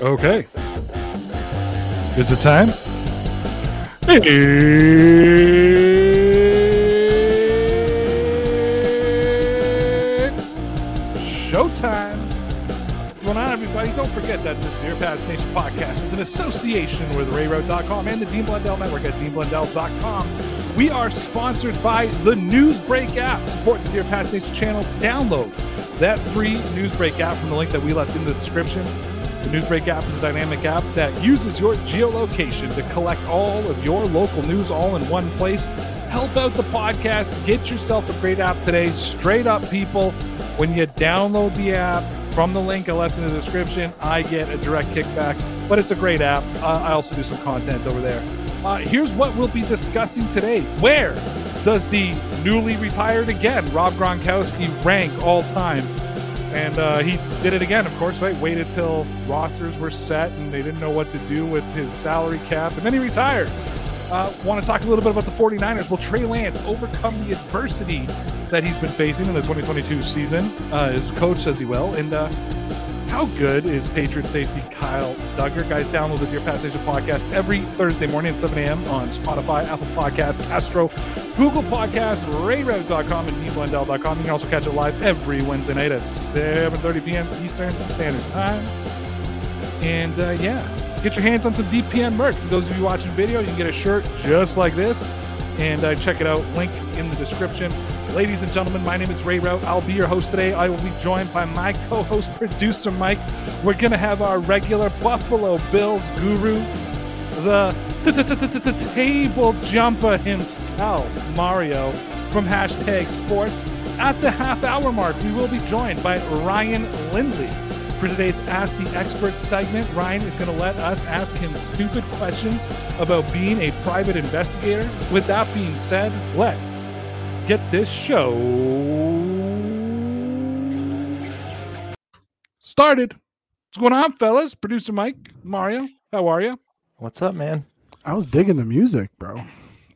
Okay. Is it time? It's showtime. What's going on, everybody? Don't forget that the Dear Past Nation podcast is an association with RayRoad.com and the Dean Blundell Network at DeanBlundell.com. We are sponsored by the Newsbreak app. Support the Dear Past Nation channel. Download that free Newsbreak app from the link that we left in the description. Newsbreak app is a dynamic app that uses your geolocation to collect all of your local news all in one place. Help out the podcast. Get yourself a great app today. Straight up, people. When you download the app from the link I left in the description, I get a direct kickback. But it's a great app. Uh, I also do some content over there. Uh, here's what we'll be discussing today. Where does the newly retired again Rob Gronkowski rank all time? And uh, he did it again, of course, right? Waited till rosters were set and they didn't know what to do with his salary cap, and then he retired. Uh, Want to talk a little bit about the 49ers. Will Trey Lance overcome the adversity that he's been facing in the 2022 season? Uh, his coach says he will. And uh, how good is Patriot safety Kyle Dugger? Guys, download the Dear Nation podcast every Thursday morning at 7 a.m. on Spotify, Apple Podcast, Castro, Google Podcast, RayRoad.com, and DeanBlundell.com. You can also catch it live every Wednesday night at 7.30 p.m. Eastern Standard Time. And uh, yeah, get your hands on some DPN merch. For those of you watching video, you can get a shirt just like this. And uh, check it out. Link in the description. Ladies and gentlemen, my name is Ray Rout. I'll be your host today. I will be joined by my co host, producer Mike. We're going to have our regular Buffalo Bills guru, the table jumper himself, Mario, from hashtag sports. At the half hour mark, we will be joined by Ryan Lindley. For today's Ask the Expert segment, Ryan is going to let us ask him stupid questions about being a private investigator. With that being said, let's get this show started. What's going on, fellas? Producer Mike, Mario, how are you? What's up, man? I was digging the music, bro.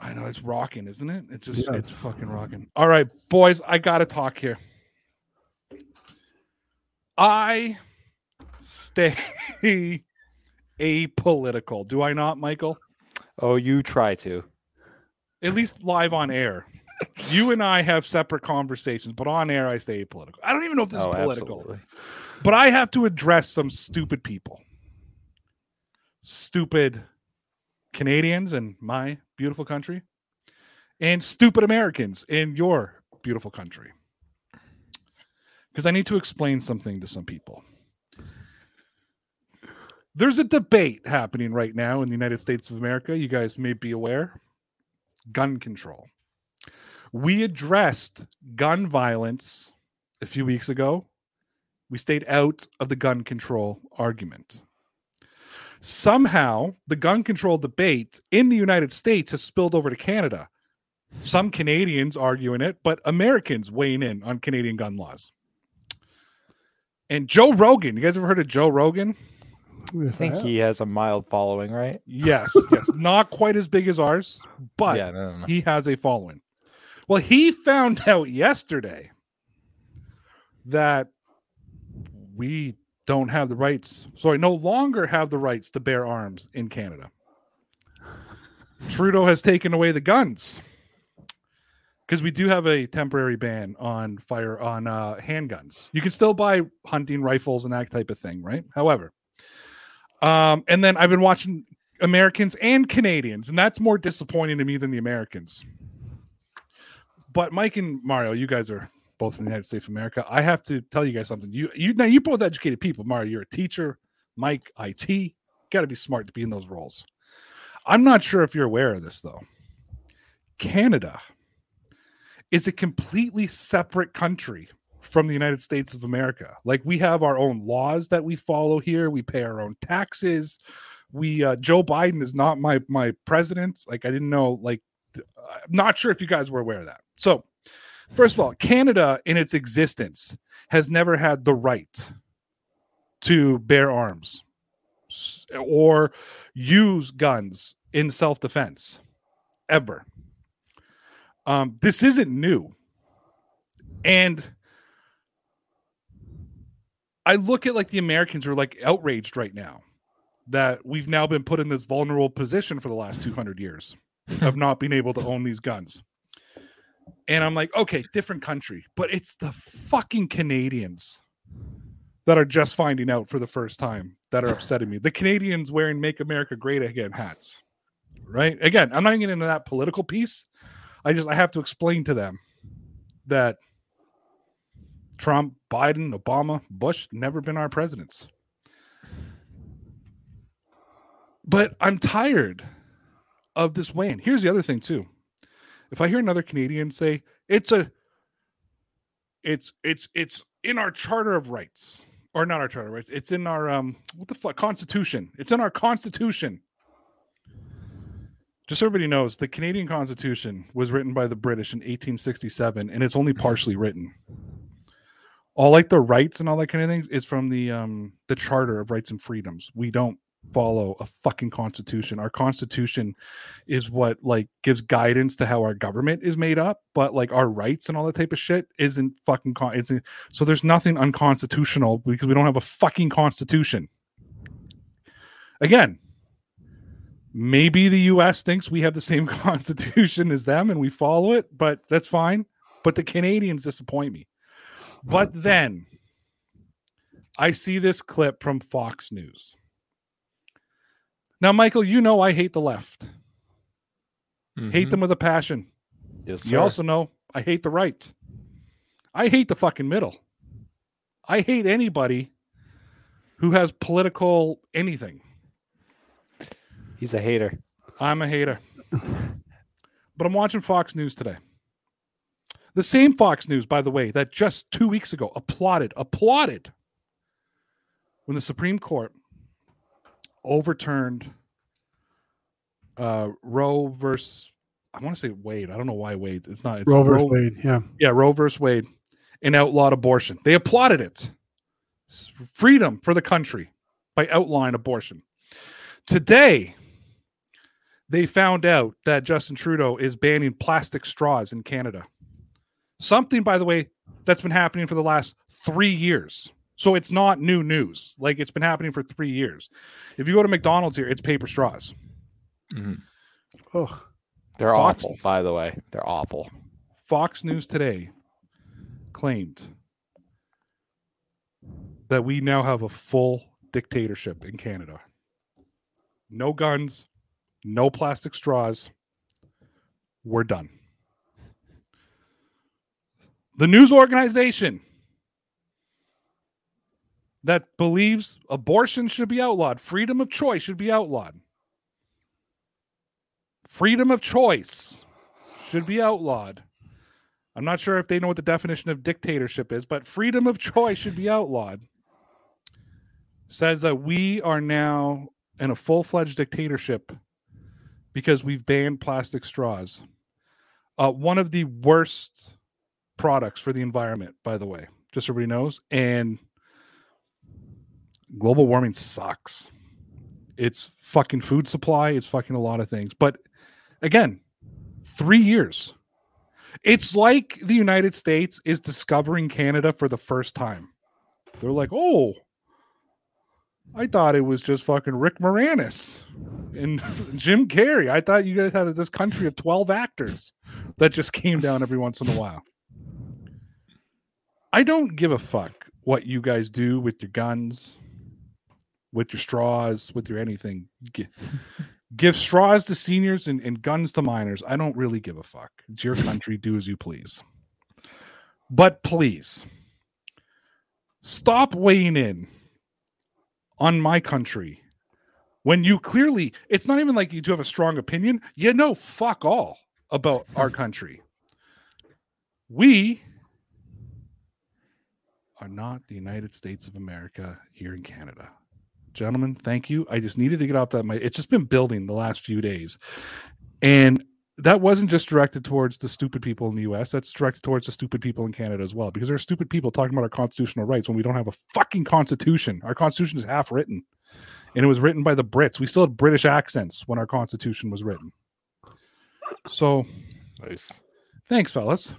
I know it's rocking, isn't it? It's just Yeah, it's it's- fucking rocking. All right, boys, I gotta talk here. I stay apolitical. Do I not, Michael? Oh, you try to. At least live on air. You and I have separate conversations, but on air I stay apolitical. I don't even know if this oh, is political, absolutely. but I have to address some stupid people. Stupid Canadians in my beautiful country and stupid Americans in your beautiful country. Because I need to explain something to some people. There's a debate happening right now in the United States of America. You guys may be aware gun control. We addressed gun violence a few weeks ago. We stayed out of the gun control argument. Somehow, the gun control debate in the United States has spilled over to Canada. Some Canadians arguing it, but Americans weighing in on Canadian gun laws. And Joe Rogan, you guys ever heard of Joe Rogan? I think he has a mild following, right? Yes, yes. Not quite as big as ours, but yeah, no, no, no. he has a following. Well, he found out yesterday that we don't have the rights, sorry, no longer have the rights to bear arms in Canada. Trudeau has taken away the guns because we do have a temporary ban on fire on uh, handguns. You can still buy hunting rifles and that type of thing, right? However, um, and then I've been watching Americans and Canadians, and that's more disappointing to me than the Americans. But Mike and Mario, you guys are both from the United States of America. I have to tell you guys something. You you now you both educated people. Mario, you're a teacher. Mike, IT. Got to be smart to be in those roles. I'm not sure if you're aware of this though. Canada is a completely separate country from the United States of America. Like we have our own laws that we follow here. We pay our own taxes. We uh, Joe Biden is not my my president. Like I didn't know. Like I'm not sure if you guys were aware of that. So first of all, Canada in its existence has never had the right to bear arms or use guns in self defense ever. Um, this isn't new. And I look at like the Americans are like outraged right now that we've now been put in this vulnerable position for the last 200 years of not being able to own these guns. And I'm like, okay, different country, but it's the fucking Canadians that are just finding out for the first time that are upsetting me. The Canadians wearing Make America Great Again hats. Right? Again, I'm not getting into that political piece. I just I have to explain to them that Trump, Biden, Obama, Bush never been our presidents. But I'm tired of this weighing. Here's the other thing too. If I hear another Canadian say it's a it's it's it's in our charter of rights or not our charter of rights it's in our um what the fuck constitution it's in our constitution just so everybody knows the canadian constitution was written by the british in 1867 and it's only partially written all like the rights and all that kind of thing is from the um the charter of rights and freedoms. We don't follow a fucking constitution. Our constitution is what like gives guidance to how our government is made up but like our rights and all that type of shit isn't fucking con- it's so there's nothing unconstitutional because we don't have a fucking constitution. Again maybe the us thinks we have the same constitution as them and we follow it but that's fine but the canadians disappoint me but then I see this clip from Fox News. Now, Michael, you know I hate the left. Mm-hmm. Hate them with a passion. Yes, sir. You also know I hate the right. I hate the fucking middle. I hate anybody who has political anything. He's a hater. I'm a hater. but I'm watching Fox News today. The same Fox News, by the way, that just two weeks ago applauded, applauded when the Supreme Court overturned uh, Roe versus, I want to say Wade. I don't know why Wade. It's not. It's Roe versus Wade. Yeah. Yeah. Roe versus Wade and outlawed abortion. They applauded it. Freedom for the country by outlawing abortion. Today, they found out that Justin Trudeau is banning plastic straws in Canada. Something, by the way, that's been happening for the last three years. So it's not new news. Like it's been happening for three years. If you go to McDonald's here, it's paper straws. Mm-hmm. Ugh. They're Fox, awful, by the way. They're awful. Fox News today claimed that we now have a full dictatorship in Canada. No guns, no plastic straws. We're done. The news organization that believes abortion should be outlawed, freedom of choice should be outlawed. Freedom of choice should be outlawed. I'm not sure if they know what the definition of dictatorship is, but freedom of choice should be outlawed. Says that we are now in a full fledged dictatorship because we've banned plastic straws. Uh, one of the worst products for the environment, by the way, just so everybody knows. And global warming sucks. It's fucking food supply, it's fucking a lot of things. But again, three years. It's like the United States is discovering Canada for the first time. They're like, oh, I thought it was just fucking Rick Moranis and Jim Carrey. I thought you guys had this country of 12 actors that just came down every once in a while. I don't give a fuck what you guys do with your guns, with your straws, with your anything. Give, give straws to seniors and, and guns to minors. I don't really give a fuck. It's your country. Do as you please. But please stop weighing in on my country when you clearly, it's not even like you do have a strong opinion. You know, fuck all about our country. We are not the United States of America here in Canada. Gentlemen, thank you. I just needed to get off that. My it's just been building the last few days, and that wasn't just directed towards the stupid people in the U.S. That's directed towards the stupid people in Canada as well, because there are stupid people talking about our constitutional rights when we don't have a fucking constitution. Our constitution is half written, and it was written by the Brits. We still had British accents when our constitution was written. So, Nice. thanks, fellas.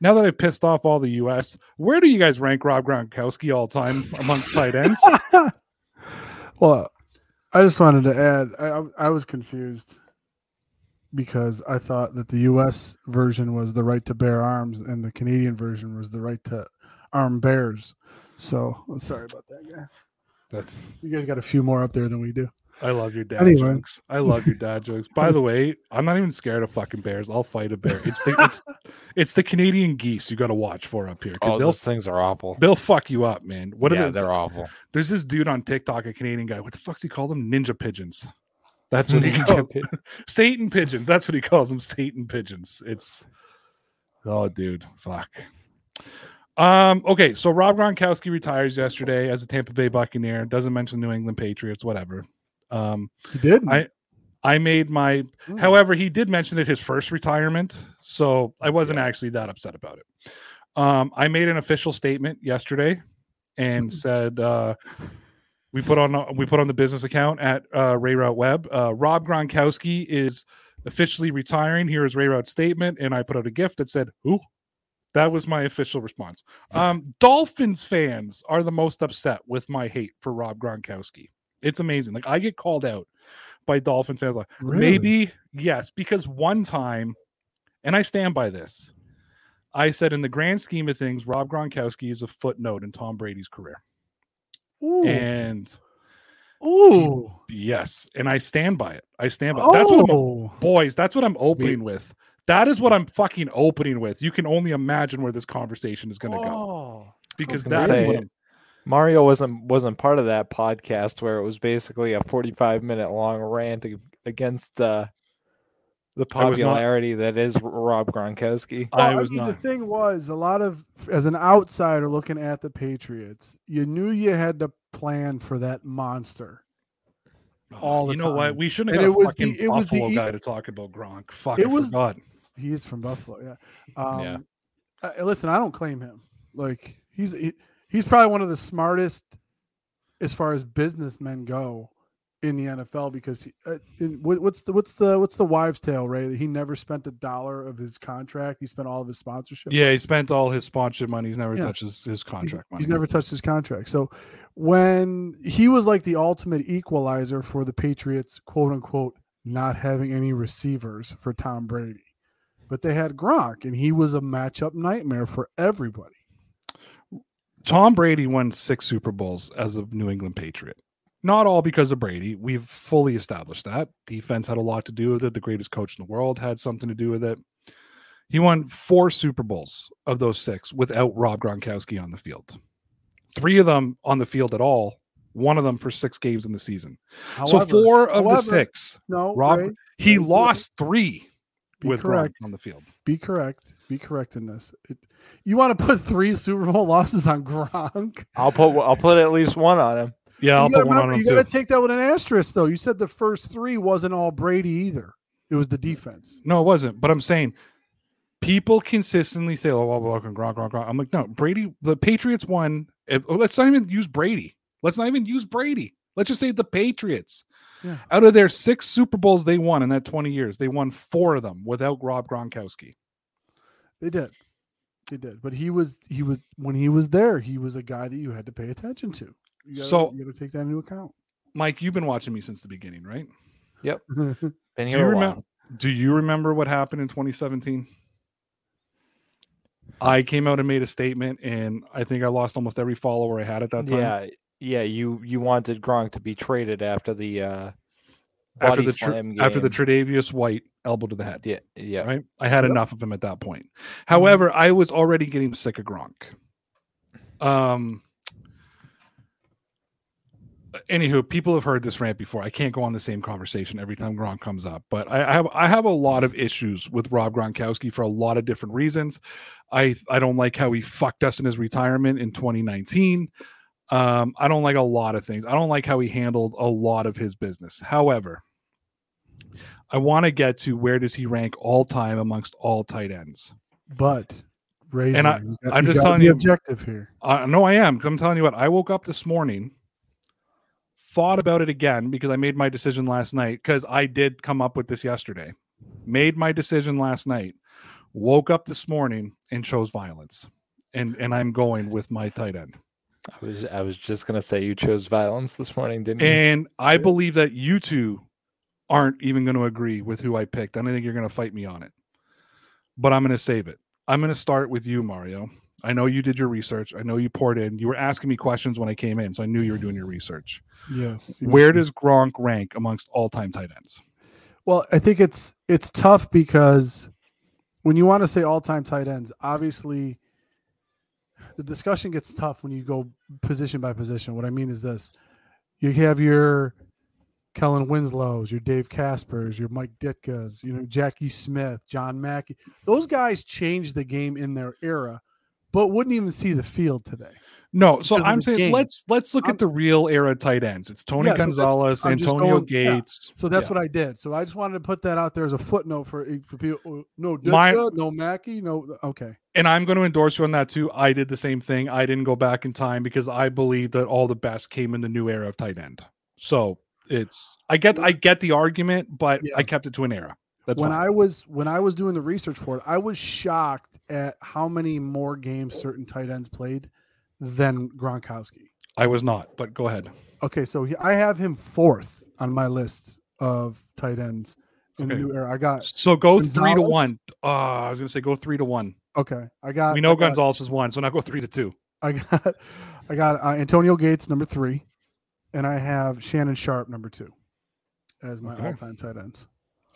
Now that I've pissed off all the U.S., where do you guys rank Rob Gronkowski all time amongst tight ends? well, I just wanted to add. I, I was confused because I thought that the U.S. version was the right to bear arms, and the Canadian version was the right to arm bears. So sorry about that, guys. That's You guys got a few more up there than we do. I love your dad Anyway. jokes. I love your dad jokes. By the way, I'm not even scared of fucking bears. I'll fight a bear. It's the it's, it's the Canadian geese you got to watch for up here because Oh, those things are awful. they'll fuck you up, man. What yeah, are they? they're awful. There's this dude on TikTok, a Canadian guy. What the fuck fuck's he call them? Ninja pigeons. That's what he calls pi- Satan pigeons. That's what he calls them. Satan pigeons. It's oh, dude, fuck. Um. Okay, so Rob Gronkowski retires yesterday as a Tampa Bay Buccaneer. Doesn't mention New England Patriots. Whatever. Um. You did. I- I made my. Mm. However, he did mention it his first retirement, so I wasn't actually that upset about it. Um, I made an official statement yesterday and said uh, we put on we put on the business account at uh, Ray Route Web. Uh, Rob Gronkowski is officially retiring. Here is Ray Route's statement, and I put out a gift that said, "Who?" That was my official response. Um, Dolphins fans are the most upset with my hate for Rob Gronkowski. It's amazing. Like I get called out by Dolphin fans. Like Really? maybe yes, because one time, and I stand by this. I said, in the grand scheme of things, Rob Gronkowski is a footnote in Tom Brady's career. Ooh. And Ooh. yes, and I stand by it. I stand by. That's what I'm, Oh. boys. That's what I'm opening with. That is what I'm fucking opening with. You can only imagine where this conversation is going to go Oh. because that is what I'm, Mario wasn't wasn't part of that podcast where it was basically a 45 minute long rant against uh, the I was not- popularity that is Rob Gronkowski. I Well, was mean, not. The thing was, a lot of as an outsider looking at the Patriots, you knew you had to plan for that monster. all the you know what? We shouldn't have And got it a was the- fucking it was the Buffalo guy to talk about Gronk. Fuck, It I was- forgot. He's from Buffalo, yeah. Um, Yeah. uh, listen, I don't claim him. Like he's he, he's probably one of the smartest as far as businessmen go in the NFL because he, uh, in, what, what's the what's the what's the wives' tale, Ray? He never spent a dollar of his contract. He spent all of his sponsorship. Yeah, he spent all his sponsorship money. He's never Yeah. touched his, his contract money. He's never touched his contract. So when he was like the ultimate equalizer for the Patriots, quote unquote, not having any receivers for Tom Brady. But they had Gronk, and he was a matchup nightmare for everybody. Tom Brady won six Super Bowls as a New England Patriot. Not all because of Brady. We've fully established that. Defense had a lot to do with it. The greatest coach in the world had something to do with it. He won four Super Bowls of those six without Rob Gronkowski on the field. Three of them on the field at all. One of them for six games in the season. so four of the six, No, Rob- Ray, he Ray, lost three with correct. Gronk on the field. Be correct. Be correct in this. It, you want to put three Super Bowl losses on Gronk? I'll put I'll put at least one on him. Yeah, I'll you gotta put one on him You got to take that with an asterisk, though. You said the first three wasn't all Brady either. It was the defense. No, it wasn't. But I'm saying people consistently say, "Oh, well, well, Gronk, Gronk, Gronk." I'm like, no, Brady. The Patriots won. If, oh, let's not even use Brady. Let's not even use Brady. Let's just say the Patriots. Yeah. Out of their six Super Bowls they won in that 20 years, they won four of them without Rob Gronkowski. They did. They did. But he was he was when he was there, he was a guy that you had to pay attention to. You gotta, So- you got to take that into account. Mike, you've been watching me since the beginning, right? Yep. been Do here you a remember? while. Do you remember what happened in 2017? I came out and made a statement, and I think I lost almost every follower I had at that time. Yeah, yeah. You you wanted Gronk to be traded after the uh, after the tr- slam after the. Tre'Davious White elbow to the head. yeah yeah right? I had Yep. enough of him at that point. However, I was already getting sick of Gronk. Um, anywho, people have heard this rant before. I can't go on the same conversation every time Gronk comes up, but I, I have I have a lot of issues with Rob Gronkowski for a lot of different reasons. I I don't like how he fucked us in his retirement in 2019. Um, I don't like a lot of things. I don't like how he handled a lot of his business. However, I want to get to where does he rank all time amongst all tight ends? But Razor, And I, got, I'm just telling you- objective here. Uh, no, I am. 'cause I'm telling you what. I woke up this morning, thought about it again because I made my decision last night. Because I did come up with this yesterday. Made my decision last night. Woke up this morning and chose violence, and and I'm going with my tight end. I was I was just gonna say you chose violence this morning, didn't you? And I believe that you two aren't even going to agree with who I picked. I don't think you're going to fight me on it, but I'm going to save it. I'm going to start with you, Mario. I know you did your research. I know you poured in. You were asking me questions when I came in, so I knew you were doing your research. Yes. Where does Gronk rank amongst all-time tight ends? Well, I think it's it's tough because when you want to say all-time tight ends, obviously the discussion gets tough when you go position by position. What I mean is this: you have your Kellen Winslow's, your Dave Caspers, your Mike Ditka's, you know Jackie Smith, John Mackey. Those guys changed the game in their era, but wouldn't even see the field today. No, so I'm saying game. let's let's look I'm- at the real era tight ends. It's Tony Yeah, Gonzalez, I'm Antonio going- yeah. Gates. So that's Yeah. what I did. So I just wanted to put that out there as a footnote for eh, for people. oh, No My- Ditka, no Mackey, no. Okay. and I'm going to endorse you on that too. I did the same thing. I didn't go back in time because I believe that all the best came in the new era of tight end. So it's I get I get the argument, but Yeah. I kept it to an era. That's when fine. I was when I was doing the research for it, I was shocked at how many more games certain tight ends played than Gronkowski. I was not, but go ahead. Okay, so he, I have him fourth on my list of tight ends in Okay. the new era. I got So go three to one. Uh, I was going to say go three to one. okay. I got We know I got, Gonzalez is one, so now go three to two. I got I got uh, Antonio Gates number three, and I have Shannon Sharpe number two as my Okay. all-time tight ends.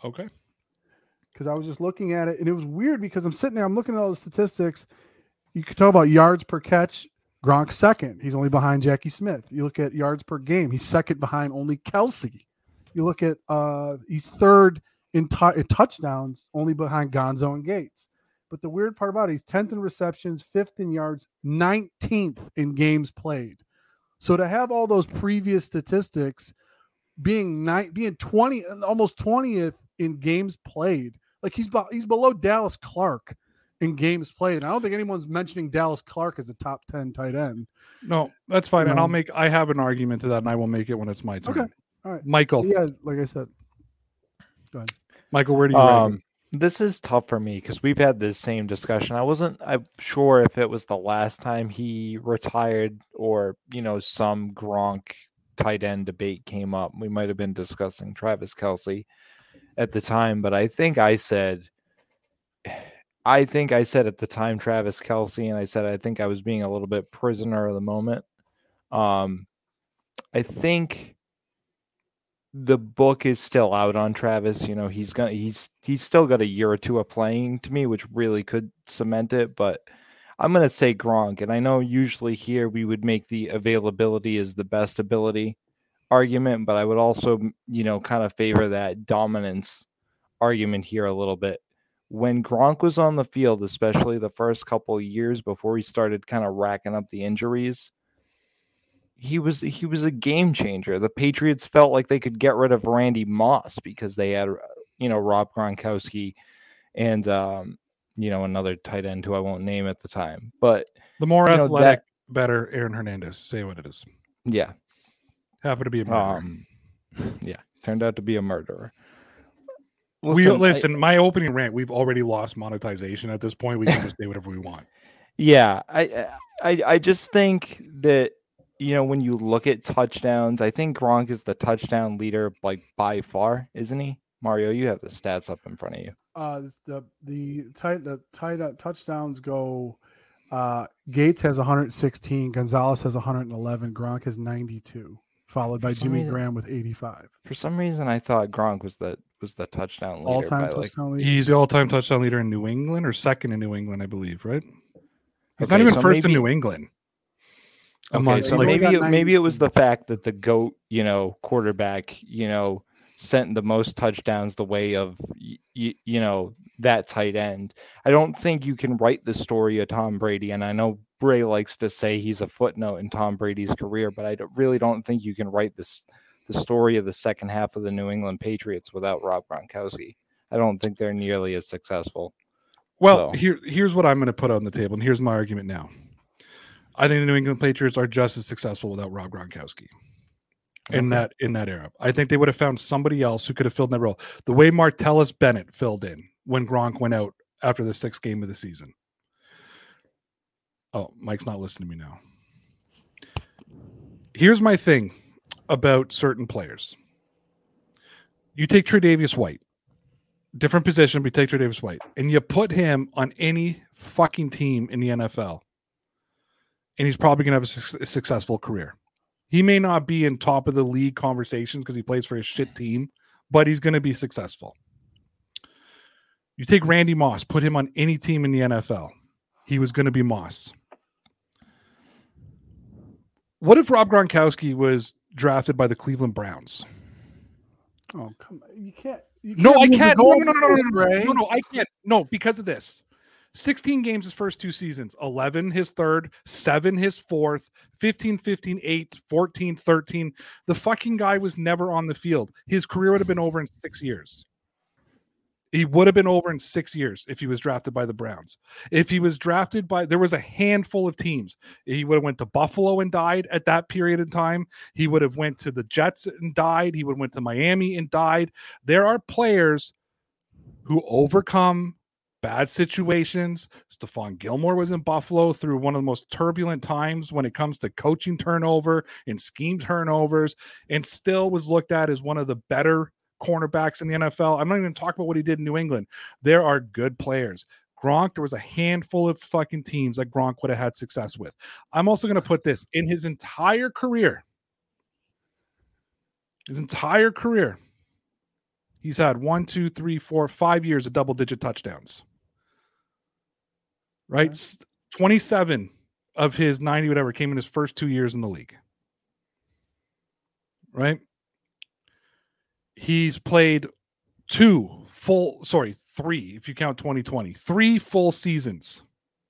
Okay. because I was just looking at it and it was weird because I'm sitting there, I'm looking at all the statistics. You could talk about yards per catch. Gronk second. He's only behind Jackie Smith. You look at yards per game. He's second behind only Kelce. You look at uh he's third in, tou- in touchdowns, only behind Gonzo and Gates. But the weird part about it, he's 10th in receptions, fifth in yards, 19th in games played. So to have all those previous statistics being nine, being 20, almost 20th in games played, like he's he's below Dallas Clark in games played. And I don't think anyone's mentioning Dallas Clark as a top 10 tight end. No, that's fine. And I'll Um, make I have an argument to that and I will make it when it's my turn. Okay. All right. Michael. Yeah, like I said. Go ahead. Michael, where do you rank? Um, this is tough for me because we've had this same discussion. I wasn't I'm sure if it was the last time he retired or you know some Gronk tight end debate came up. We might have been discussing Travis Kelce at the time, but I think I said I think I said at the time Travis Kelce, and I said I think I was being a little bit prisoner of the moment. Um, I think the book is still out on Travis. You know, he's gonna he's he's still got a year or two of playing to me, which really could cement it. But I'm gonna say Gronk, and I know usually here we would make the availability is the best ability argument, but I would also you know kind of favor that dominance argument here a little bit. When Gronk was on the field, especially the first couple years before he started kind of racking up the injuries, he was he was a game changer. The Patriots felt like they could get rid of Randy Moss because they had uh, you know Rob Gronkowski and um, you know another tight end who I won't name at the time. But The more you know, athletic, that- better Aaron Hernandez. Say what it is. yeah, happened to be a murderer. um, yeah, turned out to be a murderer. we Listen, I- listen. my opening rant. We've already lost monetization at this point. We can just say whatever we want. Yeah, I, I I just think that you know when you look at touchdowns, I think Gronk is the touchdown leader like by far, isn't he? Mario, you have the stats up in front of you. Uh, the the tight the tight uh, touchdowns go. Uh, Gates has 116, Gonzalez has 111, Gronk has 92, followed by Jimmy reason- Graham with 85. For some reason, I thought Gronk was the was the touchdown leader. All time by, like, touchdown leader. He's the all-time touchdown leader in New England, or second in New England, I believe. Right? He's not even so first in New England. Amongst so like maybe it, maybe it was the fact that the goat, you know, quarterback, you know, sent the most touchdowns the way of y- y- you know that tight end. I don't think you can write the story of Tom Brady, and I know Bray likes to say he's a footnote in Tom Brady's career, but I don't- really don't think you can write this the story of the second half of the New England Patriots without Rob Gronkowski. I don't think they're nearly as successful. Well, So- here here's what I'm going to put on the table, and here's my argument now. I think the New England Patriots are just as successful without Rob Gronkowski in Okay. that in that era. I think they would have found somebody else who could have filled that role. The way Martellus Bennett filled in when Gronk went out after the sixth game of the season. Oh, Mike's not listening to me now. Here's my thing about certain players. You take Tre'Davious White, different position, but you take Tre'Davious White, and you put him on any fucking team in the NFL, and he's probably going to have a, suc- a successful career. He may not be in top of the league conversations because he plays for a shit team, but he's going to be successful. You take Randy Moss, put him on any team in the NFL, he was going to be Moss. What if Rob Gronkowski was drafted by the Cleveland Browns? Oh come on, you can't. You No, I can't. No, no, no, no, no, no, no, no, I can't. No, because of this. 16 games his first two seasons, 11 his third, 7 his fourth, 15, 15, 8, 14, 13. The fucking guy was never on the field. His career would have been over in six years. He would have been over in six years if he was drafted by the Browns. If he was drafted by, there was a handful of teams. He would have went to Buffalo and died at that period in time. He would have went to the Jets and died. He would have went to Miami and died. There are players who overcome bad situations. Stephon Gilmore was in Buffalo through one of the most turbulent times when it comes to coaching turnover and scheme turnovers, and still was looked at as one of the better cornerbacks in the NFL. I'm not even talking about what he did in New England. There are good players. Gronk, there was a handful of fucking teams that Gronk would have had success with. I'm also going to put this in his entire career. His entire career, he's had one, two, three, four, five years of double digit touchdowns. Right? Okay. 27 of his 90, whatever, came in his first two years in the league. Right? He's played two full, sorry, three, if you count 2020, three full seasons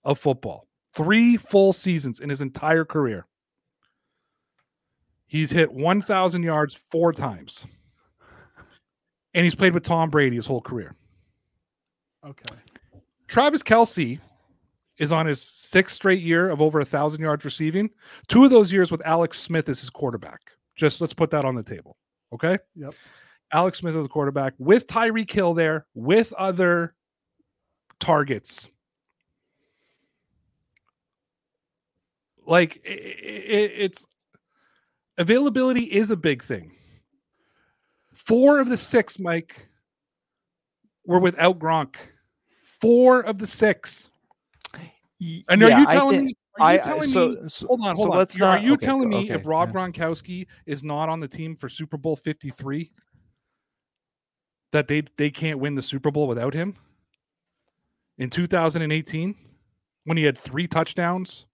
of football. Three full seasons in his entire career. He's hit 1,000 yards four times. And he's played with Tom Brady his whole career. Okay. Travis Kelce is on his sixth straight year of over a thousand yards receiving. Two of those years with Alex Smith as his quarterback. Just let's put that on the table. Okay. Yep. Alex Smith as the quarterback with Tyreek Hill there, with other targets. Like i- i- i- it's availability is a big thing. Four of the six, Mike, were without Gronk. Four of the six. And yeah, are you telling thi- me? Are you I, telling so, me? so- Hold on, so hold on. let's are not- you okay, telling me okay, if Rob yeah. Gronkowski is not on the team for Super Bowl Fifty Three, that they they can't win the Super Bowl without him? In 2018, when he had three touchdowns,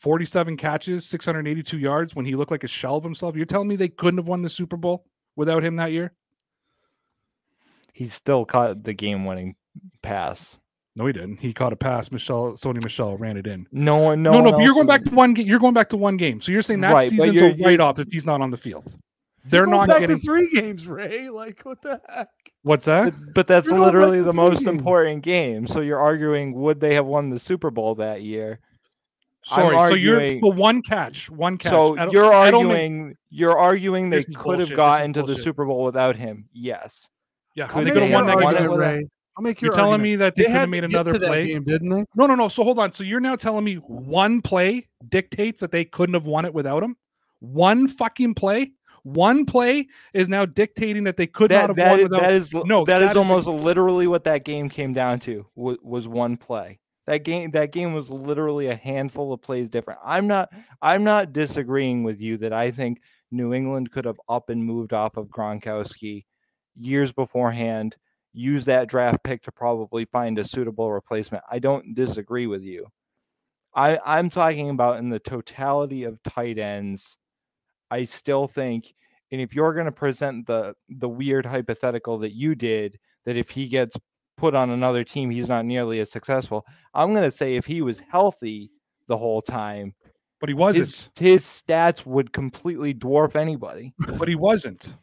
47 catches, 682 yards, when he looked like a shell of himself, you're telling me they couldn't have won the Super Bowl without him that year? he still caught the game-winning pass. No, he didn't. He caught a pass. Michel, Sony Michel ran it in. No one, no, No, no, one but you're going back to one. ga- You're going back to one game. So you're saying that Right, but season's a write off if he's not on the field. They're not back getting. to three games, Ray. Like what the heck? What's that? But, but that's You're literally the most games. important game. So you're arguing would they have won the Super Bowl that year? I'm Sorry. So you're arguing- the one catch. One catch. So Edel- you're Edelman- arguing you're arguing they could bullshit. have This gotten to the. Super Bowl without him. Yes. Yeah. I'll How they could have won that game? argument, with Ray. I'll make your You're telling argument. me that they, they could had have made another play? game, didn't they? No, no, no. So hold on. So you're now telling me one play dictates that they couldn't have won it without him? One fucking play? One play is now dictating that they could not have that won is, without that is No, no that that is is almost literally what that game came down to was, was one play. That game that game was literally a handful of plays different. I'm not I'm not disagreeing with you that I think New England could have up and moved off of Gronkowski years beforehand, use that draft pick to probably find a suitable replacement. I don't disagree with you. I, I'm talking about in the totality of tight ends. I still think, and if you're going to present the the weird hypothetical that you did, that if he gets put on another team, he's not nearly as successful. I'm going to say if he was healthy the whole time, But he wasn't. his, his stats would completely dwarf anybody. But he wasn't.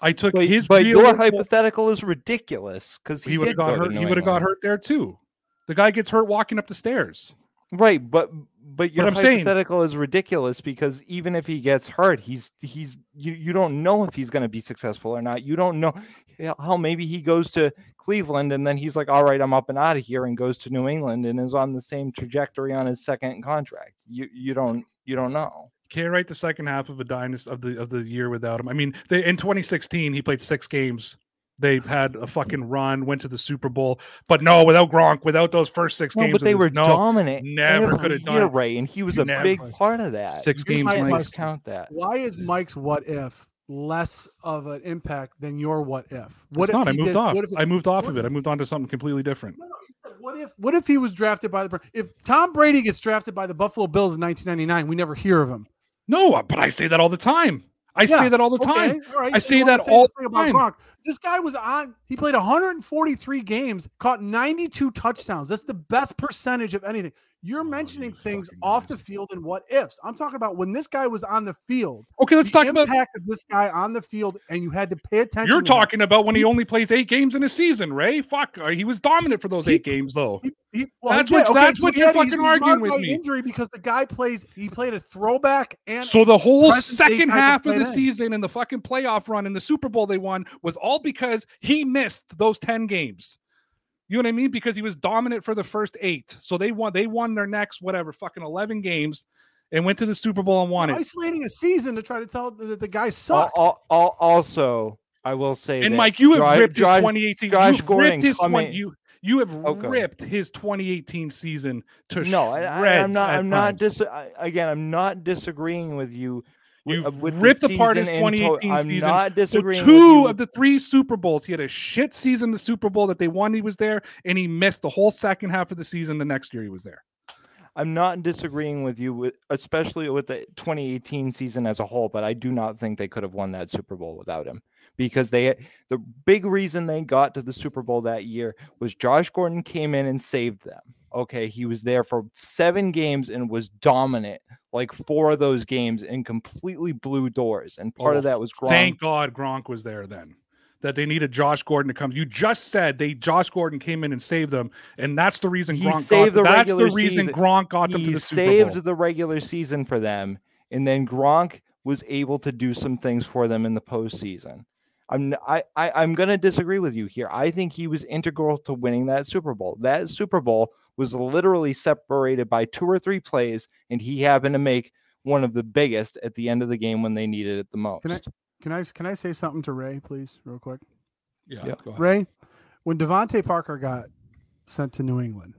I took But, his but your hypothetical is ridiculous because he, he would have got go hurt. He would have got hurt there too. The guy gets hurt walking up the stairs. Right, but but your I'm saying- hypothetical is ridiculous because even if he gets hurt, he's he's you, you don't know if he's going to be successful or not. You don't know hell, maybe he goes to Cleveland and then he's like, "All right, I'm up and out of here," and goes to New England and is on the same trajectory on his second contract. You you don't you don't know. Can't write the second half of a dynasty of the of the year without him. I mean, they, in 2016 he played six games. They had a fucking run, went to the Super Bowl, but no, without Gronk, without those first six No, games, but they were no dominant. never every coulda done it. Ray, and he was a Never. big part of that. six Here's games. my You Mike. can't that. Why is Mike's what if less of an impact than your what if? What It's not. I moved did- off. What if I moved off what of it. I moved on to something completely different. No, no, What if what if he was drafted by the if Tom Brady gets drafted by the Buffalo Bills in 1999, we never hear of him. No, uh, but I say that all the time. I Yeah, say that all the Okay, time. all right, I so say that all the thing about time. Gronk. This guy was on. He played 143 games, caught 92 touchdowns. That's the best percentage of anything. You're Oh, mentioning you things fucking off the field and what ifs. I'm talking about when this guy was on the field. Okay, let's the talk about. impact of this guy on the field, and you had to pay attention. You're to him. talking about when he only plays eight games in a season, Ray. Fuck, uh, he was dominant for those He- eight games, though. He- he- well, That's he what- did. that's so what he you're had- fucking he's arguing with me. Injury because the guy plays. He played a throwback and So the whole second type of half of the end. season and the fucking playoff run and the Super Bowl they won was all because he missed those 10 games. You know what I mean? Because he was dominant for the first eight. So they won, they won their next whatever, fucking 11 games and went to the Super Bowl and won You're it. isolating a season to try to tell that the guy Al- sucked. al- al- also, I will say, And that Mike, you have Josh- ripped his 2018. Josh You've Gordon ripped his coming- 20, you you have oh, Okay. ripped his 2018 season to no, I, I, I'm not. at I'm not. Dis- I, again, I'm not disagreeing with you. You've uh, with ripped apart his season in to- 2018 I'm season. not disagreeing. with two you. of the three Super Bowls, he had a shit season. The Super Bowl that they won, he was there, and he missed the whole second half of the season. The next year, he was there. I'm not disagreeing with you, with, especially with the 2018 season as a whole. But I do not think they could have won that Super Bowl without him, because they the big reason they got to the Super Bowl that year was Josh Gordon came in and saved them. Okay, he was there for seven games and was dominant, like four of those games, and completely blew doors. And part Oh, of that was Gronk. Thank God Gronk was there then. That they needed Josh Gordon to come. You just said they Josh Gordon came in and saved them, and that's the reason He Gronk saved got. the That's the reason season. Gronk got them to the Super Bowl. saved the regular season for them, and then Gronk was able to do some things for them in the postseason. I'm I, I I'm gonna disagree with you here. I think he was integral to winning that Super Bowl. That Super Bowl was literally separated by two or three plays, and he happened to make one of the biggest at the end of the game when they needed it the most. Can I can I can I say something to Ray, please, real quick? yeah, Yeah. go ahead. Ray, when DeVante Parker got sent to New England,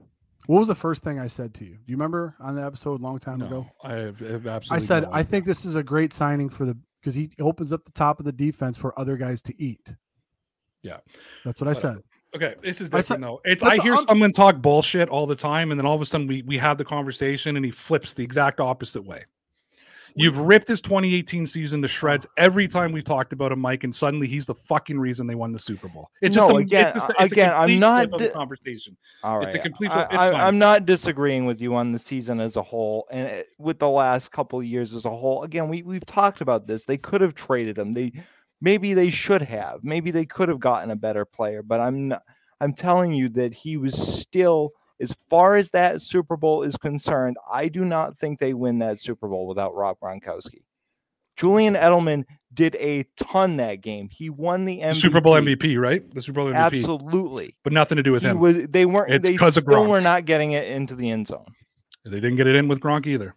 what was the first thing I said to you? Do you remember on the episode a long time ago? No, I have, have absolutely. I said no I think this is a great signing for the because he opens up the top of the defense for other guys to eat. Yeah. that's what I Whatever. said. Okay, this is different though. It's I hear someone talk bullshit all the time, and then all of a sudden we we have the conversation, and he flips the exact opposite way. You've ripped his 2018 season to shreds every time we've talked about him, Mike, and suddenly he's the fucking reason they won the Super Bowl. It's just a, again, it's just a, it's again, I'm not flip of the di- conversation. All It's a complete I, I. I'm not disagreeing with you on the season as a whole, and it, with the last couple of years as a whole. Again, we we've talked about this. They could have traded him. They maybe they should have. Maybe they could have gotten a better player. But I'm not, I'm telling you that he was still, as far as that Super Bowl is concerned, I do not think they win that Super Bowl without Rob Gronkowski. Julian Edelman did a ton that game. He won the MVP. Super Bowl MVP, right? The Super Bowl MVP, Absolutely. but nothing to do with He him. was, they weren't. It's they still were not getting it into the end zone. They didn't get it in with Gronk either.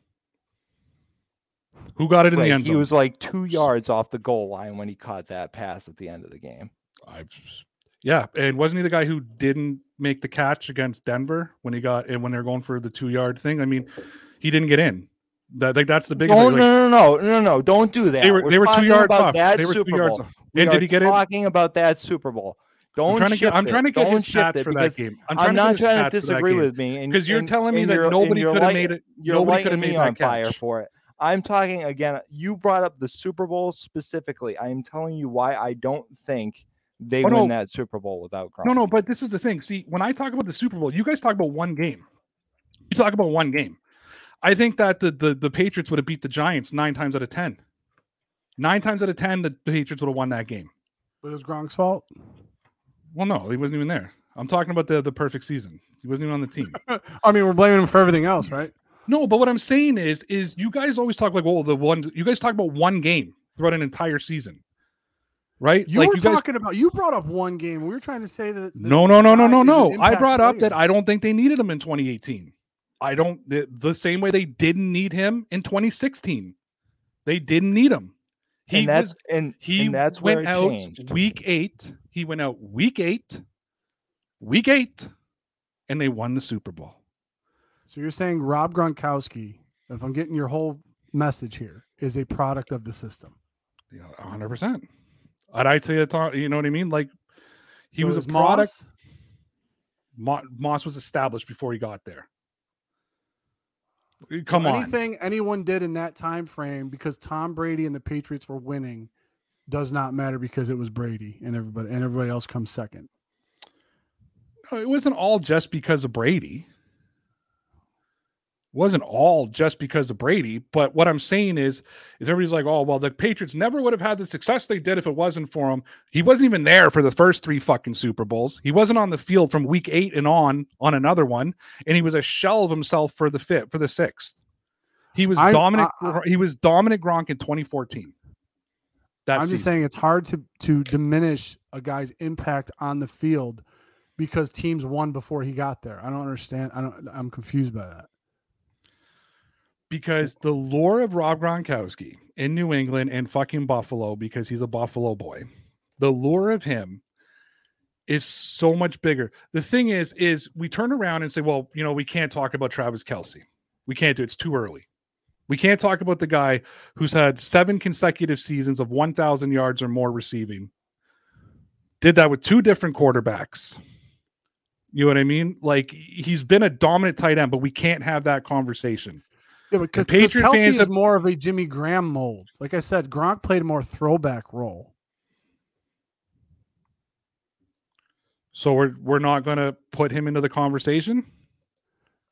Who got it in Right, the end He was like two yards off the goal line when he caught that pass at the end of the game. I, yeah, and wasn't he the guy who didn't make the catch against Denver when he got and when they're going for the two yard thing? I mean, he didn't get in. That like that's the biggest. No, like, no, no, no, no, no! Don't do that. they were they were two talking yards about off. That They were Super two yards Bowl. off. We And did he get in? talking about that Super Bowl. Don't I'm trying to get. I'm trying to get his stats for that game. I'm I'm trying not to get trying to disagree with me because you're telling me that nobody could have made it. Nobody could have made that catch. for it. I'm talking again. You brought up the Super Bowl specifically. I am telling you why I don't think they Oh, win no. that Super Bowl without Gronk. No, no, but this is the thing. See, when I talk about the Super Bowl, you guys talk about one game. You talk about one game. I think that the the, the Patriots would have beat the Giants nine times out of ten. Nine times out of ten, the Patriots would have won that game. But it was Gronk's fault. Well, no, he wasn't even there. I'm talking about the the perfect season. He wasn't even on the team. I mean, we're blaming him for everything else, right? No, but what I'm saying is, is you guys always talk like, oh, the one. You guys talk about one game throughout an entire season, right? You like were you guys. talking about. You brought up one game. We were trying to say that. that no, no, no, no, no, no. I impact brought up that. I don't think they needed him in 2018. I don't the, the same way they didn't need him in 2016. They didn't need him. He and that's was and he and that's where went it out changed. week eight. He went out week eight, week eight, and they won the Super Bowl. So you're saying Rob Gronkowski, if I'm getting your whole message here, is a product of the system. Yeah, 100. percent And I'd say it's you know what I mean. Like he So was a product. Moss- Moss was established before he got there. Come so on. Anything anyone did in that time frame because Tom Brady and the Patriots were winning does not matter because it was Brady and everybody and everybody else comes second. No, it wasn't all just because of Brady. Wasn't all just because of Brady. But what I'm saying is, is everybody's like, oh, well, the Patriots never would have had the success they did if it wasn't for him. He wasn't even there for the first three fucking Super Bowls. He wasn't on the field from week eight and on on another one, and he was a shell of himself for the fifth, for the sixth. He was I- dominant. I- he was dominant Gronk in 2014. That I'm just saying it's hard to to diminish a guy's impact on the field because teams won before he got there. I don't understand. I don't I'm confused by that. Because the lore of Rob Gronkowski in New England and fucking Buffalo, because he's a Buffalo boy, the lore of him is so much bigger. The thing is, is we turn around and say, well, you know, we can't talk about Travis Kelce. We can't do it. It's too early. We can't talk about the guy who's had seven consecutive seasons of 1,000 yards or more receiving. Did that with two different quarterbacks. You know what I mean? Like he's been a dominant tight end, but we can't have that conversation. Yeah, but And Patriot Patriot Kelce fans is have- more of a Jimmy Graham mold. Like I said, Gronk played a more throwback role. So we're we're not going to put him into the conversation.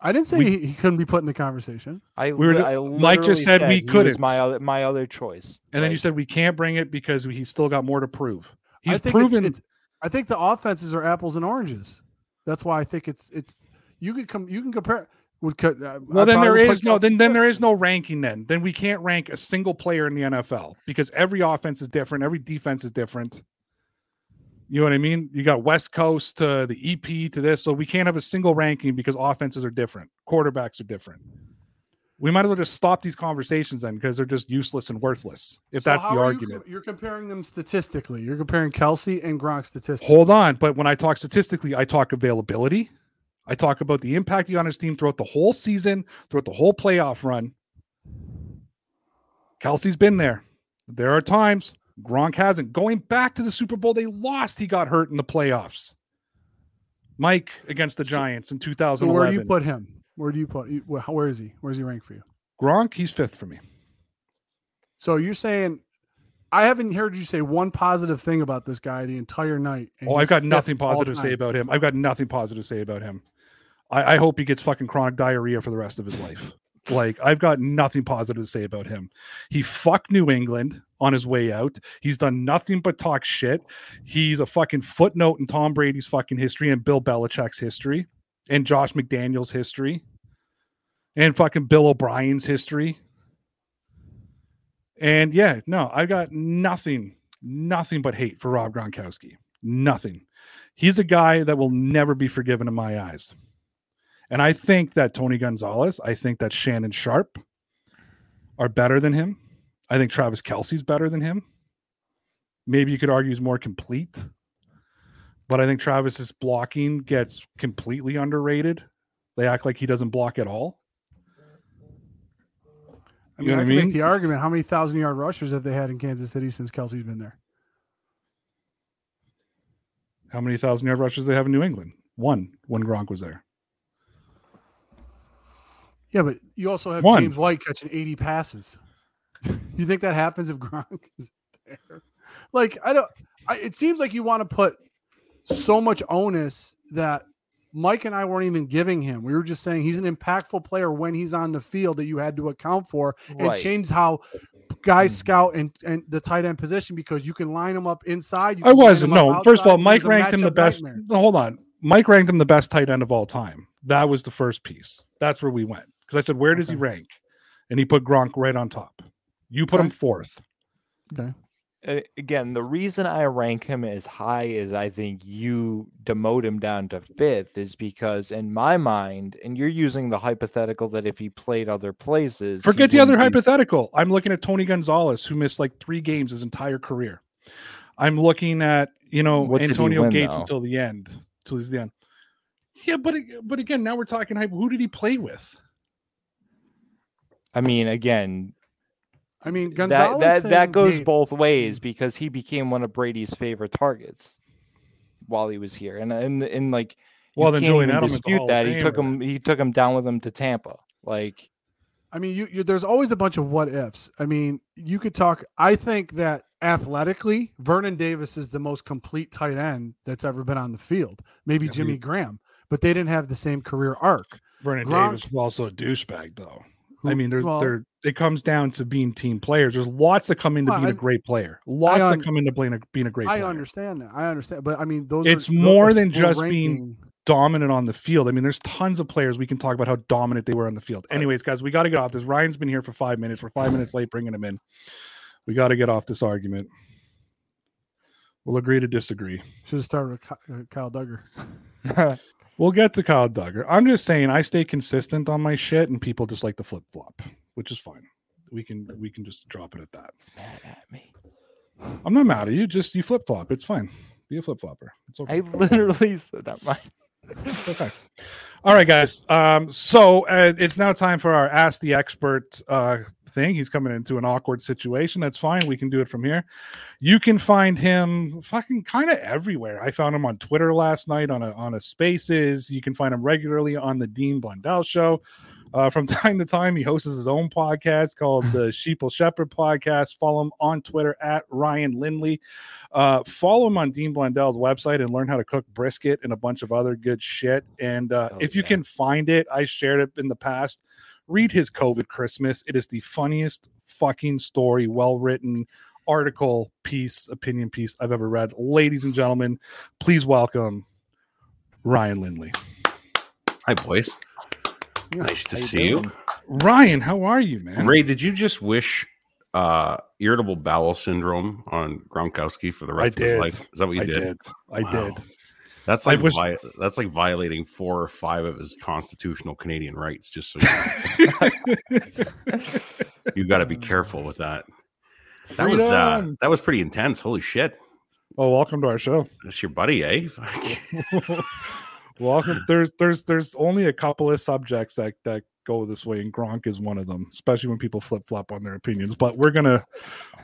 I didn't say We- he, he couldn't be put in the conversation. I, We were I Mike just literally said we couldn't. My other my other choice. And then you said we can't bring it because he's still got more to prove. I He's think proven. It's, it's, I think the offenses are apples and oranges. That's why I think it's it's you could come you can compare. Would cut. Uh, well, I then there is no then then there is no ranking. Then then we can't rank a single player in the NFL because every offense is different. Every defense is different. You know what I mean? You got West Coast to the EP to this, so we can't have a single ranking because offenses are different, quarterbacks are different. We might as well just stop these conversations then because they're just useless and worthless. If So that's the are you argument. you're comparing them statistically. You're comparing Kelce and Gronk statistically. Hold on, but when I talk statistically, I talk availability. I talk about the impact he on his team throughout the whole season, throughout the whole playoff run. Kelce's been there. There are times Gronk hasn't. Going back to the Super Bowl, they lost. He got hurt in the playoffs. Mike against the Giants in So 2011. where do you put him? Where do you put? Where is he? Where's he ranked for you? Gronk? He's fifth for me. So you're saying I haven't heard you say one positive thing about this guy the entire night. Oh, I've got nothing positive to say about him. I've got nothing positive to say about him. I, I hope he gets fucking chronic diarrhea for the rest of his life. Like, I've got nothing positive to say about him. He fucked New England on his way out. He's done nothing but talk shit. He's a fucking footnote in Tom Brady's fucking history and Bill Belichick's history and Josh McDaniels' history and fucking Bill O'Brien's history. And yeah, no, I've got nothing, nothing but hate for Rob Gronkowski. Nothing. He's a guy that will never be forgiven in my eyes. And I think that Tony Gonzalez, I think that Shannon Sharpe are better than him. I think Travis Kelce's better than him. Maybe you could argue he's more complete. But I think Travis's blocking gets completely underrated. They act like he doesn't block at all. I You mean, know I what I can mean? make the argument: how many thousand yard rushers have they had in Kansas City since Kelce's been there? How many thousand yard rushes they have in New England? One when Gronk was there. Yeah, but you also have One. James White catching 80 passes. you think that happens if Gronk is there? Like, I don't. I, it seems like you want to put so much onus that Mike and I weren't even giving him. We were just saying he's an impactful player when he's on the field that you had to account for and change how guys Mhm. scout and, and the tight end position because you can line them up inside. You I wasn't. No, first of all, Mike it was a ranked him the best. nightmare. Hold on. Mike ranked him the best tight end of all time. That was the first piece. That's where we went. Because I said, where does he rank? And he put Gronk right on top. You put him fourth. Okay. Uh, again, the reason I rank him as high as I think you demote him down to fifth is because, in my mind, and you're using the hypothetical that if he played other places, Forget the other be- hypothetical. I'm looking at Tony Gonzalez, who missed like three games his entire career. I'm looking at you know What Antonio win, Gates though? until the end, until he's the end. Yeah, but but again, now we're talking hype. Who did he play with? I mean, again, I mean, that Gonzalez that, that saying goes Gates- both ways because he became one of Brady's favorite targets while he was here, and and and like, Well, then can't Julian even Edelman's dispute that he took Famer. him he took him down with him to Tampa, like. I mean, you, you there's always a bunch of what ifs. I mean, you could talk. I think that athletically, Vernon Davis is the most complete tight end that's ever been on the field. Maybe Yeah, Jimmy he- Graham, but they didn't have the same career arc. Vernon Gronk- Davis was also a douchebag, though. I mean, there's well- there it comes down to being team players. There's lots that come into Well, being a I- great player. Lots un- that come into being a, being a great I player. understand that. I understand, but I mean, those. It's are, more if than just being- dominant on the field. I mean, there's tons of players we can talk about how dominant they were on the field. Anyways, guys, we got to get off this. Ryan's been here for five minutes. We're five minutes late bringing him in. We got to get off this argument. We'll agree to disagree. Should have started with uh, Kyle Dugger. We'll get to Kyle Dugger. I'm just saying I stay consistent on my shit, and people just like to flip flop, which is fine. We can we can just drop it at that. He's mad at me. I'm not mad at you. Just you flip flop. It's fine. Be a flip flopper. It's okay. I literally said that. My okay. All right, guys. Um, so uh, it's now time for our Ask the Expert uh, thing. He's coming into an awkward situation. That's fine. We can do it from here. You can find him fucking kind of everywhere. I found him on Twitter last night on a on a Spaces. You can find him regularly on the Dean Blundell Show. Uh, from time to time, he hosts his own podcast called the Sheeple Shepherd Podcast. Follow him on Twitter at Ryan Lindley. Uh, follow him on Dean Blundell's website and learn how to cook brisket and a bunch of other good shit. And uh, Oh, if you yeah. can find it, I shared it in the past. Read his COVID Christmas. It is the funniest fucking story, well written article, piece, opinion piece I've ever read. Ladies and gentlemen, please welcome Ryan Lindley. Hi, boys. Nice to How see you. doing? Ryan, how are you, man? Ray, did you just wish uh, irritable bowel syndrome on Gronkowski for the I rest of his life? Is that what you I did? did. I Wow. did. That's like wish- vi- that's like violating four or five of his constitutional Canadian rights. Just so you, you got to be careful with that. That was uh, that was pretty intense. Holy shit! Oh, welcome to our show. That's your buddy, eh? Welcome. There's there's there's only a couple of subjects that that go this way, and Gronk is one of them. Especially when people flip flop on their opinions. But we're gonna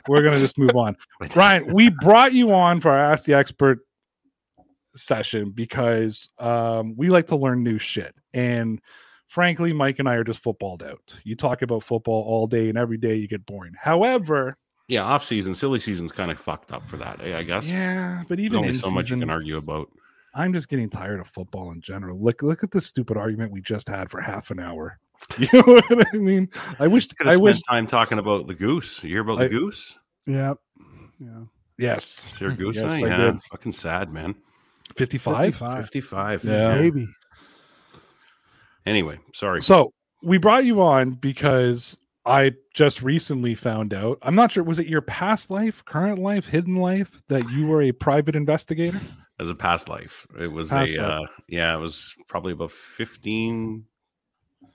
we're gonna just move on. Ryan, we brought you on for our Ask the Expert session because um, we like to learn new shit. And frankly, Mike and I are just footballed out. You talk about football all day and every day, you get boring. However, yeah, off season, silly season's kind of fucked up for that. Eh, I guess. yeah, but There's even only in so much you can argue about. I'm just getting tired of football in general. Look, look at this stupid argument we just had for half an hour. You know what I mean? I wish. Could I wish. spent time talking about the goose. You hear about I- the goose? Yeah. Yeah. Yes, there a goose? Yes, eh? I yeah, did. fucking sad, man. 55. 55. Fifty-five. Yeah. Baby. Anyway, sorry. So we brought you on because I just recently found out. I'm not sure. Was it your past life, current life, hidden life that you were a private investigator? As a past life, it was Past a life. uh, yeah. It was probably about fifteen.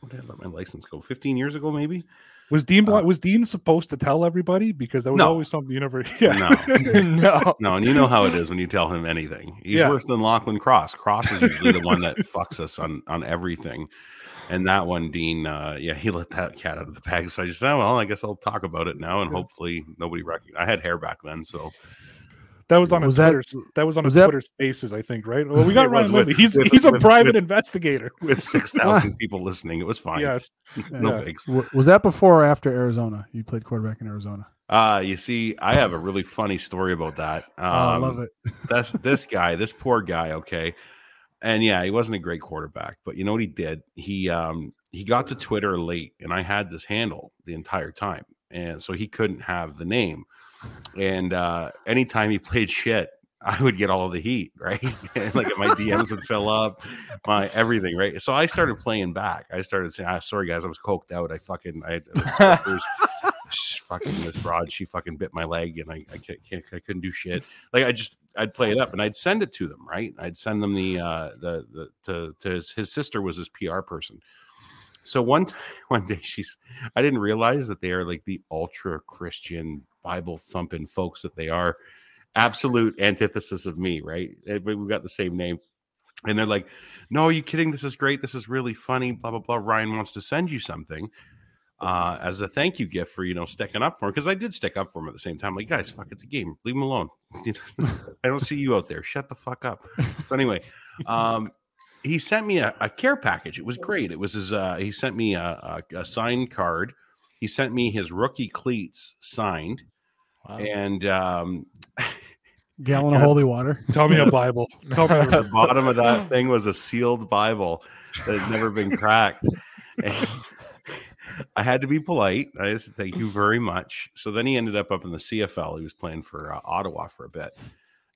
What did I let my license go? Fifteen years ago, maybe. Was Dean Uh, was Dean supposed to tell everybody because that was No. always something you never. Yeah. No. no. No, and you know how it is when you tell him anything. He's Yeah. worse than Lachlan Cross. Cross is usually the one that fucks us on on everything. And that one, Dean, uh, yeah, he let that cat out of the bag. So I just said, well, I guess I'll talk about it now, and Yeah. hopefully nobody recognize. I had hair back then, so That was on a Was that- Twitter. that was on a was that- Twitter Spaces, I think, right? Well, we got It was Ryan Lindley. He's with- he's a with- private with- investigator. with six thousand people listening. It was fine. Yes. no Yeah. bigs. Was that before or after Arizona? You played quarterback in Arizona. Uh, you see, I have a really funny story about that. Um, oh, I love it. That's this guy, this poor guy. Okay, and yeah, he wasn't a great quarterback, but you know what he did? He um he got to Twitter late, and I had this handle the entire time, and so he couldn't have the name. And uh anytime he played shit, I would get all of the heat, right? like my DMs would fill up, my everything, right? So I started playing back. I started saying, ah, "Sorry guys, I was coked out. I fucking I." Had, Sh- fucking this broad she fucking bit my leg and I, I can't, can't I couldn't do shit like I just I'd play it up and I'd send it to them right I'd send them the uh the the to, to his, his sister was his PR person so one time one day she's I didn't realize that they are like the ultra Christian Bible thumping folks that they are absolute antithesis of me right Eh, we- we've got the same name and they're like no are you kidding this is great this is really funny blah blah blah Ryan wants to send you something uh, as a thank you gift for you know sticking up for him because I did stick up for him at the same time. Like, guys, fuck, it's a game. Leave him alone. I don't see you out there. Shut the fuck up. So anyway, um, he sent me a, a care package. It was great. It was his. Uh, he sent me a, a, a signed card. He sent me his rookie cleats signed, Wow. and um, Gallon of holy water. Tell me a Bible. Tell me. the bottom of that thing was a sealed Bible that had never been cracked. And I had to be polite. I just thank you very much. So then he ended up up in the CFL. He was playing for uh, Ottawa for a bit,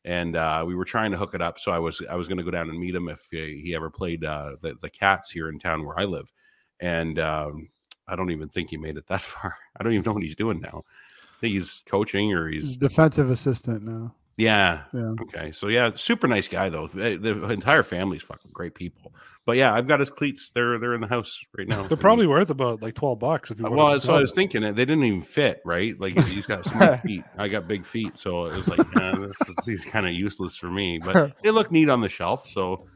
and uh, we were trying to hook it up. So I was I was going to go down and meet him if he, he ever played uh, the the Cats here in town where I live, and um, I don't even think he made it that far. I don't even know what he's doing now. I think he's coaching or he's Defensive assistant now. yeah. Yeah. Okay. So yeah, super nice guy though. The, the entire family's fucking great people. But yeah, I've got his cleats. They're they're in the house right now. they're probably worth about like twelve bucks if you. Wanted well, to that's what I was this. thinking. They didn't even fit, right? Like he's got small feet. I got big feet, so it was like, eh, this is, he's kind of useless for me. But they look neat on the shelf. So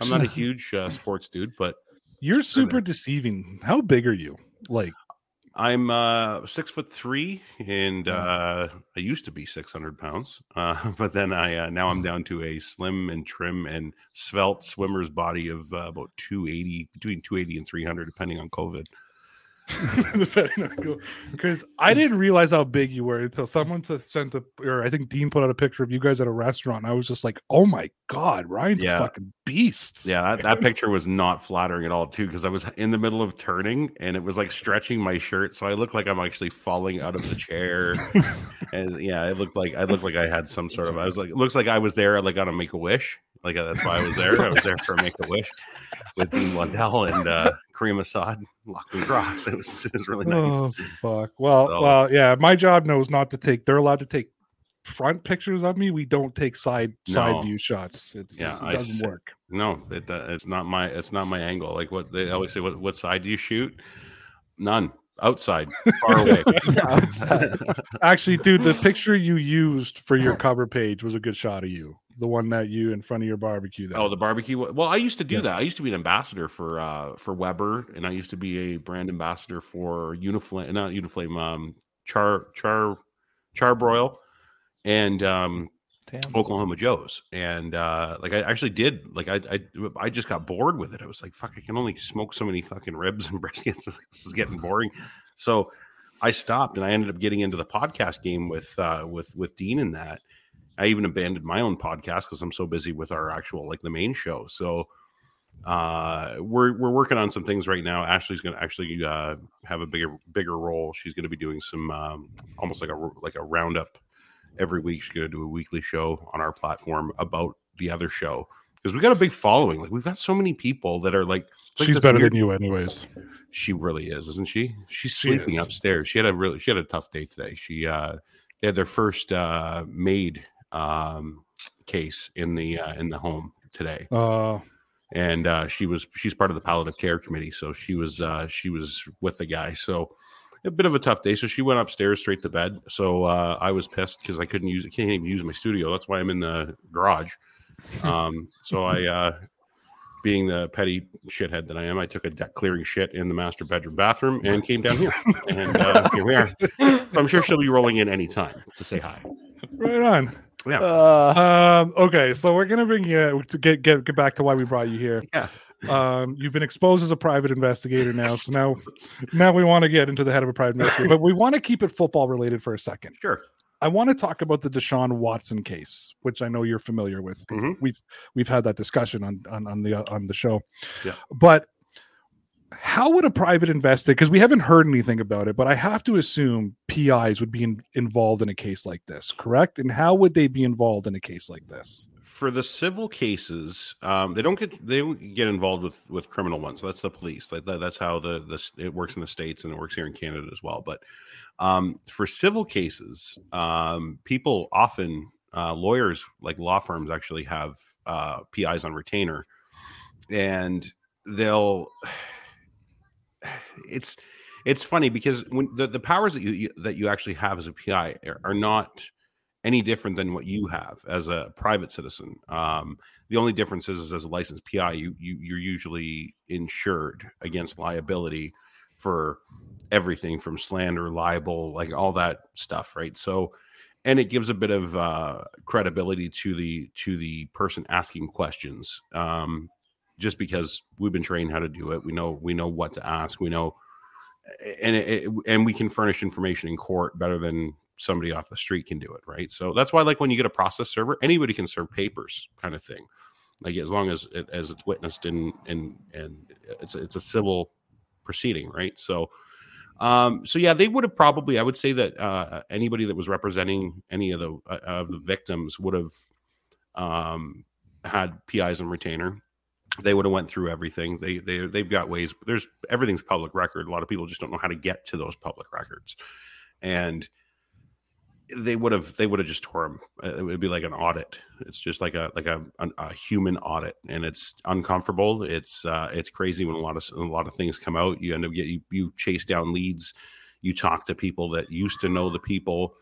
I'm not a huge uh, sports dude, but you're super deceiving. How big are you? Like, I'm uh, six foot three, and uh, I used to be 600 pounds, uh, but then I uh, now I'm down to a slim and trim and svelte swimmer's body of uh, about 280, between 280 and 300, depending on COVID. because I didn't realize how big you were until someone sent a, or I think Dean put out a picture of you guys at a restaurant. I was just like, oh my god, Ryan's Yeah. a fucking beast. Yeah, that, that picture was not flattering at all, too, because I was in the middle of turning and it was like stretching my shirt, so I look like I'm actually falling out of the chair. and yeah, it looked like I looked like I had some sort of. I was like, it looks like I was there like on a Make a Wish. Like uh, that's why I was there. I was there for Make a Wish with Dean Waddell and uh, Kareem Assad, Lachlan Cross. It was it was really nice. Oh fuck. Well, So- well, yeah. My job knows not to take. They're allowed to take front pictures of me. We don't take side side view shots. It's, Yeah, it doesn't see. work. No, it, uh, it's not my it's not my angle. Like what they always say, what what side do you shoot? None. Outside, far away. Actually, dude, the picture you used for your cover page was a good shot of you. The one that you in front of your barbecue. There. Oh, the barbecue. Well, I used to do Yeah. that. I used to be an ambassador for uh for Weber, and I used to be a brand ambassador for Uniflame, not Uniflame, um, Char Char Charbroil, and um Damn. Oklahoma Joe's. And uh like I actually did like I I I just got bored with it. I was like, fuck, I can only smoke so many fucking ribs and briskets. this is getting boring. So I stopped and I ended up getting into the podcast game with uh with with Dean and that. I even abandoned my own podcast because I'm so busy with our actual like the main show. So uh we're we're working on some things right now. Ashley's gonna actually uh have a bigger bigger role. She's gonna be doing some um almost like a like a roundup every week. She's gonna do a weekly show on our platform about the other show. Because we got a big following. Like we've got so many people that are like like She's better weird- than you, anyways. she really is, isn't she? She's sleeping is. upstairs. She had a really she had a tough day today. She uh they had their first uh maid um case in the uh in the home today. Uh, And uh she was she's part of the palliative care committee, so she was uh she was with the guy. So a bit of a tough day. So she went upstairs straight to bed. So uh I was pissed because I couldn't use I can't even use my studio. That's why I'm in the garage. Um so I uh being the petty shithead that I am, I took a deck clearing shit in the master bedroom bathroom and came down here. And uh, here we are. So I'm sure she'll be rolling in anytime to say hi. right on. Yeah. Uh, Um, okay, so we're gonna bring you to get get get back to why we brought you here. Yeah. Um, you've been exposed as a private investigator now, so now now we want to get into the head of a private investigator, but we want to keep it football related for a second. Sure. I want to talk about the Deshaun Watson case, which I know you're familiar with. Mhm. We've we've had that discussion on on, on the uh, on the show. Yeah. But how would a private investigator? Because we haven't heard anything about it, but I have to assume PIs would be in, involved in a case like this, correct? And how would they be involved in a case like this? For the civil cases, um, they don't get they don't get involved with with criminal ones. That's the police. Like that, that's how the the it works in the states and it works here in Canada as well. But um, for civil cases, um, people often uh, lawyers like law firms actually have uh, PIs on retainer, and they'll. It's it's funny because when the, the powers that you, you that you actually have as a PI are, are not any different than what you have as a private citizen. Um, the only difference is, is as a licensed PI, you, you you're usually insured against liability for everything from slander, libel, like all that stuff, right? So, and it gives a bit of uh, credibility to the to the person asking questions, um, just because we've been trained how to do it. We know we know what to ask. We know, and it, and we can furnish information in court better than somebody off the street can do it, right? So that's why, like, when you get a process server, anybody can serve papers, kind of thing. Like as long as it, as it's witnessed in and and it's it's a civil proceeding, right? So, um, so yeah, they would have probably. I would say that uh, anybody that was representing any of the uh, of the victims would have um, had PIs and retainer. They would have went through everything. They they they've got ways. There's everything's public record. A lot of people just don't know how to get to those public records, and they would have they would have just tore them. It would be like an audit. It's just like a like a, an- a human audit, and it's uncomfortable. It's uh, it's crazy when a lot of a lot of things come out. You end up get you, you chase down leads. You talk to people that used to know the people.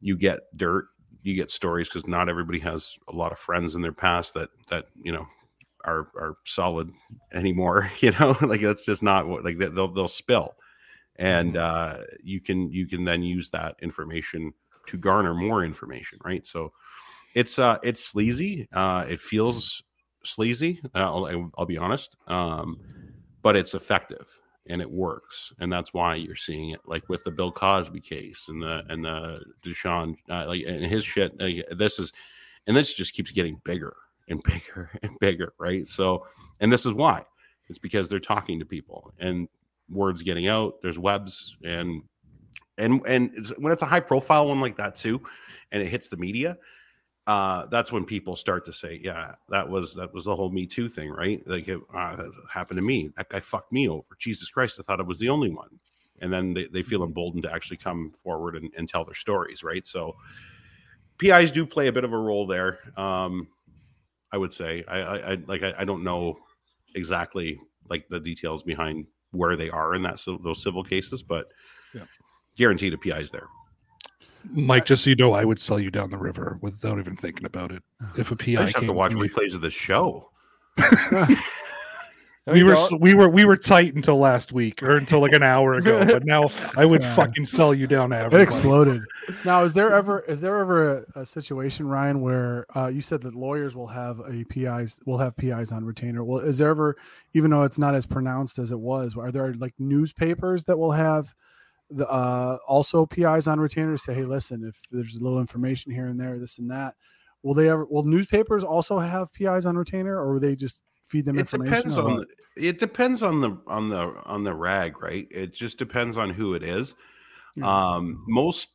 You get dirt. You get stories because not everybody has a lot of friends in their past that that you know are are solid anymore. You know, like that's just not what like they- they'll they'll spill, and uh, you can you can then use that information to garner more information, right? So it's uh it's sleazy. Uh, it feels sleazy. Uh, I'll, I'll be honest, um, but it's effective and it works, and that's why you're seeing it. Like with the Bill Cosby case and the and the Deshaun, uh, like and his shit. Like, this is, and this just keeps getting bigger and bigger and bigger, right? So, and this is why. It's because they're talking to people and words getting out. There's webs and and and it's, when it's a high profile one like that too, and it hits the media, uh, that's when people start to say, "Yeah, that was that was the whole Me Too thing, right? Like it uh, that happened to me. That guy fucked me over. Jesus Christ, I thought I was the only one." And then they, they feel emboldened to actually come forward and, and tell their stories, right? So PIs do play a bit of a role there. Um, I would say I, I, I like I, I don't know exactly like the details behind where they are in that civ- those civil cases, but Yeah. guaranteed a PI's there. Mike, just so you know, I would sell you down the river without even thinking about it. If a PI I just have to watch replays of the show. no, we were don't. we were we were tight until last week or until like an hour ago, but now I would Yeah. fucking sell you down to It exploded. Now, is there ever is there ever a, a situation, Ryan, where uh, you said that lawyers will have a PIs will have PIs on retainer? Well, is there ever, even though it's not as pronounced as it was, are there like newspapers that will have the uh, also PIs on retainer? Say, hey, listen, if there's a little information here and there, this and that, will they ever? Will newspapers also have PIs on retainer, or will they just feed them It depends on what? it depends on the on the on the rag, right? It just depends on who it is. Yeah. Um, most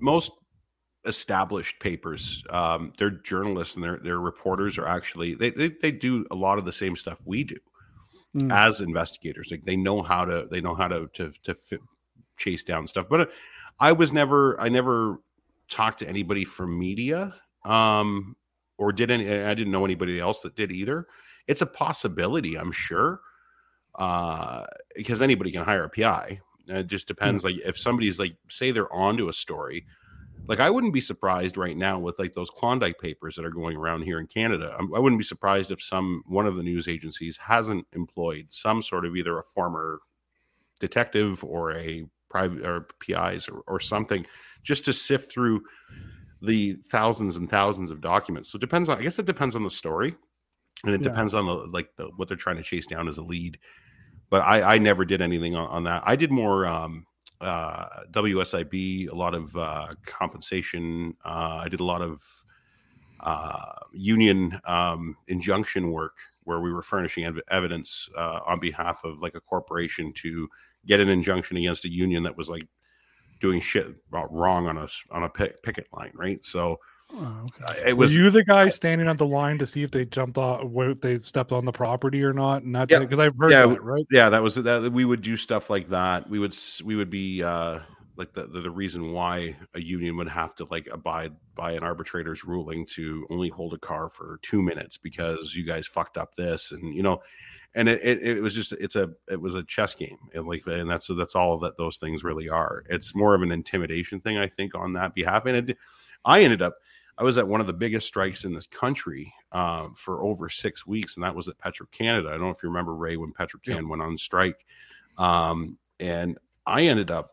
most established papers, um, their journalists and their their reporters are actually they, they they do a lot of the same stuff we do Mm. as investigators. Like they know how to they know how to to to fit, chase down stuff. But uh, I was never I never talked to anybody from media, um, or did any. I didn't know anybody else that did either. It's a possibility, I'm sure, uh, because anybody can hire a PI. It just depends. Like if somebody's like, say they're onto a story, like I wouldn't be surprised right now with like those Klondike papers that are going around here in Canada. I wouldn't be surprised if some one of the news agencies hasn't employed some sort of either a former detective or a private or PIs or, or something just to sift through the thousands and thousands of documents. So it depends on I guess it depends on the story and it Yeah. depends on the like the, what they're trying to chase down as a lead. But I, I never did anything on, on that. I did more um, uh, WSIB, a lot of uh, compensation. Uh, I did a lot of uh, union um, injunction work where we were furnishing ev- evidence uh, on behalf of like a corporation to get an injunction against a union that was like doing shit wrong on us on a pick, picket line, right? So Oh, okay. it Were was you the guy standing on the line to see if they jumped off, where they stepped on the property or not? And that's Yeah. because I've heard Yeah, that, right? yeah that was that we would do stuff like that we would we would be uh like the, the the reason why a union would have to like abide by an arbitrator's ruling to only hold a car for two minutes because you guys fucked up this and you know and it, it, it was just it's a it was a chess game and like and that's that's all that those things really are. It's more of an intimidation thing i think on that behalf and it, i ended up i was at one of the biggest strikes in this country um, for over six weeks and that was at petro canada i don't know if you remember ray when petro can went on strike. Um, and i ended up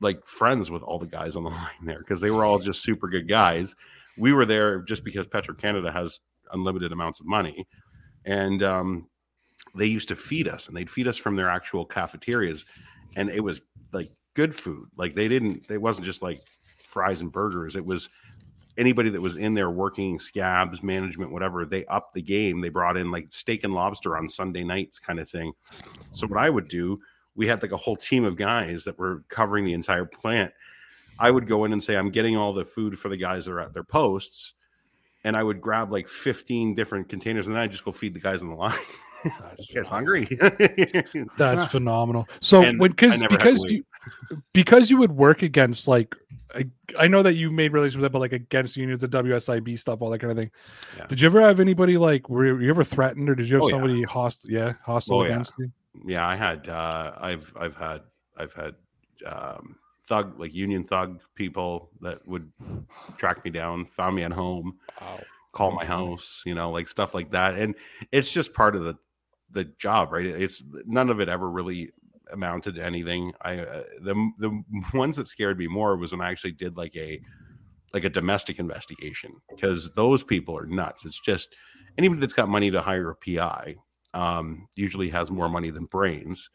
like friends with all the guys on the line there because they were all just super good guys. We were there just because petro canada has unlimited amounts of money. And um, they used to feed us and they'd feed us from their actual cafeterias and it was like good food. Like they didn't it wasn't just like fries and burgers. It was anybody that was in there working scabs management whatever they upped the game. They brought in like steak and lobster on sunday nights kind of thing. So what i would do we had like a whole team of guys that were covering the entire plant. I would go in and say i'm getting all the food for the guys that are at their posts and i would grab like 15 different containers and then i'd just go feed the guys on the line That's you guys hungry That's phenomenal. So And when because never had to because you because you would work against like I, I know that you made relations with that, but like against unions, the WSIB stuff, all that kind of thing. Yeah. Did you ever have anybody like were you ever threatened or did you have Oh, yeah. somebody hostile? Yeah, hostile Oh, yeah. against you. yeah i had uh i've i've had i've had um thug like union thug people that would track me down found me at home call my house you know like stuff like that and it's just part of the the job right? It's none of it ever really amounted to anything. I uh, the the ones that scared me more was when i actually did like a like a domestic investigation because those people are nuts. It's just anybody that's got money to hire a pi um, usually has more money than brains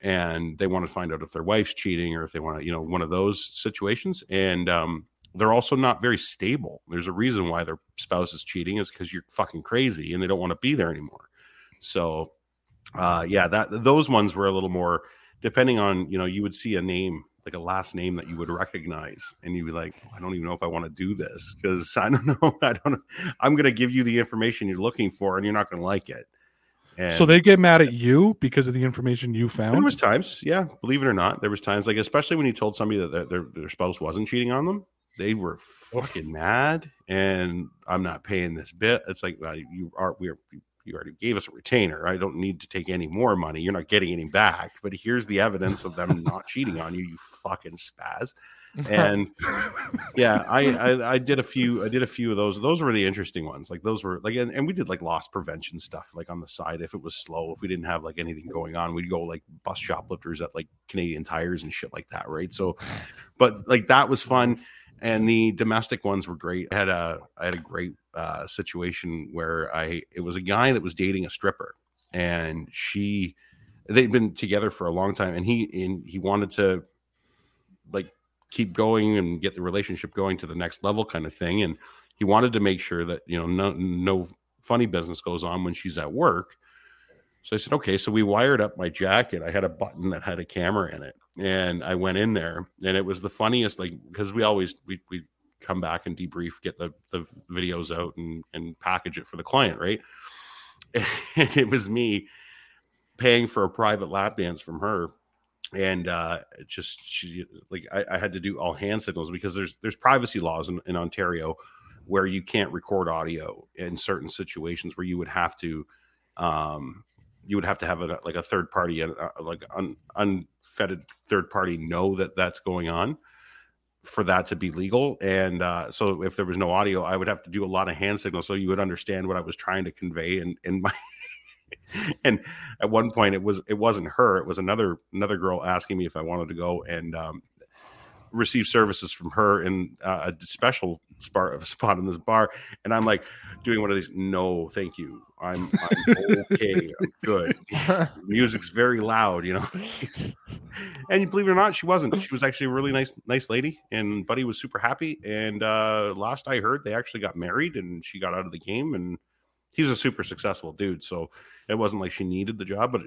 and they want to find out if their wife's cheating or if they want to you know one of those situations and um, they're also not very stable. There's a reason why their spouse is cheating is because you're fucking crazy and they don't want to be there anymore so uh, yeah that those ones were a little more depending on you know you would see a name like a last name that you would recognize and you'd be like i don't even know if i want to do this because i don't know i don't i'm going to give you the information you're looking for and you're not going to like it and So they get mad at you because of the information you found there was times, yeah, believe it or not, there was times like especially when you told somebody that their, their, their spouse wasn't cheating on them, they were fucking mad, and I'm not paying this bit. It's like well, you are we are you already gave us a retainer. I don't need to take any more money. You're not getting any back. But here's the evidence of them not cheating on you. You fucking spaz. And yeah, I, I I did a few I did a few of those. Those were the interesting ones. Like those were like and, and we did like loss prevention stuff like on the side if it was slow, if we didn't have like anything going on, we'd go like bus shoplifters at like Canadian tires and shit like that, right? So but like that was fun and the domestic ones were great. I had a I had a great uh situation where I it was a guy that was dating a stripper and she they'd been together for a long time and he and he wanted to like keep going and get the relationship going to the next level kind of thing and he wanted to make sure that you know no no funny business goes on when she's at work so i said okay so we wired up my jacket. I had a button that had a camera in it. And i went in there and it was the funniest like because we always we, we come back and debrief get the, the videos out and and package it for the client right? And it was me paying for a private lap dance from her. And uh just she like I, I had to do all hand signals because there's there's privacy laws in, in ontario where you can't record audio in certain situations where you would have to um you would have to have a like a third party uh, like un, unfettered third party know that that's going on for that to be legal. And uh so if there was no audio i would have to do a lot of hand signals. So you would understand what i was trying to convey and in my and at one point it was it wasn't her it was another another girl asking me if i wanted to go. And um receive services from her in uh, a special spot spot in this bar, and I'm like doing one of these. No, thank you. I'm, I'm okay. I'm good. Music's very loud, you know. and believe it or not, she wasn't. She was actually a really nice, nice lady, and Buddy was super happy. And uh, last I heard, they actually got married, and she got out of the game, and he was a super successful dude. So it wasn't like she needed the job, but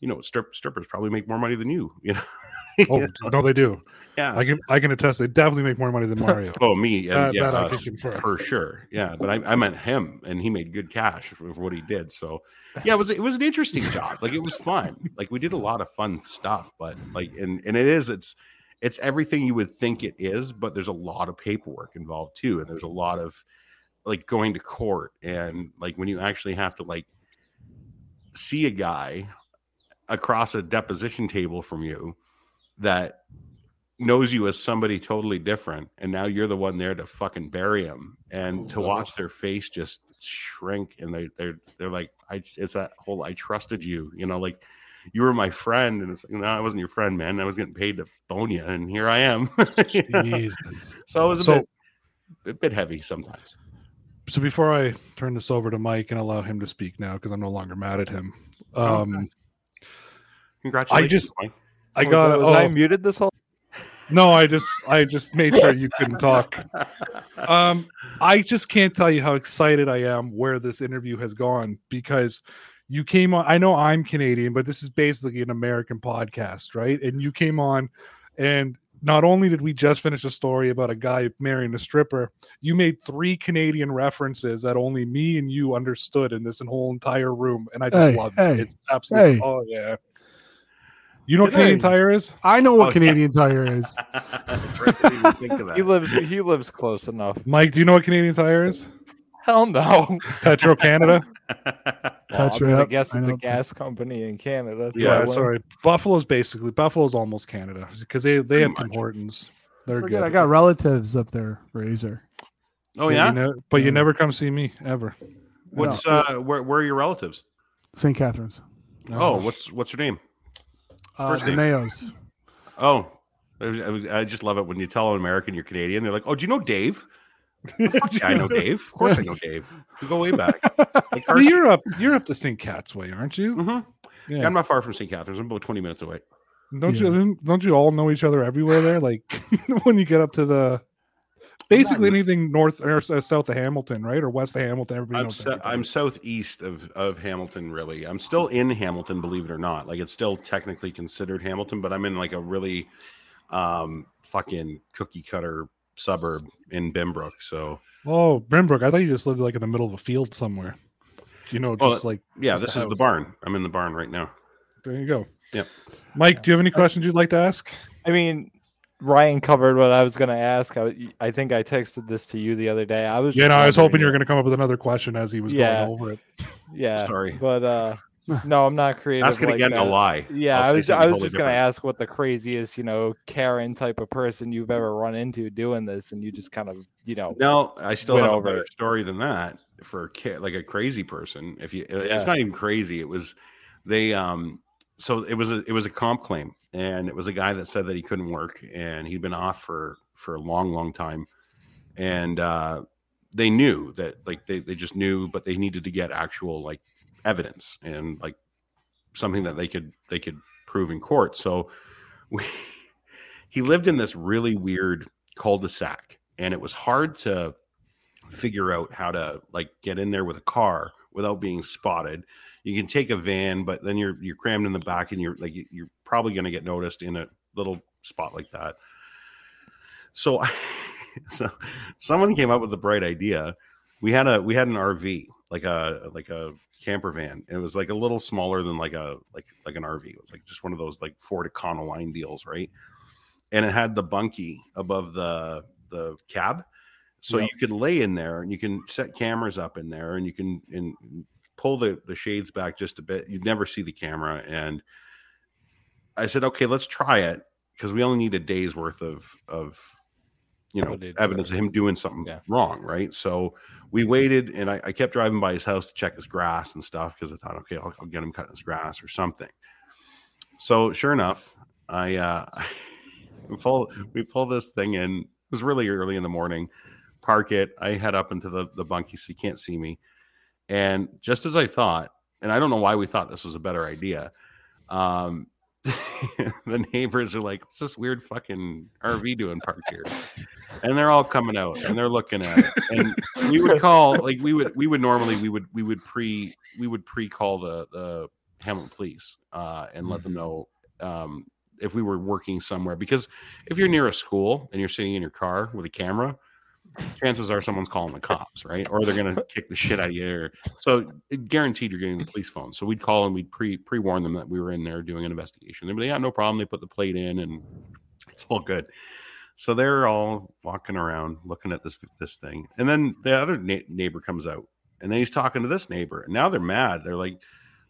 you know, strip, strippers probably make more money than you. You know. Oh no, they do. Yeah. I can I can attest. They definitely make more money than Mario. Oh, me, and That- yeah, that I us, can confirm. for sure. Yeah, but I, I meant him, and he made good cash for, for what he did. So, yeah, it was it was an interesting job. Like it was fun. Like we did a lot of fun stuff, but like and and it is it's it's everything you would think it is, but there's a lot of paperwork involved too, and there's a lot of like going to court and like when you actually have to like see a guy across a deposition table from you that knows you as somebody totally different and now you're the one there to fucking bury him and to watch their face just shrink and they they're they're like I it's that whole I trusted you you know like you were my friend and it's like, no I wasn't your friend man I was getting paid to bone you and here I am Jesus. so it was a So- bit a bit heavy sometimes So before I turn this over to Mike and allow him to speak now, because I'm no longer mad at him. Oh, Um, nice. congratulations just- Mike. I Was got I- was I oh, muted this whole no. I just I just made sure you couldn't talk. Um, I just can't tell you how excited I am where this interview has gone because you came on. I know I'm Canadian, but this is basically an American podcast, right? And you came on, and not only did we just finish a story about a guy marrying a stripper, you made three Canadian references that only me and you understood in this whole entire room, and I just Hey, love hey, it. It's absolutely hey. oh yeah. You know what Canadian Tire is? I know what Oh, Canadian Tire is. That's right. I didn't think of that. he lives he lives close enough. Mike, do you know what Canadian Tire is? Hell no. Petro Canada. Well, I, mean, I guess it's a gas company in Canada. Yeah, sorry. Buffalo's basically Buffalo's almost Canada because they they have Pretty Tim. Hortons. They're Forget, good. I got relatives up there, Razor. oh But yeah you ne- but you never come see me ever. what's uh where, where are your relatives St. Catharines. oh what's what's your name Uh, First the. Mayos. Oh, I, was, I, was, I just love it when you tell an American you're Canadian. They're like, "Oh, do you know Dave?" Yeah, I know Dave. Of course, I know Dave. We go way back. Like Well, you're up. You're up to St. Cat's Way, aren't you? Mhm. Yeah. Yeah, I'm not far from St. Catharines. I'm about 20 minutes away. don't you? Don't you all know each other everywhere there? Like when you get up to the basically not- anything north or south of Hamilton, right, or west of Hamilton. Everybody I'm, knows. so, everybody. I'm southeast of, of Hamilton, really. I'm still in Hamilton, believe it or not. Like it's still technically considered Hamilton, but I'm in like a really um, fucking cookie cutter suburb in Binbrook. So Oh, Brimbrook. I thought you just lived like in the middle of a field somewhere. You know, Well, just like yeah, Just this a is the barn. I'm in the barn right now. there you go. Yep. Mike, do you have any questions you'd like to ask? I mean, Ryan covered what I was going to ask. I, I think I texted this to you the other day. I was Yeah, just no, I was hoping you were going to come up with another question as he was Yeah. going over it. Yeah, Sorry. but uh, no, I'm not creative. That's gonna get that. a lie. Yeah, I'll I was I was totally just gonna ask what the craziest, you know, Karen type of person you've ever run into doing this, and you just kind of, you know, No, I still have over a better it. story than that for a kid, like a crazy person. If you, it's not even crazy. It was they. Um, so it was a it was a comp claim, and it was a guy that said that he couldn't work, and he'd been off for for a long, long time, and uh, they knew that like they they just knew, but they needed to get actual like evidence and like something that they could they could prove in court. So we, he lived in this really weird cul-de-sac, and it was hard to figure out how to like get in there with a car without being spotted. You can take a van, but then you're you're crammed in the back, and you're like you're probably going to get noticed in a little spot like that. So, so someone came up with a bright idea. We had a we had an RV, like a like a camper van. It was like a little smaller than like a like like an RV. It was like just one of those like Ford Econoline deals, right? And it had the bunkie above the the cab, so Yep. you could lay in there and you can set cameras up in there and you can and pull the the shades back just a bit. You'd never see the camera. And I said, okay, let's try it because we only need a day's worth of of you know evidence of him doing something Yeah. wrong, right? So we waited, and I, I kept driving by his house to check his grass and stuff because I thought, okay, I'll, I'll get him cutting his grass or something. So sure enough, I uh, we pull we pull this thing in. It was really early in the morning. Park it. I head up into the the bunkie so you can't see me. And just as I thought, and I don't know why we thought this was a better idea, um, the neighbors are like, "What's this weird fucking RV doing parked here?" And they're all coming out and they're looking at it. And we would call like we would we would normally we would we would pre we would pre call the the Hamilton police uh, and let them know um, if we were working somewhere because if you're near a school and you're sitting in your car with a camera chances are someone's calling the cops right? Or they're going to kick the shit out of you or, so it guaranteed you're getting the police phone. So we'd call and we'd pre pre-warn them that we were in there doing an investigation. They'd be like, yeah no problem. They put the plate in and it's all good. So they're all walking around looking at this this thing. And then the other na- neighbor comes out and then he's talking to this neighbor. And now they're mad. They're like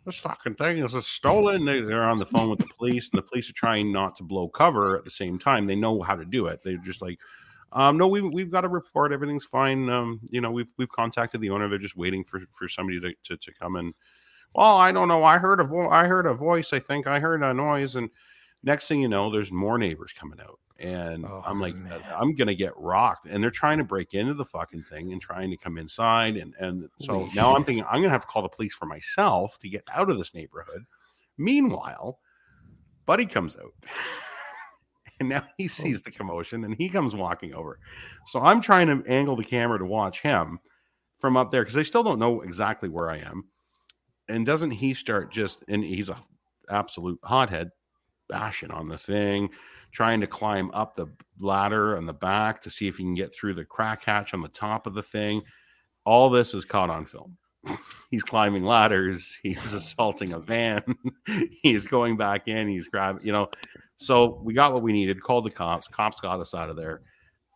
this fucking thing is stolen. They, they're on the phone with the police, and the police are trying not to blow cover at the same time. They know how to do it. They're just like, um, no, we've we've got a report. Everything's fine. Um, you know, we've we've contacted the owner. They're just waiting for, for somebody to, to, to come and. Well, I don't know. I heard a vo- I heard a voice. I think I heard a noise, and next thing you know, there's more neighbors coming out and Oh, I'm like, man. I'm gonna get rocked. And they're trying to break into the fucking thing and trying to come inside. And and so Holy now I'm thinking I'm gonna have to call the police for myself to get out of this neighborhood. Meanwhile, Buddy comes out. And now he oh sees the commotion and he comes walking over. So I'm trying to angle the camera to watch him from up there because I still don't know exactly where I am. And doesn't he start just and he's a absolute hothead bashing on the thing, trying to climb up the ladder on the back to see if he can get through the crack hatch on the top of the thing. All this is caught on film. he's climbing ladders, he's assaulting a van, he's going back in, he's grabbing, you know. So we got what we needed, called the cops, cops got us out of there.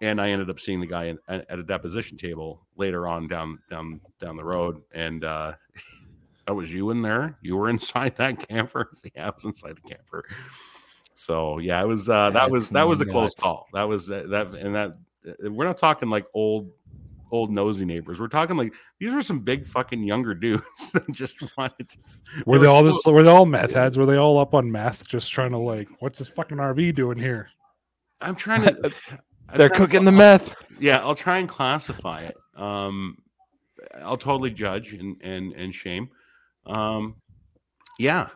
And I ended up seeing the guy in, at a deposition table later on down down down the road, and uh, that was you in there. You were inside that camper. yeah, I was inside the camper. So yeah, it was uh, that That's was that was a close call. That was uh, that and that uh, we're not talking like old old nosy neighbors. We're talking like these were some big fucking younger dudes that just wanted to. Were they all cool. just were they all meth heads? Were they all up on meth, just trying to like, what's this fucking RV doing here? I'm trying to. I'm They're trying to- cooking the meth. yeah i'll try and classify it um i'll totally judge and and and shame um yeah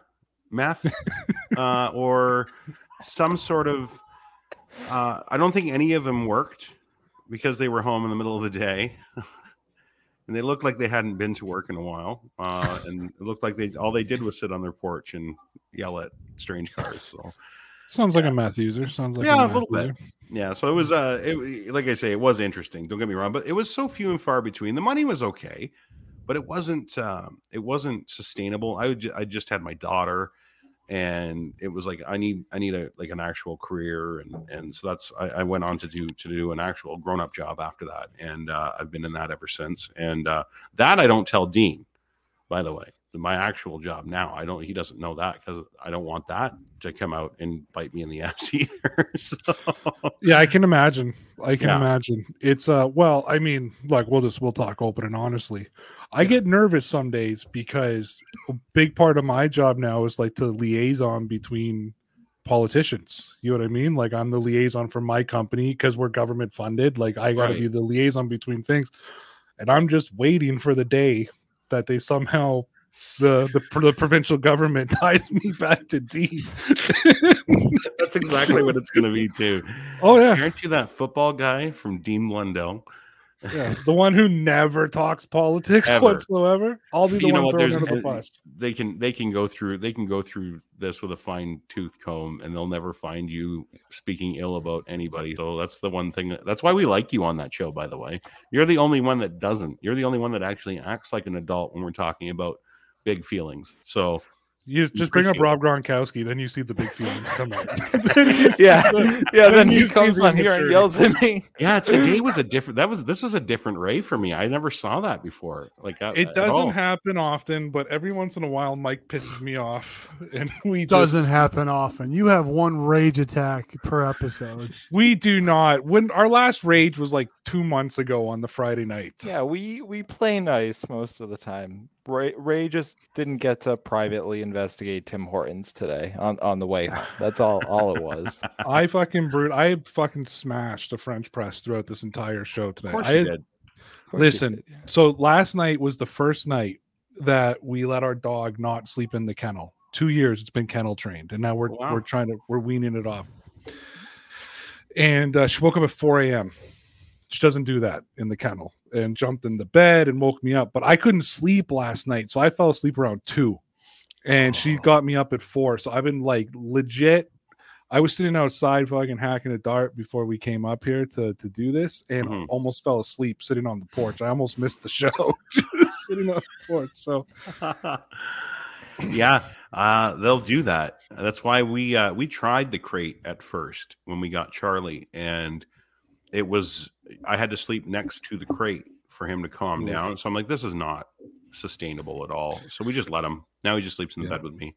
math uh or some sort of uh i don't think any of them worked because they were home in the middle of the day and they looked like they hadn't been to work in a while uh and it looked like they all they did was sit on their porch and yell at strange cars so Sounds like a math user. Sounds like Yeah, a, a little bit. Yeah, so it was uh it like I say, it was interesting. Don't get me wrong, but it was so few and far between. The money was okay, but it wasn't um it wasn't sustainable. I would ju- I just had my daughter and it was like I need I need a like an actual career and and so that's I, I went on to do to do an actual grown up job after that and uh, I've been in that ever since and uh, that I don't tell Dean by the way my actual job now I don't he doesn't know that because I don't want that to come out and bite me in the ass either so Yeah, I can imagine. I can Yeah. imagine. It's uh well, I mean, like we'll just we'll talk open and honestly. I Yeah. get nervous some days because a big part of my job now is like the liaison between politicians. You know what I mean? Like I'm the liaison for my company because we're government funded. Like I gotta Right. be the liaison between things. And I'm just waiting for the day that they somehow the the, the provincial government ties me back to Dean. That's exactly what it's going to be too. oh yeah. Aren't you that football guy from Dean Blundell? Yeah, the one who never talks politics Ever. whatsoever. I'll be the You know one thrown under the bus. They can they can go through they can go through this with a fine tooth comb, and they'll never find you speaking ill about anybody. So that's the one thing. That, that's why we like you on that show. By the way, you're the only one that doesn't. You're the only one that actually acts like an adult when we're talking about big feelings. So You just bring up Rob Gronkowski, then you see the big feelings come out. Then you see Yeah, the- yeah. Then you he comes the on here and yells at me. yeah, today was a different. That was this was a different Ray for me. I never saw that before. Like uh, at- It doesn't happen often, but every once in a while, Mike pisses me off, and we just, Doesn't happen often. You have one rage attack per episode. We do not. When our last rage was like two months ago on the Friday night. Yeah, we we play nice most of the time, Ray, Ray just didn't get to privately investigate Tim Hortons today on, on the way home. That's all all it was. I fucking brute. I fucking smashed the French press throughout this entire show today. Of course I you had- did. Of you Listen, did. so last night was the first night that we let our dog not sleep in the kennel. Two years it's been kennel trained, and now we're Wow. we're trying to we're weaning it off. And uh, she woke up at 4 a.m. She doesn't do that in the kennel and jumped in the bed and woke me up. But I couldn't sleep last night, so I fell asleep around two. And she Oh. got me up at four. So I've been like legit. I was sitting outside fucking hacking a dart before we came up here to to do this and Mhm. almost fell asleep sitting on the porch. I almost missed the show sitting on the porch. So yeah, uh, they'll do that. That's why we uh, we tried the crate at first when we got Charlie, and it was I had to sleep next to the crate for him to calm mm. down. So I'm like, this is not sustainable at all. So we just let him. Now he just sleeps in the Yeah. bed with me.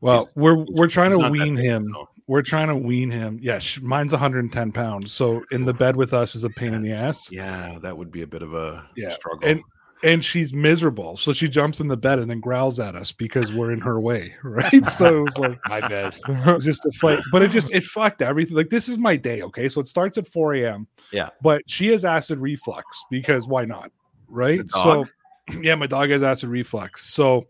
well, He's- we're we're trying to wean big, him. We're trying to wean him. Yeah, mine's 110 pounds. So in the bed with us is a pain in the ass. Yeah, that would be a bit of a Yeah, struggle. and- And she's miserable. So she jumps in the bed and then growls at us because we're in her way. Right. So it was like My bed, just a fight. But it just it fucked everything. Like this is my day. Okay. So it starts at 4 a.m. Yeah. But she has acid reflux because why not? Right. So yeah, my dog has acid reflux. So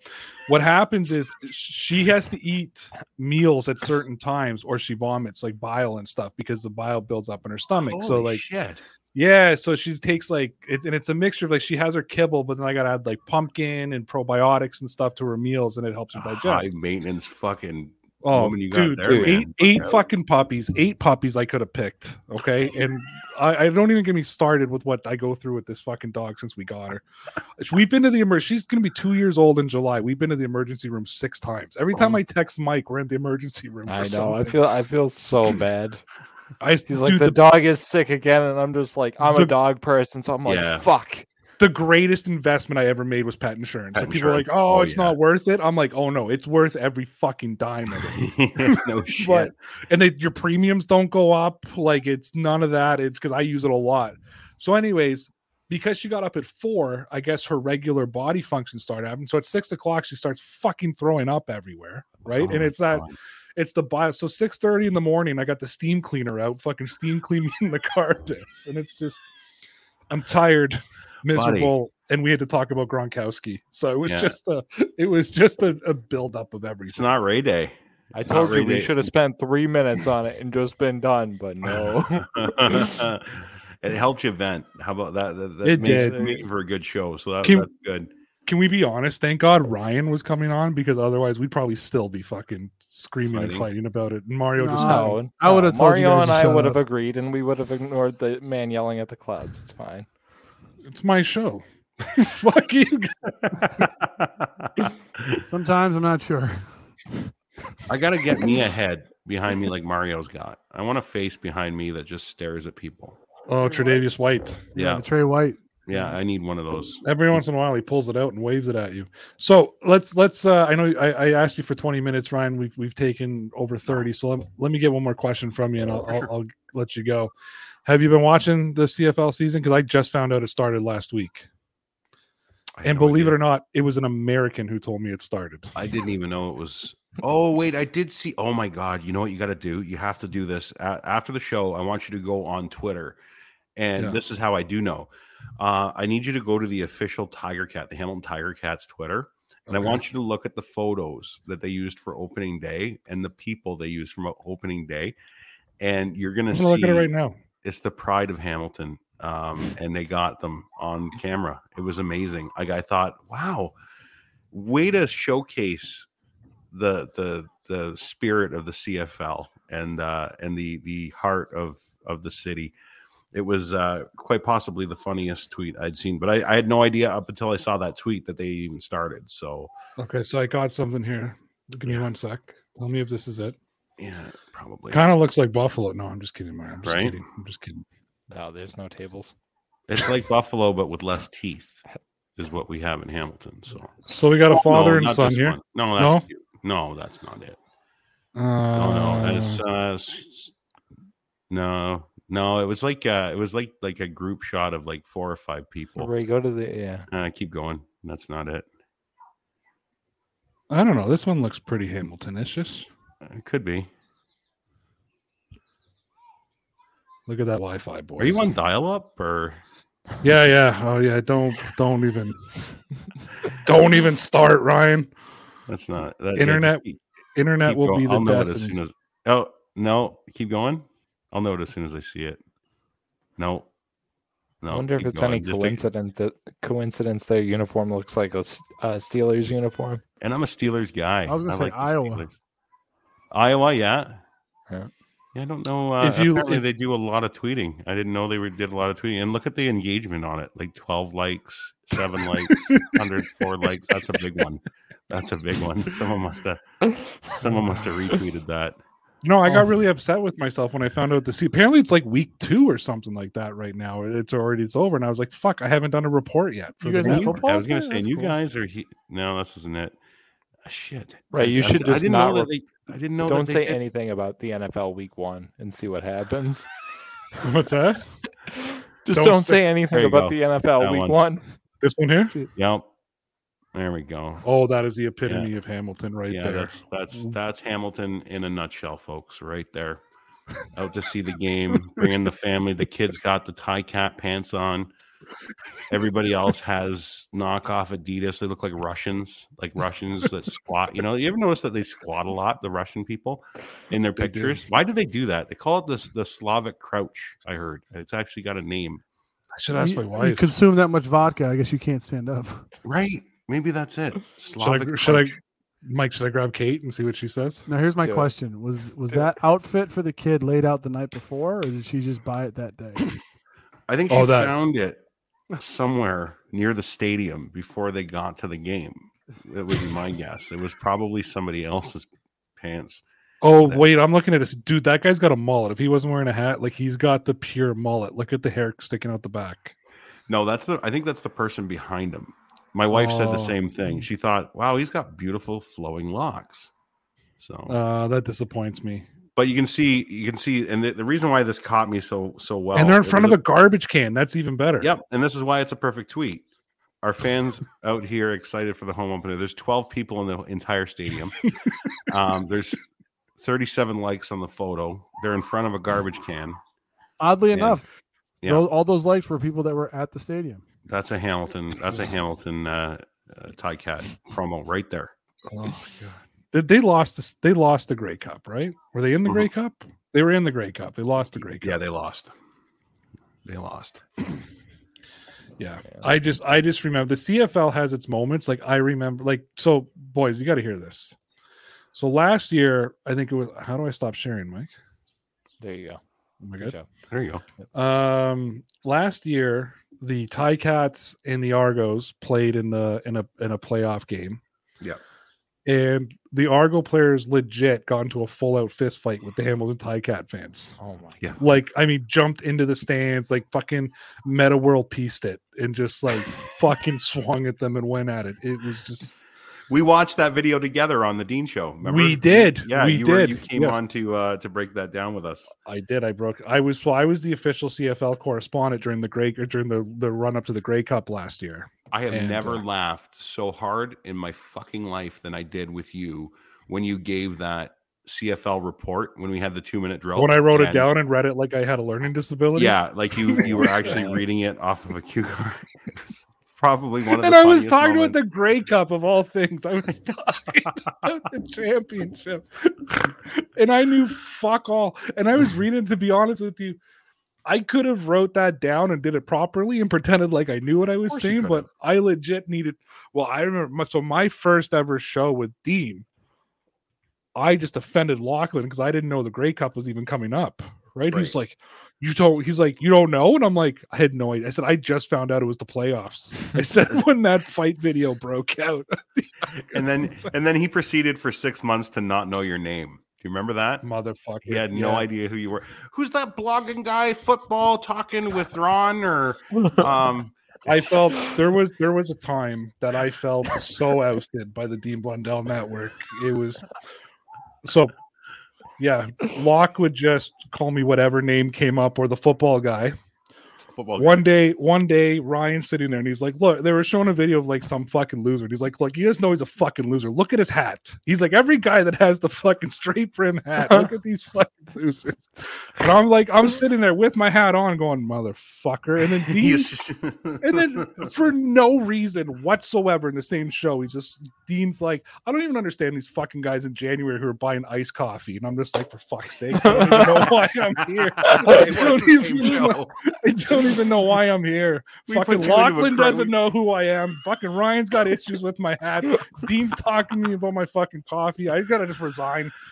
what happens is she has to eat meals at certain times or she vomits like bile and stuff because the bile builds up in her stomach. so like shit. yeah, so she takes like it, and it's a mixture of like she has her kibble, but then I gotta add like pumpkin and probiotics and stuff to her meals, and it helps her High digest. maintenance fucking Oh, woman you got dude, there, dude, eight eight Okay. fucking puppies, eight puppies I could have picked. Okay, and I, I don't even get me started with what I go through with this fucking dog since we got her. We've been to the emergency. She's gonna be two years old in July. We've been to the emergency room six times. Every time Oh. I text Mike, we're in the emergency room. For I know. I feel I feel so bad. I He's like the, the, dog is sick again, and I'm just like I'm The- a dog person, so I'm like Yeah. fuck. The greatest investment I ever made was pet insurance. Pet and people are like, "Oh, Oh, it's yeah. not worth it." I'm like, "Oh no, it's worth every fucking dime of it." no shit. but and they, your premiums don't go up. Like it's none of that. It's because I use it a lot. So, anyways, because she got up at four, I guess her regular body function started happening. So at six o'clock, she starts fucking throwing up everywhere, right? Oh and it's that God. it's the bio. So six thirty in the morning, I got the steam cleaner out, fucking steam cleaning the carpets, and it's just I'm tired, miserable, and we had to talk about Gronkowski. So it was Yeah. just a it was just a, a build up of everything. It's not Ray Day. I told you really. we should have spent three minutes on it and just been done, but no. it helped you vent. How about that? That, that It makes, did. make for a good show. So that, Can- that's good. Can we be honest? Thank God Ryan was coming on because otherwise we'd probably still be fucking screaming and Fighting. fighting about it. And Mario just No. went, no, I would've no. told Mario guys and I would have agreed, and we would have ignored the man yelling at the clouds. It's fine. "It's my show." Fuck you. Sometimes I'm not sure. I got to get me a head behind me like Mario's got. I want a face behind me that just stares at people. Oh, Tre'Davious White. Yeah. Trey White. Yeah, I need one of those. Every once in a while, he pulls it out and waves it at you. So let's let's. Uh, I know I, I asked you for twenty minutes, Ryan. We've we've taken over thirty. So let, let me get one more question from you, and I'll, I'll, I'll let you go. Have you been watching the CFL season? Because I just found out it started last week, and no believe idea. it or not, it was an American who told me it started. I didn't even know it was. Oh wait, I did see. Oh my god! You know what you got to do? You have to do this A- after the show. I want you to go on Twitter, and Yeah. this is how I do know. Uh, I need you to go to the official Tiger Cat, the Hamilton Tiger Cats Twitter, and I want you to look at the photos that they used for opening day and the people they used from opening day, and you're gonna see gonna look at it right now. It's the pride of Hamilton. Um, and they got them on camera. It was amazing. Like I thought, wow, way to showcase the the the spirit of the CFL and uh and the the heart of of the city. It was uh quite possibly the funniest tweet I'd seen, but I, I had no idea up until I saw that tweet that they even started. So Okay, so I got something here. Give me one sec. Tell me if this is it. yeah, probably. Kind of looks like Buffalo. No, I'm just kidding, man. I'm just Right? kidding. I'm just kidding. No, there's no tables. It's like Buffalo, but with less teeth, is what we have in Hamilton. So So we got a Oh, father no, and son here. one. No, that's No? cute. No, that's not it. Uh, No, no, it's uh, s- no, no. It was like uh, it was like like a group shot of like four or five people. Ray, go to the yeah. Uh, keep going. That's not it. I don't know. This one looks pretty Hamilton-ish. It could be. Look at that Wi-Fi, boys. Are you on dial-up or? Yeah, yeah. Oh, yeah. Don't, don't even, don't even start, Ryan. That's not that, Internet keep- Internet keep will going. be the I'll know it death. as soon as. Oh no! Keep going. I'll know it as soon as I see it. No. No. I wonder if keep it's any. Just coincidence that coincidence their uniform looks like a, uh, Steelers uniform. and I'm a Steelers guy. I was gonna say like Iowa. Iowa, yeah. Yeah. Yeah, I don't know. Uh, If you- apparently if- they do a lot of tweeting. I didn't know they were, did a lot of tweeting. And look at the engagement on it: like 12 likes, seven likes, 104 likes. That's a big one. That's a big one. Someone must have. Someone must have retweeted that. No, I got really upset with myself when I found out to see. Apparently, it's like week two or something like that right now. It's already it's over, and I was like, "Fuck, I haven't done a report yet." For You the guys have football? I was gonna say, that's and you cool. guys are he- no, this isn't it. Ah, shit. Right, you I- should I, just didn't not know that re- they. I didn't know. Don't that say did- anything about the NFL Week One and see what happens. What's that? Just Don't don't, say- say anything about go. the NFL That Week one. One. This one here? Yep. There we go. Oh, that is the epitome of Hamilton right yeah, there. that's that's that's Hamilton in a nutshell, folks. Right there. Out to see the game, bringing the family. The kids got the tie cat pants on. Everybody else has knockoff Adidas. They look like Russians, like Russians that squat. You know, you ever notice that they squat a lot, the Russian people, in their They do. pictures? Why do they do that? They call it this the Slavic crouch. I heard it's actually got a name. I should ask you, my you consume that much vodka, I guess you can't stand up. Right? Maybe that's it. should, Slavic I, should I. Mike? Should I grab Kate and see what she says? Now here's my Do it. question: Was was that outfit for the kid laid out the night before, or did she just buy it that day? I think oh, she Oh, that- found it somewhere near the stadium before they got to the game. That would be my guess. It was probably somebody else's pants. Oh That- wait, I'm looking at this dude. That guy's got a mullet. If he wasn't wearing a hat, like he's got the pure mullet. Look at the hair sticking out the back. No, that's the. I think that's the person behind him. My wife said the Oh. same thing. She thought, "Wow, he's got beautiful flowing locks." So, Uh, that disappoints me. But you can see, you can see, and the, the reason why this caught me so so well, and they're in front of a garbage can. That's even better. Yep, and this is why it's a perfect tweet. Our fans out here excited for the home opener. There's 12 people in the entire stadium. um, there's 37 likes on the photo. They're in front of a garbage can. Oddly Yeah. enough, Yeah. those- all those likes were people that were at the stadium. That's a Hamilton. That's a Hamilton uh, uh, tie cat promo right there. Oh my god. They, they lost. This, they lost the Grey Cup, right? Were they in the Mhm. Grey Cup? They were in the Grey Cup. They lost the Grey Cup. Yeah, they lost. They lost. Yeah. I just I just remember the CFL has its moments. Like I remember like so boys, you gotta hear this. So last year, I think it was how do I stop sharing, Mike? There you go. Am I Good good? There you go. Um last year, the Tie Cats and the Argos played in the in a in a playoff game. Yeah. And the Argo players legit got into a full out fist fight with the Hamilton Tie Cat fans. Oh my Yeah. Like, I mean, jumped into the stands, like fucking Metta World Peaced it and just like fucking swung at them and went at it. It was just We watched that video together on the Dean Show. Remember? We did. Yeah, We you Were, did. you came Yes. on to uh, to break that down with us. I did. I broke. I was. Well, I was the official CFL correspondent during the Grey during the the run up to the Grey Cup last year. I have And, never uh, laughed so hard in my fucking life than I did with you when you gave that CFL report when we had the two minute drill. when I wrote it down and read it like I had a learning disability. Yeah, like you you were actually reading it off of a cue card. Probably one of the And I was talking moments. about the Grey Cup of all things. I was talking about the championship, and I knew fuck all. And I was reading. To be honest with you, I could have wrote that down and did it properly and pretended like I knew what I was saying, but I legit needed. Well, I remember. my- So my first ever show with Dean, I just offended Lachlan because I didn't know the Grey Cup was even coming up. Right? He's like, "You don't." He's like, "You don't know," and I'm like, "I had no idea." I said, "I just found out it was the playoffs." I said when that fight video broke out, and then and then he proceeded for six months to not know your name. Do you remember that? motherfucker, He had no yeah. idea who you were. Who's that blogging guy? Football talking with Ron or um I felt there was there was a time that I felt so ousted by the Dean Blundell network. It was so yeah. Locke would just call me whatever name came up or the football guy. Football. One day, one day, Ryan's sitting there and he's like, Look, they were showing a video of like some fucking loser. And he's like, Look, you just know he's a fucking loser. Look at his hat. He's like, Every guy that has the fucking straight brim hat, look at these fucking losers. And I'm like, I'm sitting there with my hat on going, Motherfucker. And then Dean, and then for no reason whatsoever in the same show, he's just Dean's like, I don't even understand these fucking guys in January who are buying iced coffee. And I'm just like, for fuck's sake, I don't even know why I'm here. I don't even I don't even know why I'm here. We Fucking you into a Lachlan doesn't know who I am. Fucking Ryan's got issues with my hat. Dean's talking to me about my fucking coffee. I gotta just resign.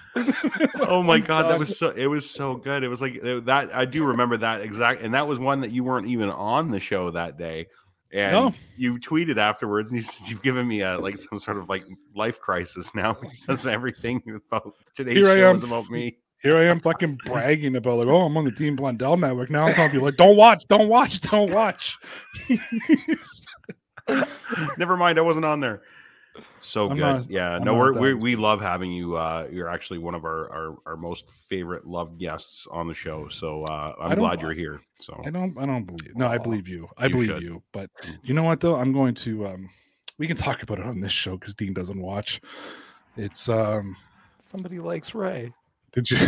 Oh my god, that was so it was so good. It was like that I do remember that exact and that was one that you weren't even on the show that day. And No. you tweeted afterwards and you said you've given me a like some sort of like life crisis now because everything about today's Here I show am. is about me. Here I am fucking bragging about like, oh, I'm on the Dean Blundell network. Now I'm telling people like, don't watch, don't watch, don't watch. Never mind, I wasn't on there. So I'm good. not- yeah, I'm no, we're, that. we we love having you. Uh, you're actually one of our, our our most favorite loved guests on the show. So uh, I I'm glad you're here. So I don't I don't believe no, I believe you. I you believe should. you. But you know what though? I'm going to um we can talk about it on this show because Dean doesn't watch. It's um Somebody likes Ray. Did you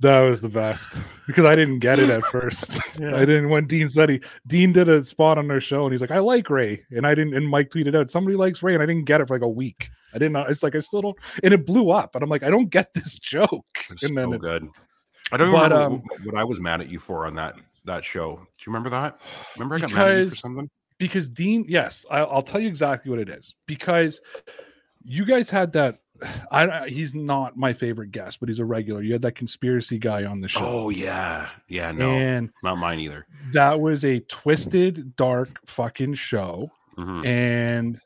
That was the best because I didn't get it at first. I didn't when Dean said he Dean did a spot on their show and he's like, I like Ray. And I didn't and Mike tweeted out, somebody likes Ray, and I didn't get it for like a week. I didn't know it's like I still don't and it blew up. And I'm like, I don't get this joke. It's And then so it- good. I don't But, remember um, what I was mad at you for on that that show. Do you remember that? Remember I got mad at you for Because- something? because Dean, yes, I, I'll tell you exactly what it is. Because you guys had that. I he's not my favorite guest, but he's a regular. You had that conspiracy guy on the show, Oh yeah, yeah. No, and not mine either. that was a twisted, dark fucking show. Mhm. And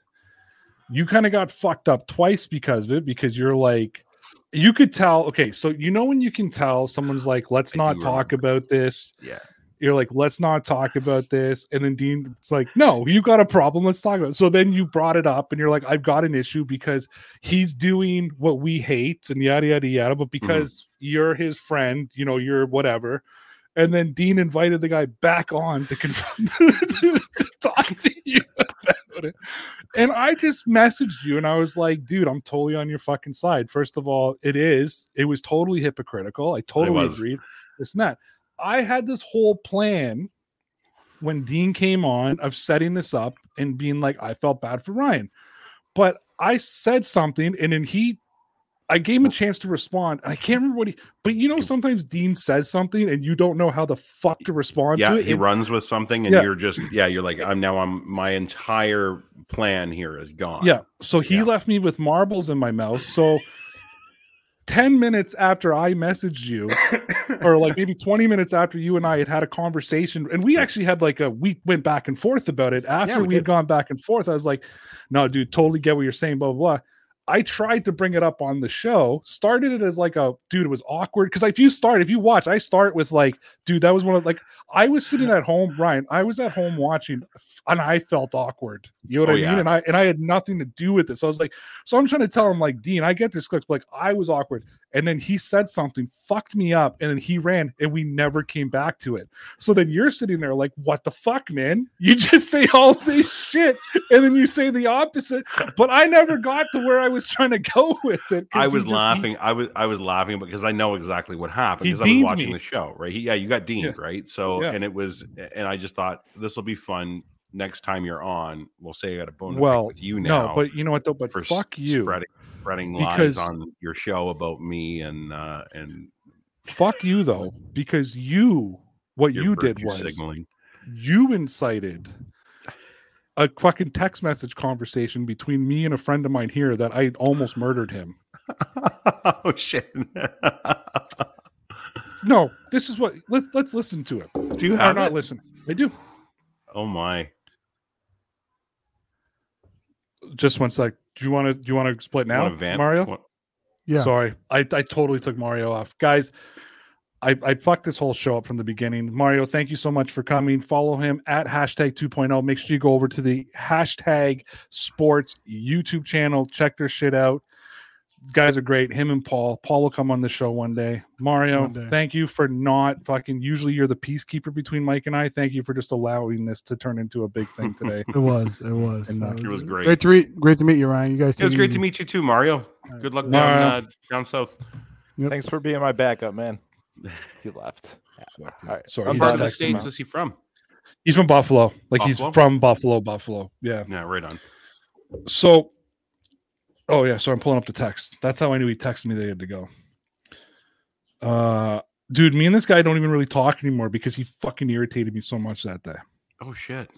you kind of got fucked up twice because of it. Because you're like, you could tell. Okay, so you know when you can tell someone's like, "Let's I not talk remember. about this." Yeah. You're like, let's not talk about this. And then Dean's like, no, you got a problem. Let's talk about it. So then you brought it up and you're like, I've got an issue because he's doing what we hate and yada, yada, yada. But mm-hmm. because you're his friend, you know, you're whatever. And then Dean invited the guy back on to, confront, to talk to you about it. And I just messaged you and I was like, dude, I'm totally on your fucking side. First of all, it is. It was totally hypocritical. I totally agreed. And that. I had this whole plan when Dean came on of setting this up and being like, I felt bad for Ryan. But I said something and then he I gave him a chance to respond. I can't remember what he but you know sometimes Dean says something and you don't know how the fuck to respond Yeah, to it. he and- runs with something, and Yeah. you're just yeah, you're like I'm now. I'm my entire plan here is gone. Yeah. So he Yeah. left me with marbles in my mouth. So 10 minutes after I messaged you, or like maybe 20 minutes after you and I had had a conversation, and we actually had like a we went back and forth about it. After we we, had gone back and forth, I was like, no, dude, totally get what you're saying, blah, blah, blah. I tried to bring it up on the show, started it as like a dude, it was awkward. Because if you start, if you watch, I start with like, dude, that was one of like, I was sitting at home, Ryan, I was at home watching, and I felt awkward. You know what Oh, I mean? yeah. And I and I had nothing to do with this. So I was like, so I'm trying to tell him, like, Dean, I get this clip, like, I was awkward. And then he said something, fucked me up, and then he ran, and we never came back to it. So then you're sitting there like, what the fuck, man? You just say all this shit, and then you say the opposite. But I never got to where I was trying to go with it. I was just- laughing. I was I was laughing because I know exactly what happened because I was watching me. the show, right? He, yeah, you got deemed, right? So Yeah. and it was, and I just thought this will be fun. Next time you're on, we'll say I got a bone well, with you now. no, but you know what though? But fuck you, spreading spreading Because- lies on your show about me and uh and fuck you though, because you, what you did was signaling. you incited a fucking text message conversation between me and a friend of mine here that I almost murdered him. oh shit! No, this is what let's let's listen to it. Do you Or have not it? listen. I do. Oh my! Just one sec. Do you want to do you want to split now, Wanna vamp? Mario? What- Yeah. Sorry, I, I totally took Mario off, guys. I, I fucked this whole show up from the beginning. Mario, thank you so much for coming. Follow him at hashtag 2.0. Make sure you go over to the hashtag sports YouTube channel. Check their shit out. These guys are great. Him and Paul. Paul will come on the show one day. Mario, One day. thank you for not fucking. Usually you're the peacekeeper between Mike and I. Thank you for just allowing this to turn into a big thing today. It was. It was. And, uh, It was great. Great to meet. Great to meet you, Ryan. You guys. It was great easy. to meet you too, Mario. Good luck down uh, down south. Thanks for being my backup, man. He left. All right. Sorry, I'm What part of the states is he from? He's from Buffalo. Like Buffalo? he's from Buffalo, Buffalo. Yeah. Yeah, right on. So, oh yeah. So I'm pulling up the text. That's how I knew he texted me. They had to go. Uh, dude, me and this guy don't even really talk anymore because he fucking irritated me so much that day. Oh shit!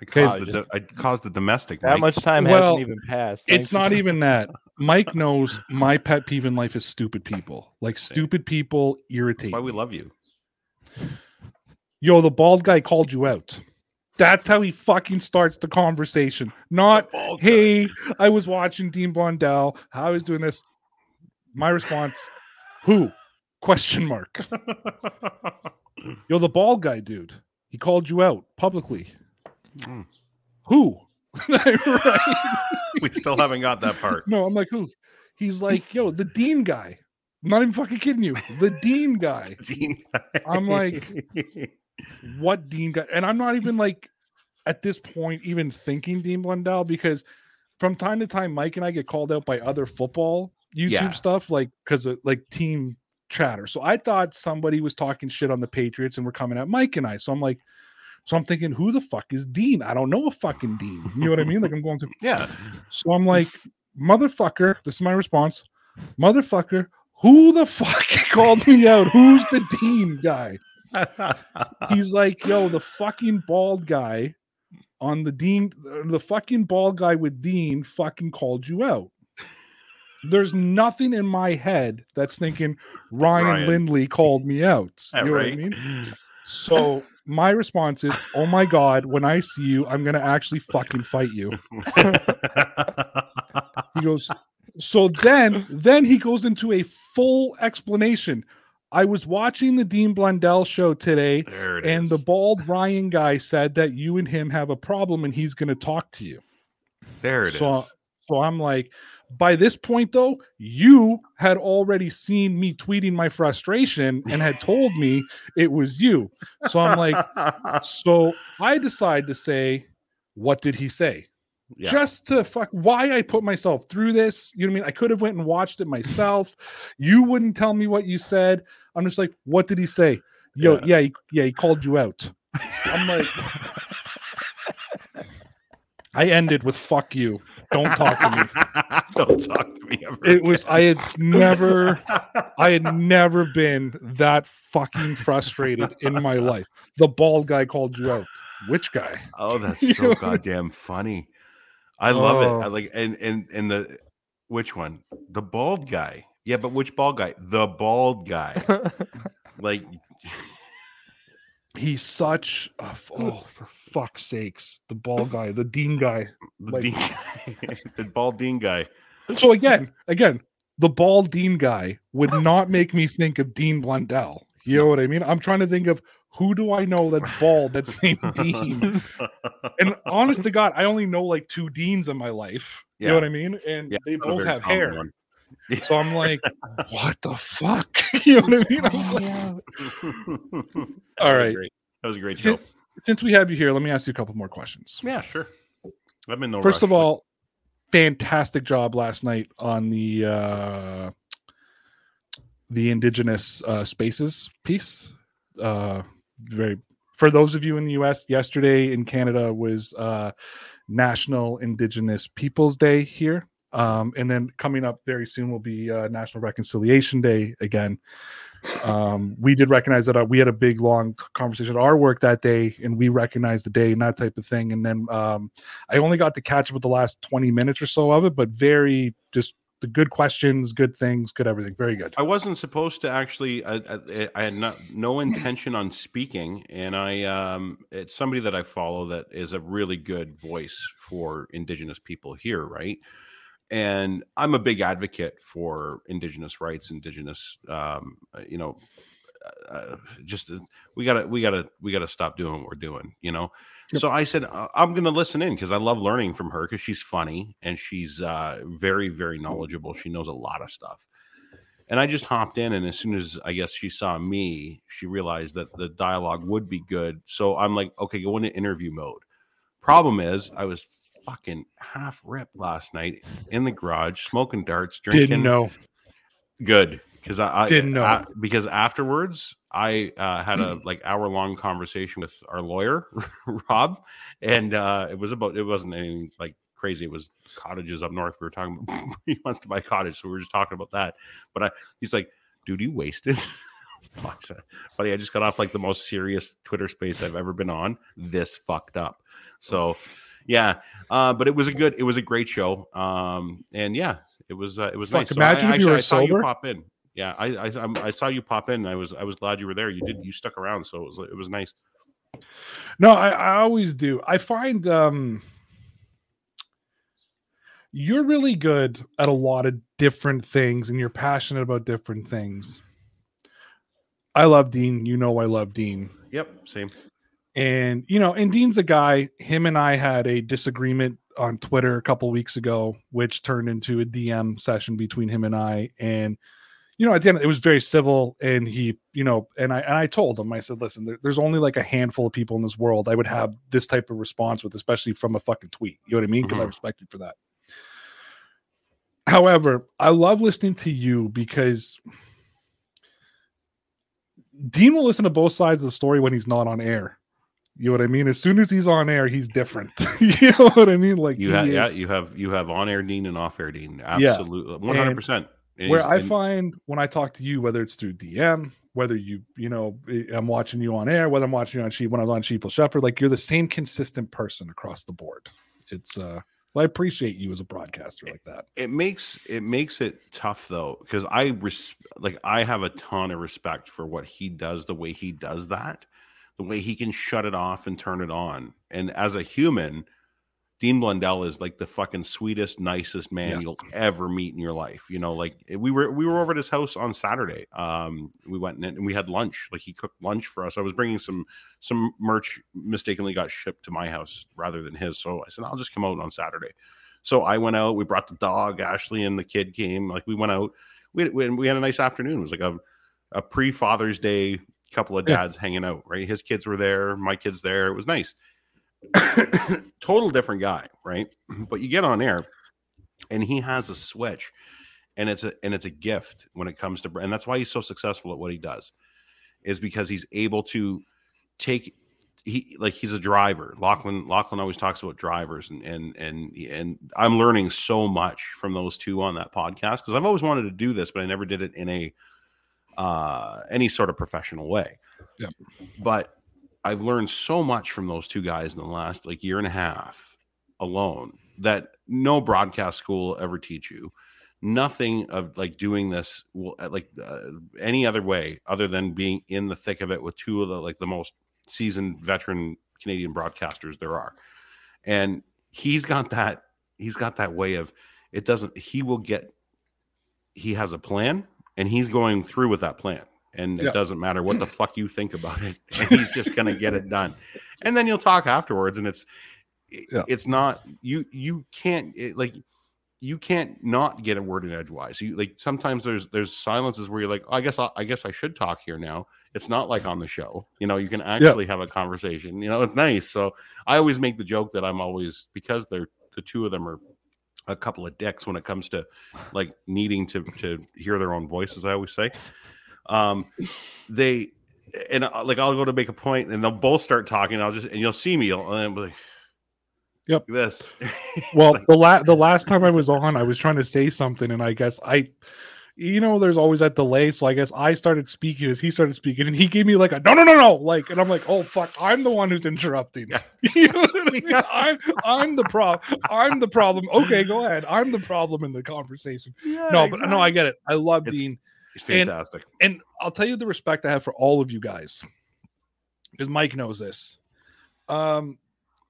I caused, the, just- I caused the domestic. That Mike. much time Well, hasn't even passed. It's not you. even that. Mike knows my pet peeve in life is stupid people. Like stupid people irritate. That's why we love you. Yo, the bald guy called you out. That's how he fucking starts the conversation. Not, The hey, I was watching Dean Blundell. How I was doing this. My response, who? Question mark. Yo, the bald guy, dude. He called you out publicly. Mm. Who? We still haven't got that part. No, I'm like, who? He's like, yo, the Dean guy. I'm not even fucking kidding you. The Dean guy. Gene. I'm like- What Dean guy? And I'm not even like at this point even thinking Dean Blundell because from time to time, Mike and I get called out by other football YouTube Yeah. stuff, like because of like team chatter. So I thought somebody was talking shit on the Patriots and we're coming at Mike and I. So I'm like, so I'm thinking, who the fuck is Dean? I don't know a fucking Dean. You know what I mean? Like I'm going to yeah. so I'm like, motherfucker, this is my response. Motherfucker, who the fuck called me out? Who's the Dean guy? He's like, yo, the fucking bald guy on the Dean, the fucking bald guy with Dean fucking called you out. There's nothing in my head that's thinking Ryan, Ryan. Lindley called me out. You know right. what I mean? So my response is, oh my God, when I see you, I'm gonna actually fucking fight you. He goes, so then then he goes into a full explanation. I was watching the Dean Blundell show today, there it and is. the bald Ryan guy said that you and him have a problem and he's gonna talk to you. there it is. so so I'm like, by this point though, you had already seen me tweeting my frustration and had told me it was you. So I'm like, so I decide to say, what did he say? Yeah. Just to fuck why I put myself through this. You know what I mean? I could have went and watched it myself. You wouldn't tell me what you said. I'm just like, what did he say? Yo, Yeah. yeah, he, yeah, he called you out. I'm like, I ended with fuck you. Don't talk to me. Don't talk to me ever. It was I had never I had never been that fucking frustrated in my life. The bald guy called you out. Which guy? Oh, that's so goddamn funny. I love it. I Oh. like and and and the which one? The bald guy. Yeah, but which bald guy? The bald guy. Like He's such a oh for fuck's sakes. The bald guy, the dean guy. the Like- Dean, the bald Dean guy. So again, again, the bald dean guy would not make me think of Dean Blundell. You know what I mean? I'm trying to think of who do I know that's bald that's named Dean. And honest to God, I only know like two deans in my life. You know what I mean? And Yeah, they both have hair. one. So I'm like, what the fuck? you know what I mean? I was like, That was That was a great show. Since, since we have you here, let me ask you a couple more questions. Yeah, sure. I'm in no First rush, of but- all, fantastic job last night on the uh the indigenous uh spaces piece. Uh very for those of you in the US, yesterday in Canada was uh National Indigenous Peoples Day here. Um, and then coming up very soon will be uh, National Reconciliation Day again. Um, we did recognize that uh, we had a big long conversation at our work that day, and we recognized the day and that type of thing. And then um, I only got to catch up with the last 20 minutes or so of it, but very just the good questions, good things, good everything. Very good. I wasn't supposed to actually. I, I, I had not no intention on speaking, and I um, it's somebody that I follow that is a really good voice for Indigenous people here, right? And I'm a big advocate for Indigenous rights, Indigenous, um, you know, uh, just uh, we gotta we gotta we gotta stop doing what we're doing you know so i said uh, i'm gonna listen in because i love learning from her because she's funny and she's uh, very very knowledgeable. She knows a lot of stuff. And i just hopped in and as soon as i guess she saw me she realized that the dialogue would be good. So i'm like okay go into interview mode. Problem is i was fucking half ripped last night in the garage smoking darts drinking Didn't know. good because I, I Didn't know. I- because afterwards I uh, had a like hour long conversation with our lawyer Rob, and uh, it was about it wasn't anything like crazy. It was cottages up north. We were talking. About, he wants to buy a cottage, so we were just talking about that. But I, he's like, "Dude, you wasted." Buddy, I just got off like the most serious Twitter space I've ever been on. This fucked up. So, yeah, uh, but it was a good, it was a great show. Um, and yeah, it was, uh, it was Fuck, nice. So imagine I, if you were actually- I saw sober. you pop in. Yeah, I, I I'm- saw you pop in. And I was I was glad you were there. You did you stuck around, so it was it was nice. No, I, I always do. I find um you're really good at a lot of different things and you're passionate about different things. I love Dean. You know I love Dean. Yep, same. And you know, and Dean's a guy. Him and I had a disagreement on Twitter a couple weeks ago, which turned into a DM session between him and I. And you know, at the end, it was very civil. And he, you know, and I and I told him, I said, listen, there, there's only like a handful of people in this world I would have this type of response with, especially from a fucking tweet. You know what I mean? Because I Mhm. respect you for that. However, I love listening to you because Dean will listen to both sides of the story when he's not on air. You know what I mean? As soon as he's on air, he's different. you know what I mean? Like You have yeah, you have you have on air Dean and off air Dean. Absolutely, one hundred percent. Where I find when I talk to you, whether it's through DM, whether you, you know, eh, I'm watching you on air, whether I'm watching you on sheep when I'm on Sheeple Shepherd, like you're the same consistent person across the board. It's uh so I appreciate you as a broadcaster like that. it makes it makes it tough though because I res- like I have a ton of respect for what he does, the way he does that, the way he can shut it off and turn it on. And as a human, Dean Blundell is like the fucking sweetest, nicest man Yes. you'll ever meet in your life. You know, like eh, we were we were over at his house on Saturday. Um, we went and we had lunch. Like he cooked lunch for us. I was bringing some some merch mistakenly got shipped to my house rather than his. So I said I'll just come out on Saturday. So I went out. We brought the dog. Ashley and the kid came. Like we went out. We we, we had a nice afternoon. It was like a a pre Father's Day couple of Yeah. dads hanging out. Right, his kids were there. My kids there. It was nice. Total different guy, right? But you get on air, and he has a switch, and it's a and it's a gift when it comes to and that's why he's so successful at what he does, is because he's able to take he like he's a driver. Lachlan Lachlan always talks about drivers and and and and I'm learning so much from those two on that podcast because I've always wanted to do this, but I never did it in a uh any sort of professional way. Yep. But I've learned so much from those two guys in the last like year and a half alone that no broadcast school will ever teach you. Nothing of like doing this will uh, like uh, any other way other than being in the thick of it with two of the like the most seasoned veteran Canadian broadcasters there are. And he's got that he's got that way of it doesn't he will get he has a plan and he's going through with that plan. And Yeah. it doesn't matter what the fuck you think about it. He's just gonna get it done. And then you'll talk afterwards and it's Yeah. it's not you you can't it, like you can't not get a word in edgewise. You like sometimes there's there's silences where you're like, I guess I, I guess I should talk here now. It's not like on the show, you know. You can actually have a conversation. You know, it's nice. So I always make the joke that I'm always because they're the two of them are a couple of dicks when it comes to like needing to to hear their own voices. I always say, um, they and uh, like I'll go to make a point and they'll both start talking. I'll just and you'll see me, and I'm like, Yep. this. Well, like- the last the last time I was on, I was trying to say something, and I guess I, you know, there's always that delay. So I guess I started speaking as he started speaking, and he gave me like a no, no, no, no, like, and I'm like, oh fuck, I'm the one who's interrupting. Yeah. you know what I mean? I'm I'm the problem. I'm the problem. Okay, go ahead. I'm the problem in the conversation. no, but no, I get it. I love It's- Dean. It's fantastic. and I'll tell you the respect I have for all of you guys because Mike knows this. Um,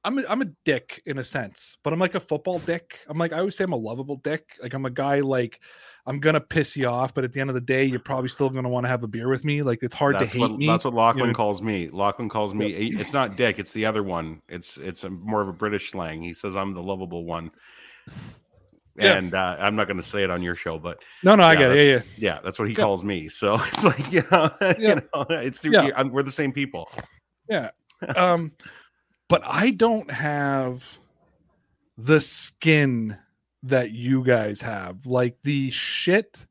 I'm a, I'm a dick in a sense, but I'm like a football dick. I'm like I always say I'm a lovable dick. Like I'm a guy like I'm gonna piss you off, but at the end of the day, you're probably still gonna want to have a beer with me. Like it's hard That's to hate what me. that's what Lachlan know? calls me. Lachlan calls me. It's not Dick. It's the other one. It's it's a, more of a British slang. He says I'm the lovable one. Yeah. And uh, I'm not going to say it on your show, but no, no, I Yeah, get it. Yeah, yeah. yeah, that's what he Yeah. calls me. So it's like you know, Yeah. you know it's Yeah. I'm, we're the same people. Yeah. Um, but I don't have the skin that you guys have. Like the shit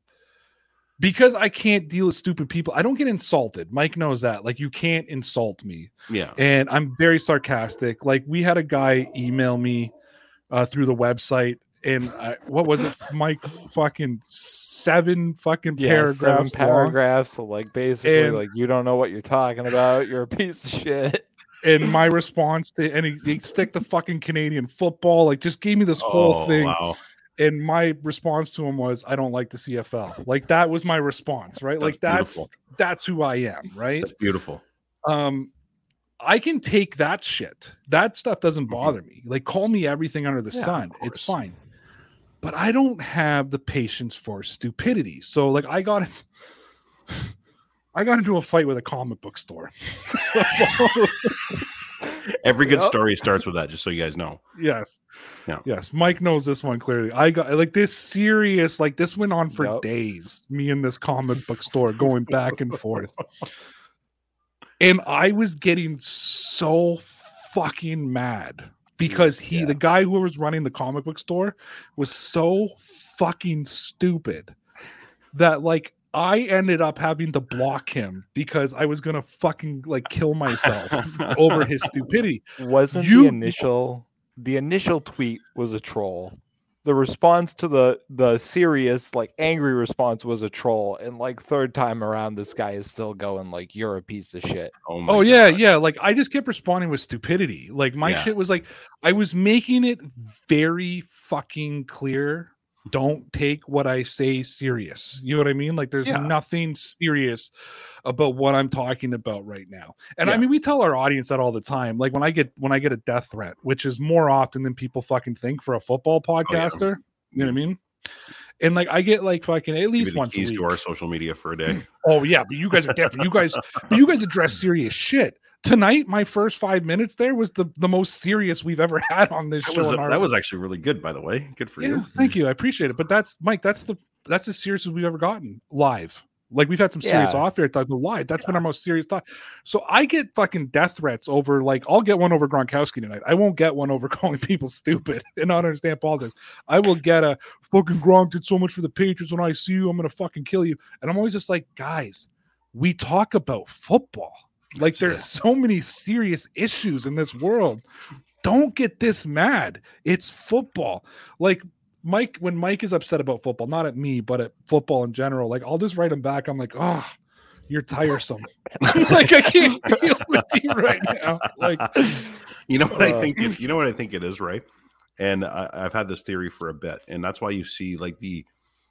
because I can't deal with stupid people. I don't get insulted. Mike knows that. Like you can't insult me. Yeah, And I'm very sarcastic. Like we had a guy email me uh, through the website and I, what was it Mike fucking seven fucking Yeah, seven paragraphs long. paragraphs. So like basically, And- like you don't know what you're talking about. You're a piece of shit. and my response to and he, he stick to fucking Canadian football, like just gave me this whole Oh, thing. Wow. And my response to him was, I don't like the CFL. Like that was my response, right? like That's that's beautiful. that's who I am, right? That's beautiful. Um I can take that shit. That stuff doesn't Mhm. bother me. Like call me everything under the Yeah, sun. It's fine. But I don't have the patience for stupidity. So like I got it. I got into a fight with a comic book store. Every good Yep. story starts with that. Just so you guys know. Yes. Yeah. Yes. Mike knows this one clearly. I got like this serious, like this went on for Yep. days. Me in this comic book store going back and forth. And I was getting so fucking mad because he, Yeah. the guy who was running the comic book store, was so fucking stupid that like I ended up having to block him because I was gonna fucking like kill myself over his stupidity. Wasn't You- the initial the initial tweet was a troll. The response to the the serious like angry response was a troll, and like third time around, this guy is still going like you're a piece of shit. Oh, Oh yeah, yeah. Like I just kept responding with stupidity. Like my Yeah. shit was like I was making it very fucking clear. Don't take what I say serious. You know what I mean? Like there's Yeah. nothing serious about what I'm talking about right now. And I mean, we tell our audience that all the time. Like when I get when I get a death threat, which is more often than people fucking think for a football Oh, yeah. podcaster. You know what I mm-hmm. mean? And like I get like fucking at least once a keys week. to our social media for a day. Oh yeah, but you guys are different. You guys, you guys address serious shit. Tonight, my first five minutes there was the, the most serious we've ever had on this That show. was in our- that was actually really good, by the way. Good for yeah, you. thank you. I appreciate it. But that's Mike. That's the that's as serious as we've ever gotten live. Like we've had some serious Yeah. off air talk, but live that's been our most serious talk. So I get fucking death threats over like I'll get one over Gronkowski tonight. I won't get one over calling people stupid and not understand politics. I will get a fucking Gronk did so much for the Patriots. When I see you, I'm gonna fucking kill you. And I'm always just like, guys, we talk about football. Like there's it. so many serious issues in this world. Don't get this mad. It's football. Like Mike, when Mike is upset about football, not at me, but at football in general, like I'll just write him back. I'm like, oh, you're tiresome. like I can't deal with you right now. Like, you know what I Uh, think? It, you know what I think it is, right? And I, I've had this theory for a bit, and that's why you see like the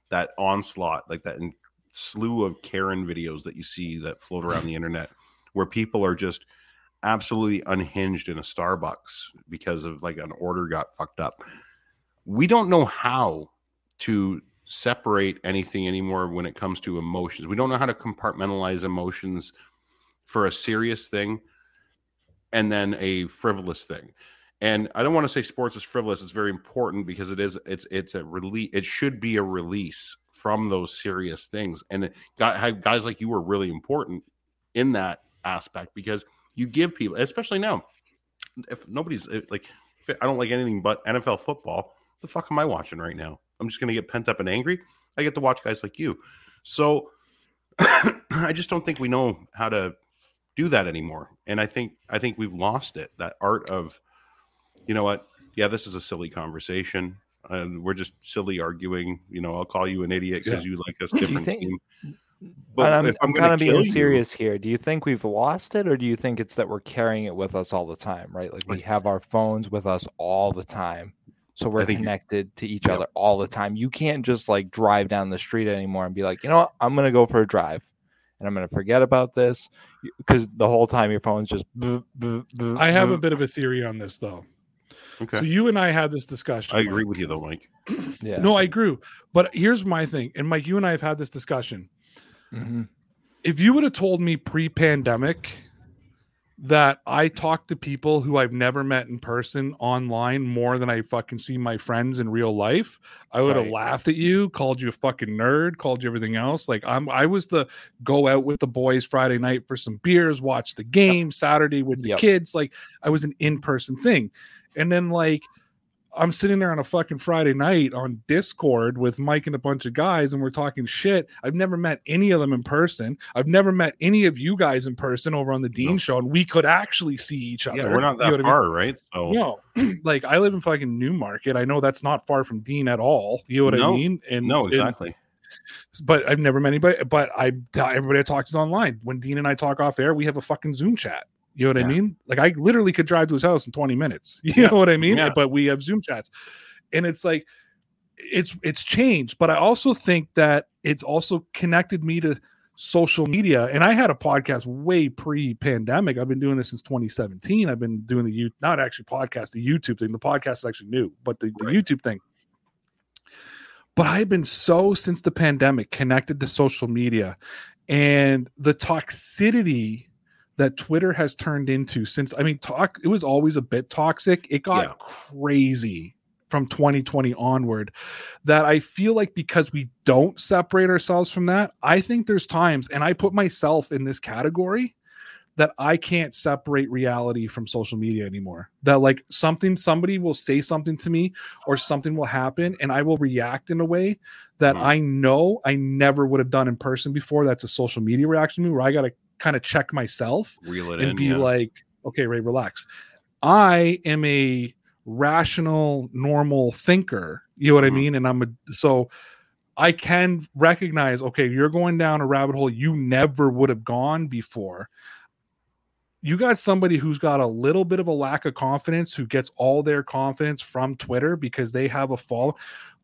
that onslaught, like that in, slew of Karen videos that you see that float around the internet, where people are just absolutely unhinged in a Starbucks because of like an order got fucked up. We don't know how to separate anything anymore when it comes to emotions. We don't know how to compartmentalize emotions for a serious thing and then a frivolous thing. And I don't want to say sports is frivolous. It's very important because it is. It's it's a release. It should be a release from those serious things. And it, guy- guys like you are really important in that aspect because you give people, especially now, if nobody's eh, like, if I don't like anything but NFL football. The fuck am I watching right now? I'm just going to get pent up and angry. I get to watch guys like you. So I just don't think we know how to do that anymore. And I think I think we've lost it. That art of, you know what? Yeah, this is a silly conversation. And we're just silly arguing. You know, I'll call you an idiot because you like this you different think- team. But I'm, I'm gonna kind of kill being you- serious here. Do you think we've lost it, or do you think it's that we're carrying it with us all the time? Right, like we have our phones with us all the time, so we're think you- connected to each Yep. other all the time. You can't just like drive down the street anymore and be like, you know what, I'm gonna go for a drive, and I'm gonna forget about this because the whole time your phone's just. I have a bit of a theory on this though. Okay. So you and I had this discussion. I agree Mike. with you though, Mike. Yeah. No, I agree. But here's my thing, and Mike, you and I have had this discussion. Mhm. If you would have told me pre-pandemic that I talk to people who I've never met in person online more than I fucking see my friends in real life, I would have Right. laughed at you, called you a fucking nerd, called you everything else. Like I'm I was the go out with the boys Friday night for some beers, watch the game Saturday with the Yep. kids. Like I was an in-person thing. And then like I'm sitting there on a fucking Friday night on Discord with Mike and a bunch of guys, and we're talking shit. I've never met any of them in person. I've never met any of you guys in person over on the Dean No. show, and we could actually see each other. Yeah, we're not You that know what I mean? far, right? So No, like I live in fucking Newmarket. I know that's not far from Dean at all. You know what I mean? And no, and- exactly. but I've never met anybody. But I tell everybody I talk to is online. When Dean and I talk off air, we have a fucking Zoom chat. You know what I mean? Like I literally could drive to his house in 20 minutes. You Yeah. know what I mean? Yeah. But we have Zoom chats. And it's like it's it's changed, but I also think that it's also connected me to social media. And I had a podcast way pre-pandemic. I've been doing this since 2017. I've been doing the you not actually podcast, the YouTube thing. The podcast is actually new, but the, the Right. YouTube thing. But I've been so since the pandemic connected to social media and the toxicity that Twitter has turned into since I mean talk it was always a bit toxic. It got Yeah. crazy from 2020 onward that I feel like because we don't separate ourselves from that, I think there's times and I put myself in this category that I can't separate reality from social media anymore. That like something somebody will say something to me or something will happen and I will react in a way that Mhm. I know I never would have done in person before. That's a social media reaction to me where I got to kind of check myself Reel it and in. be yeah. like, okay, Ray, relax. I am a rational, normal thinker. You know what Mhm. I mean? And I'm a so I can recognize, okay, you're going down a rabbit hole you never would have gone before. You got somebody who's got a little bit of a lack of confidence who gets all their confidence from Twitter because they have a fall.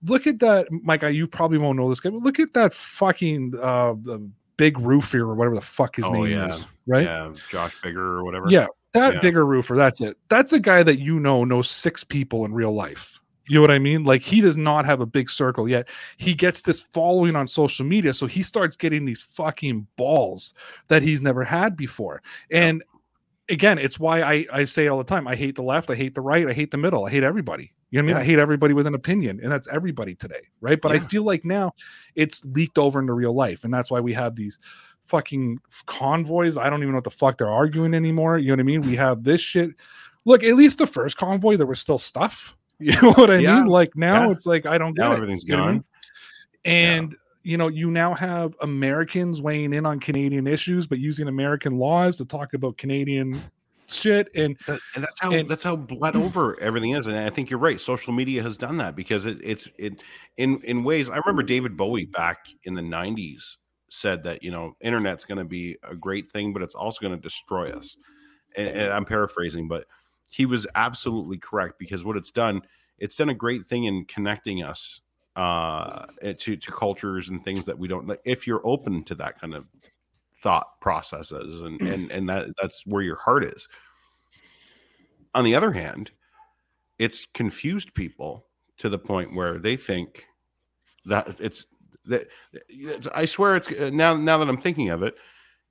Look at that, Mike. You probably won't know this guy, but look at that fucking uh the big roofer or whatever the fuck his Oh, name yeah. is, right? Yeah, Josh Bigger or whatever. Yeah, that Yeah. bigger roofer. That's it. That's a guy that you know knows six people in real life. You know what I mean? Like he does not have a big circle yet. He gets this following on social media, so he starts getting these fucking balls that he's never had before. And again, it's why I I say all the time, I hate the left, I hate the right, I hate the middle, I hate everybody. You know what I mean? Yeah. I hate everybody with an opinion, and that's everybody today, right? But I feel like now it's leaked over into real life, and that's why we have these fucking convoys. I don't even know what the fuck they're arguing anymore. You know what I mean? We have this shit. Look, at least the first convoy, there was still stuff. You know what I Yeah. mean? Like now Yeah. it's like I don't get Now it. everything's You know I mean? gone. And you know, you now have Americans weighing in on Canadian issues, but using American laws to talk about Canadian shit. And and that's how And- that's how bled over everything is, and I think you're right. Social media has done that because it, it's it in in ways. I remember David Bowie back in the '90s said that you know internet's going to be a great thing, but it's also going to destroy us. And, and I'm paraphrasing, but he was absolutely correct because what it's done, it's done a great thing in connecting us uh to to cultures and things that we don't like if you're open to that kind of thought processes and and and that that's where your heart is. On the other hand it's confused people to the point where they think that it's that it's- i swear it's uh, now now that i'm thinking of it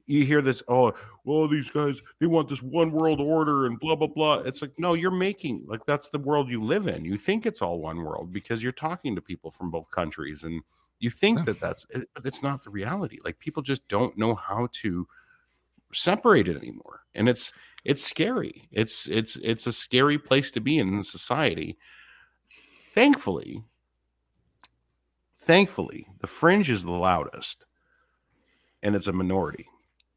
you hear this oh well these guys they want this one world order and blah blah blah. It's like no you're making like that's the world you live in. You think it's all one world because you're talking to people from both countries and you think Yeah. that that's eh, but it's not the reality like people just don't know how to separate it anymore and it's it's scary it's it's it's a scary place to be in in society. Thankfully thankfully the fringe is the loudest and it's a minority.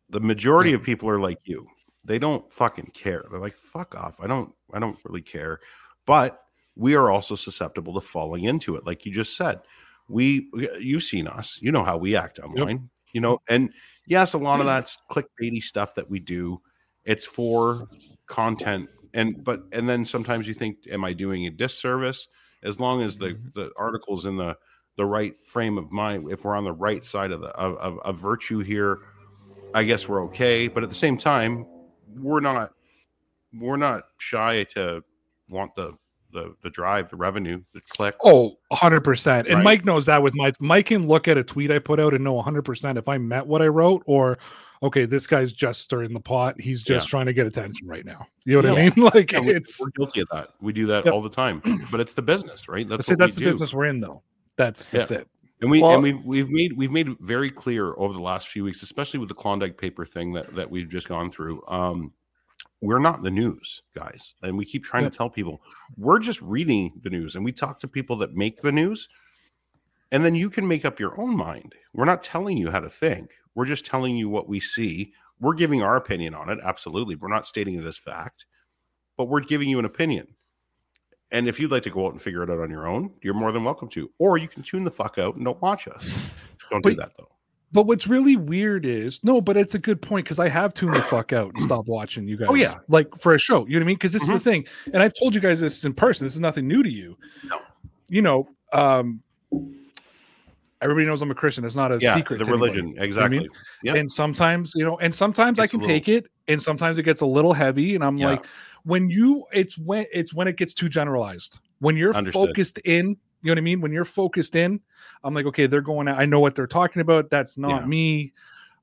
The majority of people are like you. They don't fucking care. They're like fuck off. I don't i don't really care. But we are also susceptible to falling into it like you just said we you've seen us. You know how we act online you know and yes a lot of that's clickbaity stuff that we do. It's for content and but and then sometimes you think am i doing a disservice? As long as the mm-hmm. the article's in the the right frame of mind if we're on the right side of the of, of, of virtue here i guess we're okay but at the same time we're not we're not shy to want the the the drive, the revenue, the click. Oh, 100%. And Right. Mike knows that with my Mike can look at a tweet I put out and know 100% if I meant what I wrote or okay, this guy's just stirring the pot. He's just Yeah. trying to get attention right now. You know what Yeah. I mean? Like Yeah, we, it's we're guilty of that. We do that Yep. all the time. But it's the business, right? that's That's it, that's we the do. business we're in though. That's that's it. And we Well- and we've we've made we've made very clear over the last few weeks, especially with the Klondike paper thing that that we've just gone through. Um, we're not the news, guys, and we keep trying Yep. to tell people we're just reading the news, and we talk to people that make the news, and then you can make up your own mind. We're not telling you how to think. We're just telling you what we see. We're giving our opinion on it. Absolutely, we're not stating it as fact, but we're giving you an opinion. And if you'd like to go out and figure it out on your own, you're more than welcome to. Or you can tune the fuck out and don't watch us. Don't do that though. But what's really weird is no, but it's a good point because I have tuned the fuck out and stopped watching you guys. Oh, yeah. like for a show. You know what I mean? Because this Mhm. is the thing, and I've told you guys this in person. This is nothing new to you. No. You know, um, everybody knows I'm a Christian. It's not a Yeah, secret. the to anybody. religion. what I Exactly. mean? Yeah. And sometimes, you know, and sometimes I can little- take it, and sometimes it gets a little heavy, and I'm Yeah. like, when you, it's when it's when it gets too generalized. When you're Understood. focused in, you know what I mean. When you're focused in, I'm like, okay, they're going. out. I know what they're talking about. That's not Yeah. me.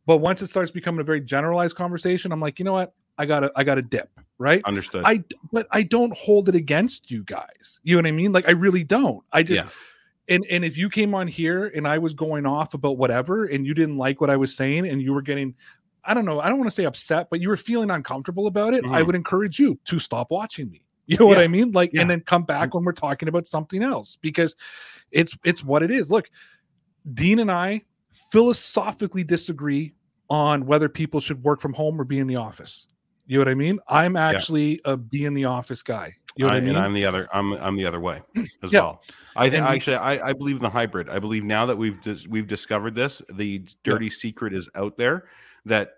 But once it starts becoming a very generalized conversation, I'm like, you know what? I gotta, I gotta dip, right? Understood. I, but I don't hold it against you guys. You know what I mean? Like I really don't. I just, Yeah. and and if you came on here and I was going off about whatever, and you didn't like what I was saying, and you were getting, I don't know, I don't want to say upset, but you were feeling uncomfortable about it, I Mhm. would encourage you to stop watching me. You know what I mean? Like, Yeah. and then come back mm. when we're talking about something else because it's it's what it is. Look, Dean and I philosophically disagree on whether people should work from home or be in the office. You know what I mean? I'm actually a be in the office guy. You know what I, I- mean? And I'm the other. I'm I'm the other way as Yeah. well. I th- And we- actually I, I believe in the hybrid. I believe now that we've dis- we've discovered this, the dirty secret is out there that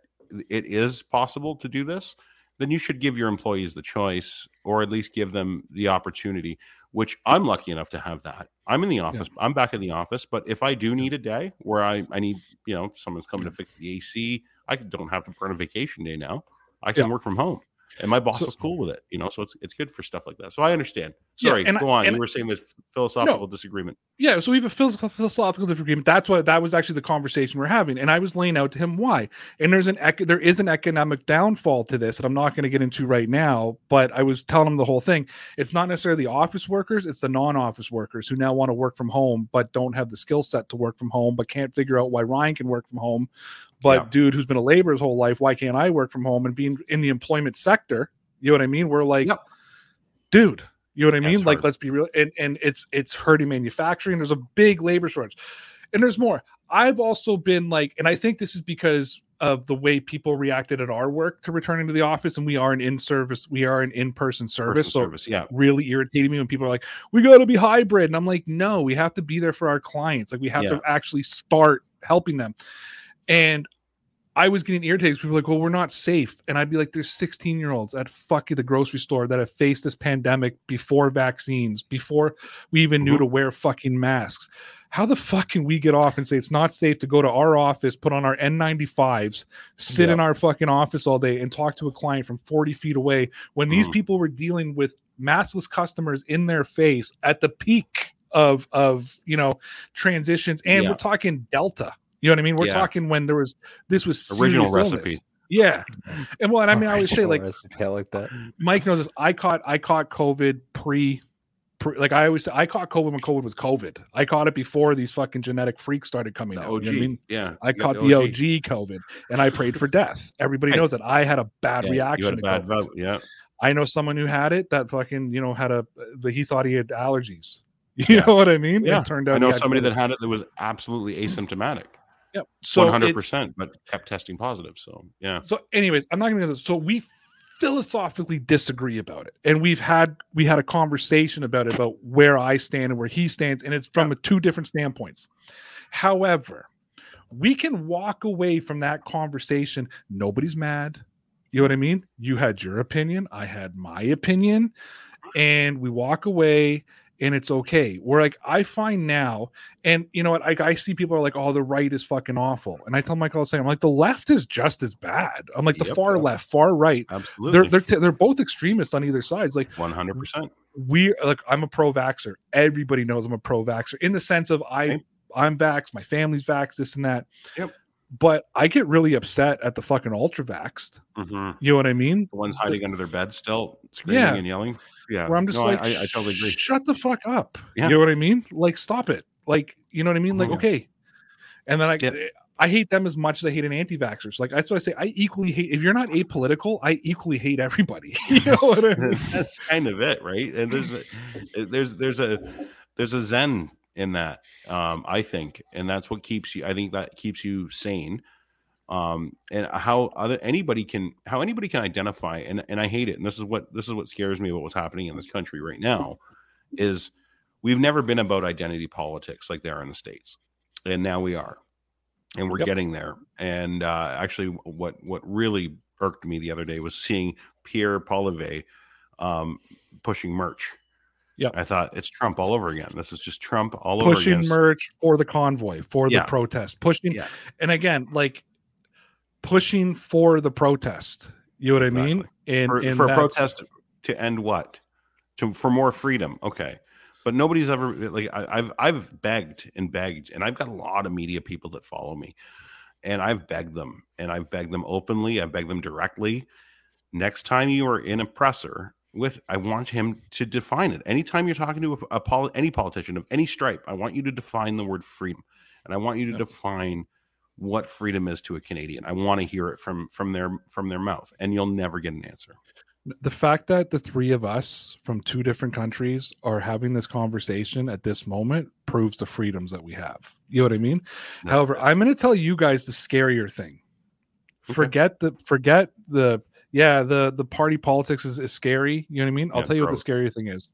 it is possible to do this. Then you should give your employees the choice, or at least give them the opportunity. Which I'm lucky enough to have that. I'm in the office. I'm back in the office. But if I do need a day where I I need you know someone's coming to fix the AC, I don't have to burn a vacation day now. I can Yeah. work from home and my boss So- is cool with it you know so it's it's good for stuff like that so i understand Yeah, sorry I- go on and- you were saying this philosophical disagreement yeah, so we have a philosophical disagreement. That's what that was actually the conversation we're having, and I was laying out to him why. And there's an there is an economic downfall to this that I'm not going to get into right now. But I was telling him the whole thing. It's not necessarily the office workers; it's the non-office workers who now want to work from home, but don't have the skill set to work from home, but can't figure out why Ryan can work from home. But Yeah. dude, who's been a laborer his whole life, why can't I work from home and being in the employment sector? You know what I mean? We're like, dude, you know what I mean? Like, hard. let's be real. And and it's it's hurting manufacturing. There's a big labor shortage, and there's more. I've also been like, and I think this is because of the way people reacted at our work to returning to the office, and we are an in service, we are an in person service. Person so service yeah really irritating me when people are like, "We got to be hybrid," and I'm like, "No, we have to be there for our clients. Like, we have Yeah. to actually start helping them." And I was getting irritated. People were like, "Well, we're not safe," and I'd be like, "There's 16 year olds at fucking the grocery store that have faced this pandemic before vaccines, before we even knew Mhm. to wear fucking masks. How the fuck can we get off and say it's not safe to go to our office, put on our N95s, sit in our fucking office all day, and talk to a client from 40 feet away when these Mhm. people were dealing with maskless customers in their face at the peak of of you know transitions, and Yeah. we're talking Delta." You know what I mean? We're Yeah. talking when there was this was Original serious recipe. illness. Yeah, and well, and I mean, I always say like recipe, I like that. Mike knows this. I caught I caught COVID pre, pre like I always say I caught COVID when COVID was COVID. I caught it before these fucking genetic freaks started coming the out. og You know I mean? yeah I you got caught the OG COVID and I prayed for death. Everybody knows that I had a bad Yeah, you reaction had a to bad COVID. vote yeah I know someone who had it that fucking you know had a that he thought he had allergies. You Yeah. know what I mean? yeah It turned out i know he had somebody COVID. that had it that was absolutely asymptomatic Yep. So 100% but kept testing positive so yeah So, anyways, I'm not gonna. go So we philosophically disagree about it, and we've had we had a conversation about it about where I stand and where he stands, and it's from two different standpoints. However, we can walk away from that conversation. Nobody's mad. You know what I mean? You had your opinion, I had my opinion, and we walk away and it's okay. Where like I find now, and you know what, like I see people are like, "Oh, the right is fucking awful," and I tell Michael the I'm like, the left is just as bad. I'm like the Yep. far left, far right. Absolutely. They're they're t- they're both extremists on either sides. Like one hundred percent. we like I'm a pro vaxxer. Everybody knows I'm a pro vaxxer in the sense of I Same. I'm vaxxed, my family's vaxxed, this and that. Yep. But I get really upset at the fucking ultra vaxxed. Mm-hmm. You know what I mean? The ones hiding under their bed still screaming Yeah. and yelling. Yeah. Where I'm just No, like, I, I, totally agree. shut the fuck up. Yeah. You know what I mean? Like, stop it. Like, you know what I mean? Like, Mhm. okay. And then I, Yeah. I hate them as much as I hate an anti-vaxxers. Like that's what I say. I equally hate. If you're not apolitical, I equally hate everybody. you know what I mean? That's kind of it, right? And there's a, there's there's a there's a zen in that, um, I think, and that's what keeps you. I think that keeps you sane. Um, and how other anybody can how anybody can identify, and and I hate it. And this is what this is what scares me about what's happening in this country right now, is we've never been about identity politics like they are in the states, and now we are, and we're Yep. getting there. And uh, actually, what what really irked me the other day was seeing Pierre Poilievre um, pushing merch. Yep. I thought it's Trump all over again. This is just Trump all over pushing again. merch for the convoy for Yeah. the protest pushing Yeah. and again like pushing for the protest you know what i mean and, for, and for a protest to end what? To for more freedom. Okay. But nobody's ever like I, I've I've begged and begged, and I've got a lot of media people that follow me, and I've begged them, and I've begged them openly, I've begged them directly. Next time you are in a presser with, I want him to define it. Anytime you're talking to a, a poli- any politician of any stripe, I want you to define the word freedom, and I want you to Yeah. define what freedom is to a Canadian. I want to hear it from from their from their mouth, and you'll never get an answer. the fact that the three of us from two different countries are having this conversation at this moment proves the freedoms that we have. You know what i mean? That's however i'm going to tell you guys the scarier thing. Okay. forget the forget the yeah the the party politics is, is scary you know what i mean? I'll Yeah, tell you what the scarier thing is.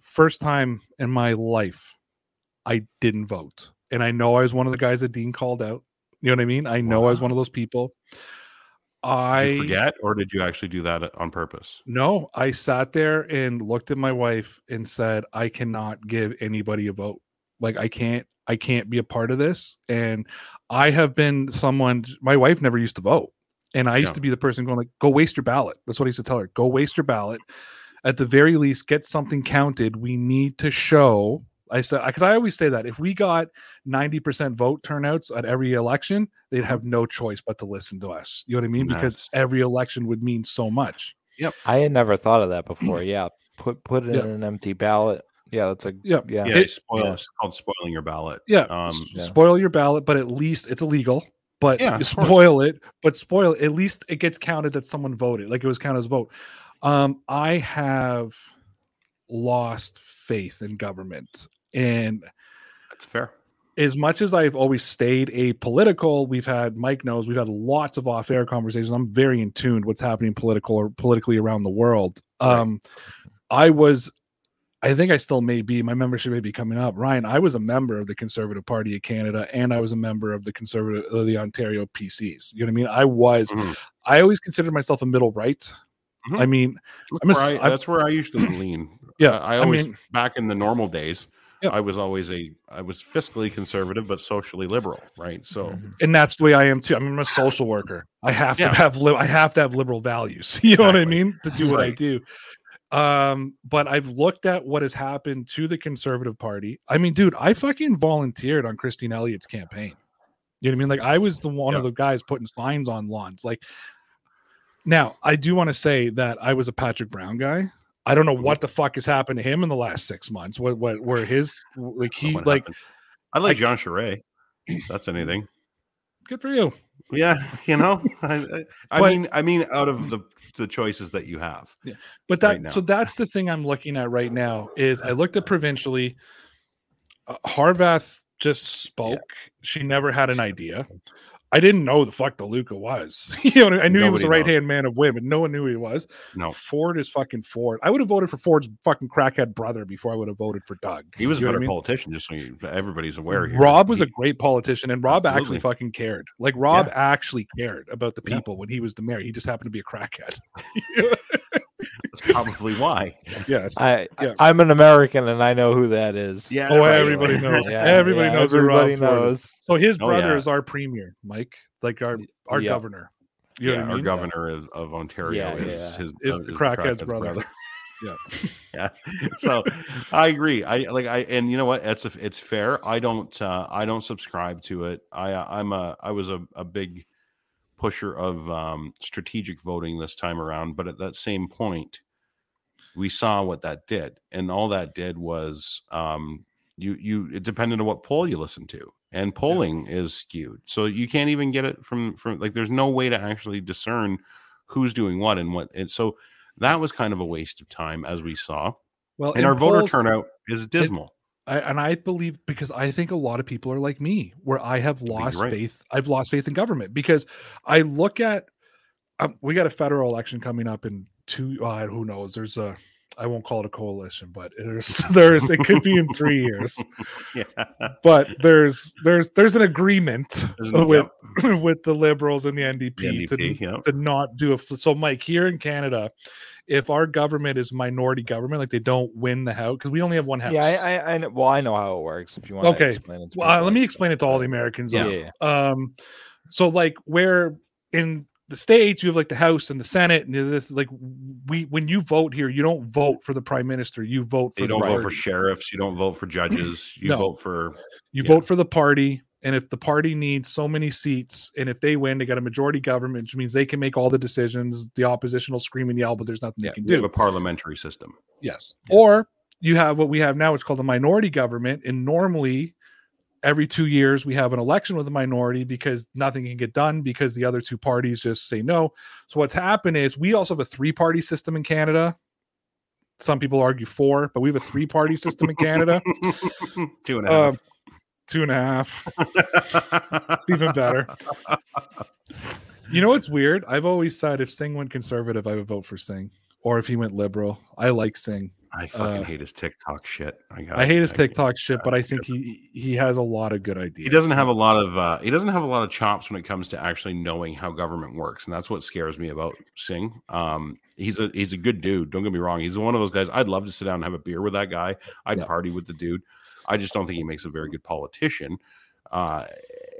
First time in my life i didn't vote and i know i was one of the guys that dean called out you know what i mean i know i was one of those people i forget, or did you actually do that on purpose? no, I sat there and looked at my wife and said, I cannot give anybody a vote. Like I can't, I can't be a part of this. And I have been someone, my wife never used to vote. And I used Yeah. to be the person going like, go waste your ballot. That's what I used to tell her. Go waste your ballot. At the very least, get something counted. We need to show. I said because I always say that if we got 90% vote turnouts at every election, they'd have no choice but to listen to us. You know what I mean? Because every election would mean so much. Yep. I had never thought of that before. Yeah, put put it Yeah. in an empty ballot. Yeah, that's a Yeah. yeah. Yeah, It- spoil, yeah. it's called spoiling your ballot. Yeah, Um, s- yeah. spoil your ballot, but at least it's illegal. But Yeah, you of course. spoil it, but spoil it. At least it gets counted that someone voted, like it was counted as a vote. Um, I have lost faith in government, and That's fair. as much as I've always stayed apolitical, we've had Mike knows we've had lots of off-air conversations. I'm very in tune what's happening political or politically around the world. Right. Um, I was, I think I still may be. My membership may be coming up. Ryan, I was a member of the Conservative Party of Canada, and I was a member of the Conservative, of the Ontario PCs. You know what I mean? I was. Mhm. I always considered myself a middle right. Mhm. I mean, That's, a where I, that's where I used to lean. Yeah, I, I I always mean- back in the normal days. Yeah. I was always a I was fiscally conservative but socially liberal, right? So Mhm. and that's the way I am too. I mean, I'm a social worker. I have Yeah. to have li- I have to have liberal values. You know what I mean to do what I do. Um, but I've looked at what has happened to the Conservative Party. I mean, dude, I fucking volunteered on Christine Elliott's campaign. You know what I mean? Like I was the one of the guys putting signs on lawns. Like now, I do want to say that I was a Patrick Brown guy. I don't know what the fuck has happened to him in the last six months. What what where his like he what like happened? I like like- John Charest. That's anything. good for you. Yeah, you know. I, I, But- mean, I mean, out of the the choices that you have, Yeah, But that right so that's the thing I'm looking at right now is I looked at provincially. Uh, Horwath just spoke. She never had an idea. I didn't know the fuck Del Duca was. you know, I knew he was Nobody the right hand man of women. No one knew who he was. no, Ford is fucking Ford. I would have voted for Ford's fucking crackhead brother before I would have voted for Doug. he was a You what better I mean? politician. Just so you, everybody's aware here. Rob was He- a great politician, and Rob actually fucking cared. Like Rob Yeah. actually cared about the Yeah. people when he was the mayor. He just happened to be a crackhead. That's probably why. Yes. I, Yeah. I'm an American and I know who that is. Yeah, Oh, right. everybody knows. Yeah, everybody yeah, knows Everybody Ford knows. So his Oh, brother yeah. is our premier, Mike, like our our Yeah. governor. You know yeah, what I our mean? governor of, of Ontario Yeah, is yeah. his Is uh, the crackhead's brother. Yeah. yeah. So I agree. I like I and you know what? It's a, it's fair. I don't uh, I don't subscribe to it. I uh, I'm a I was a, a big pusher of um, strategic voting this time around, but at that same point, we saw what that did, and all that did was um, you you it depended on what poll you listen to, and polling is skewed, so you can't even get it from from like there's no way to actually discern who's doing what and what, and so that was kind of a waste of time as we saw, Well, and our voter turnout is dismal. I, and I believe because I think a lot of people are like me, where I have lost right. faith. I've lost faith in government because I look at um, we got a federal election coming up in two. Uh, who knows? There's a I won't call it a coalition, but there's there's it could be in three years. yeah, But there's there's there's an agreement There's- with yep, with the liberals and the NDP, the to NDP, yeah. to not do a so Mike here in Canada, if our government is minority government, like they don't win the house because we only have one house. Yeah, I, I, I know, well, I know how it works. If you want, Okay. to explain it. To Well, uh, people. let me explain it to all the Americans. Yeah, Yeah. yeah. Um, so like where in the states you have like the House and the Senate, and this is like we when you vote here, you don't vote for the prime minister, you vote for You don't vote for sheriffs. You don't vote for judges. You No. vote for You yeah. vote for the party, and if the party needs so many seats, and if they win, they got a majority government, which means they can make all the decisions. The opposition will scream and yell, but there's nothing yeah. they can We have do. a parliamentary system. Yes. Yes. Or you have what we have now, it's called a minority government. And normally, every two years, we have an election with a minority because nothing can get done because the other two parties just say no. So, what's happened is we also have a three party system in Canada. Some people argue four, but we have a three party system in Canada. Two and a half. Um, two and a half, even better. You know what's weird? I've always said if Singh went conservative, I would vote for Singh, or if he went liberal. I like Singh. I fucking uh, hate his TikTok shit. I, I hate his can't- TikTok shit, but I think he he has a lot of good ideas. He doesn't have a lot of uh, he doesn't have a lot of chops when it comes to actually knowing how government works, and that's what scares me about Singh. Um, he's a he's a good dude. Don't get me wrong. He's one of those guys. I'd love to sit down and have a beer with that guy. I'd Yeah. party with the dude. I just don't think he makes a very good politician. Uh,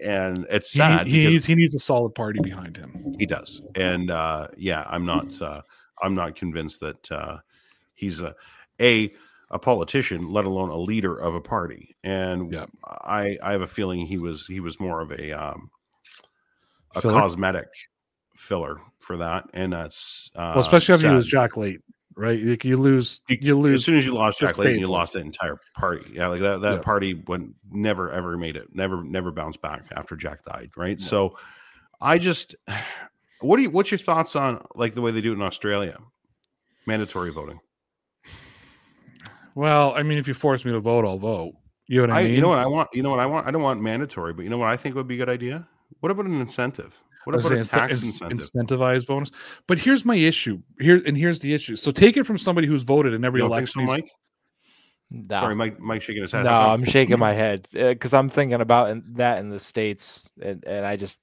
and it's sad he because needs he needs a solid party behind him. he does. And uh, yeah, I'm not uh, I'm not convinced that uh, he's a a a politician, let alone a leader of a party. And Yeah. I I have a feeling he was he was more of a um, a Filler? cosmetic filler for that, and that's uh, Well, especially if you sad. lose Jack Layton, right? Like you lose you, lose As soon as you lost Jack Layton, you lost the entire party. Yeah, like that that Yeah. party went never ever made it, never never bounced back after Jack died, right? So I just what do you what's your thoughts on like the way they do it in Australia? Mandatory voting. well, I mean, if you force me to vote, I'll vote. You know what I, I, mean? you know what I want you know what I want? I don't want mandatory, but you know what I think would be a good idea? What about an incentive? What about a tax incentive? incentivized bonus. But here's my issue. Here and here's the issue. So take it from somebody who's voted in every You don't think so, election. Mike? No. Sorry, Mike Mike shaking his head. No, I'm shaking my head because I'm thinking about in- that in the states, and, and I just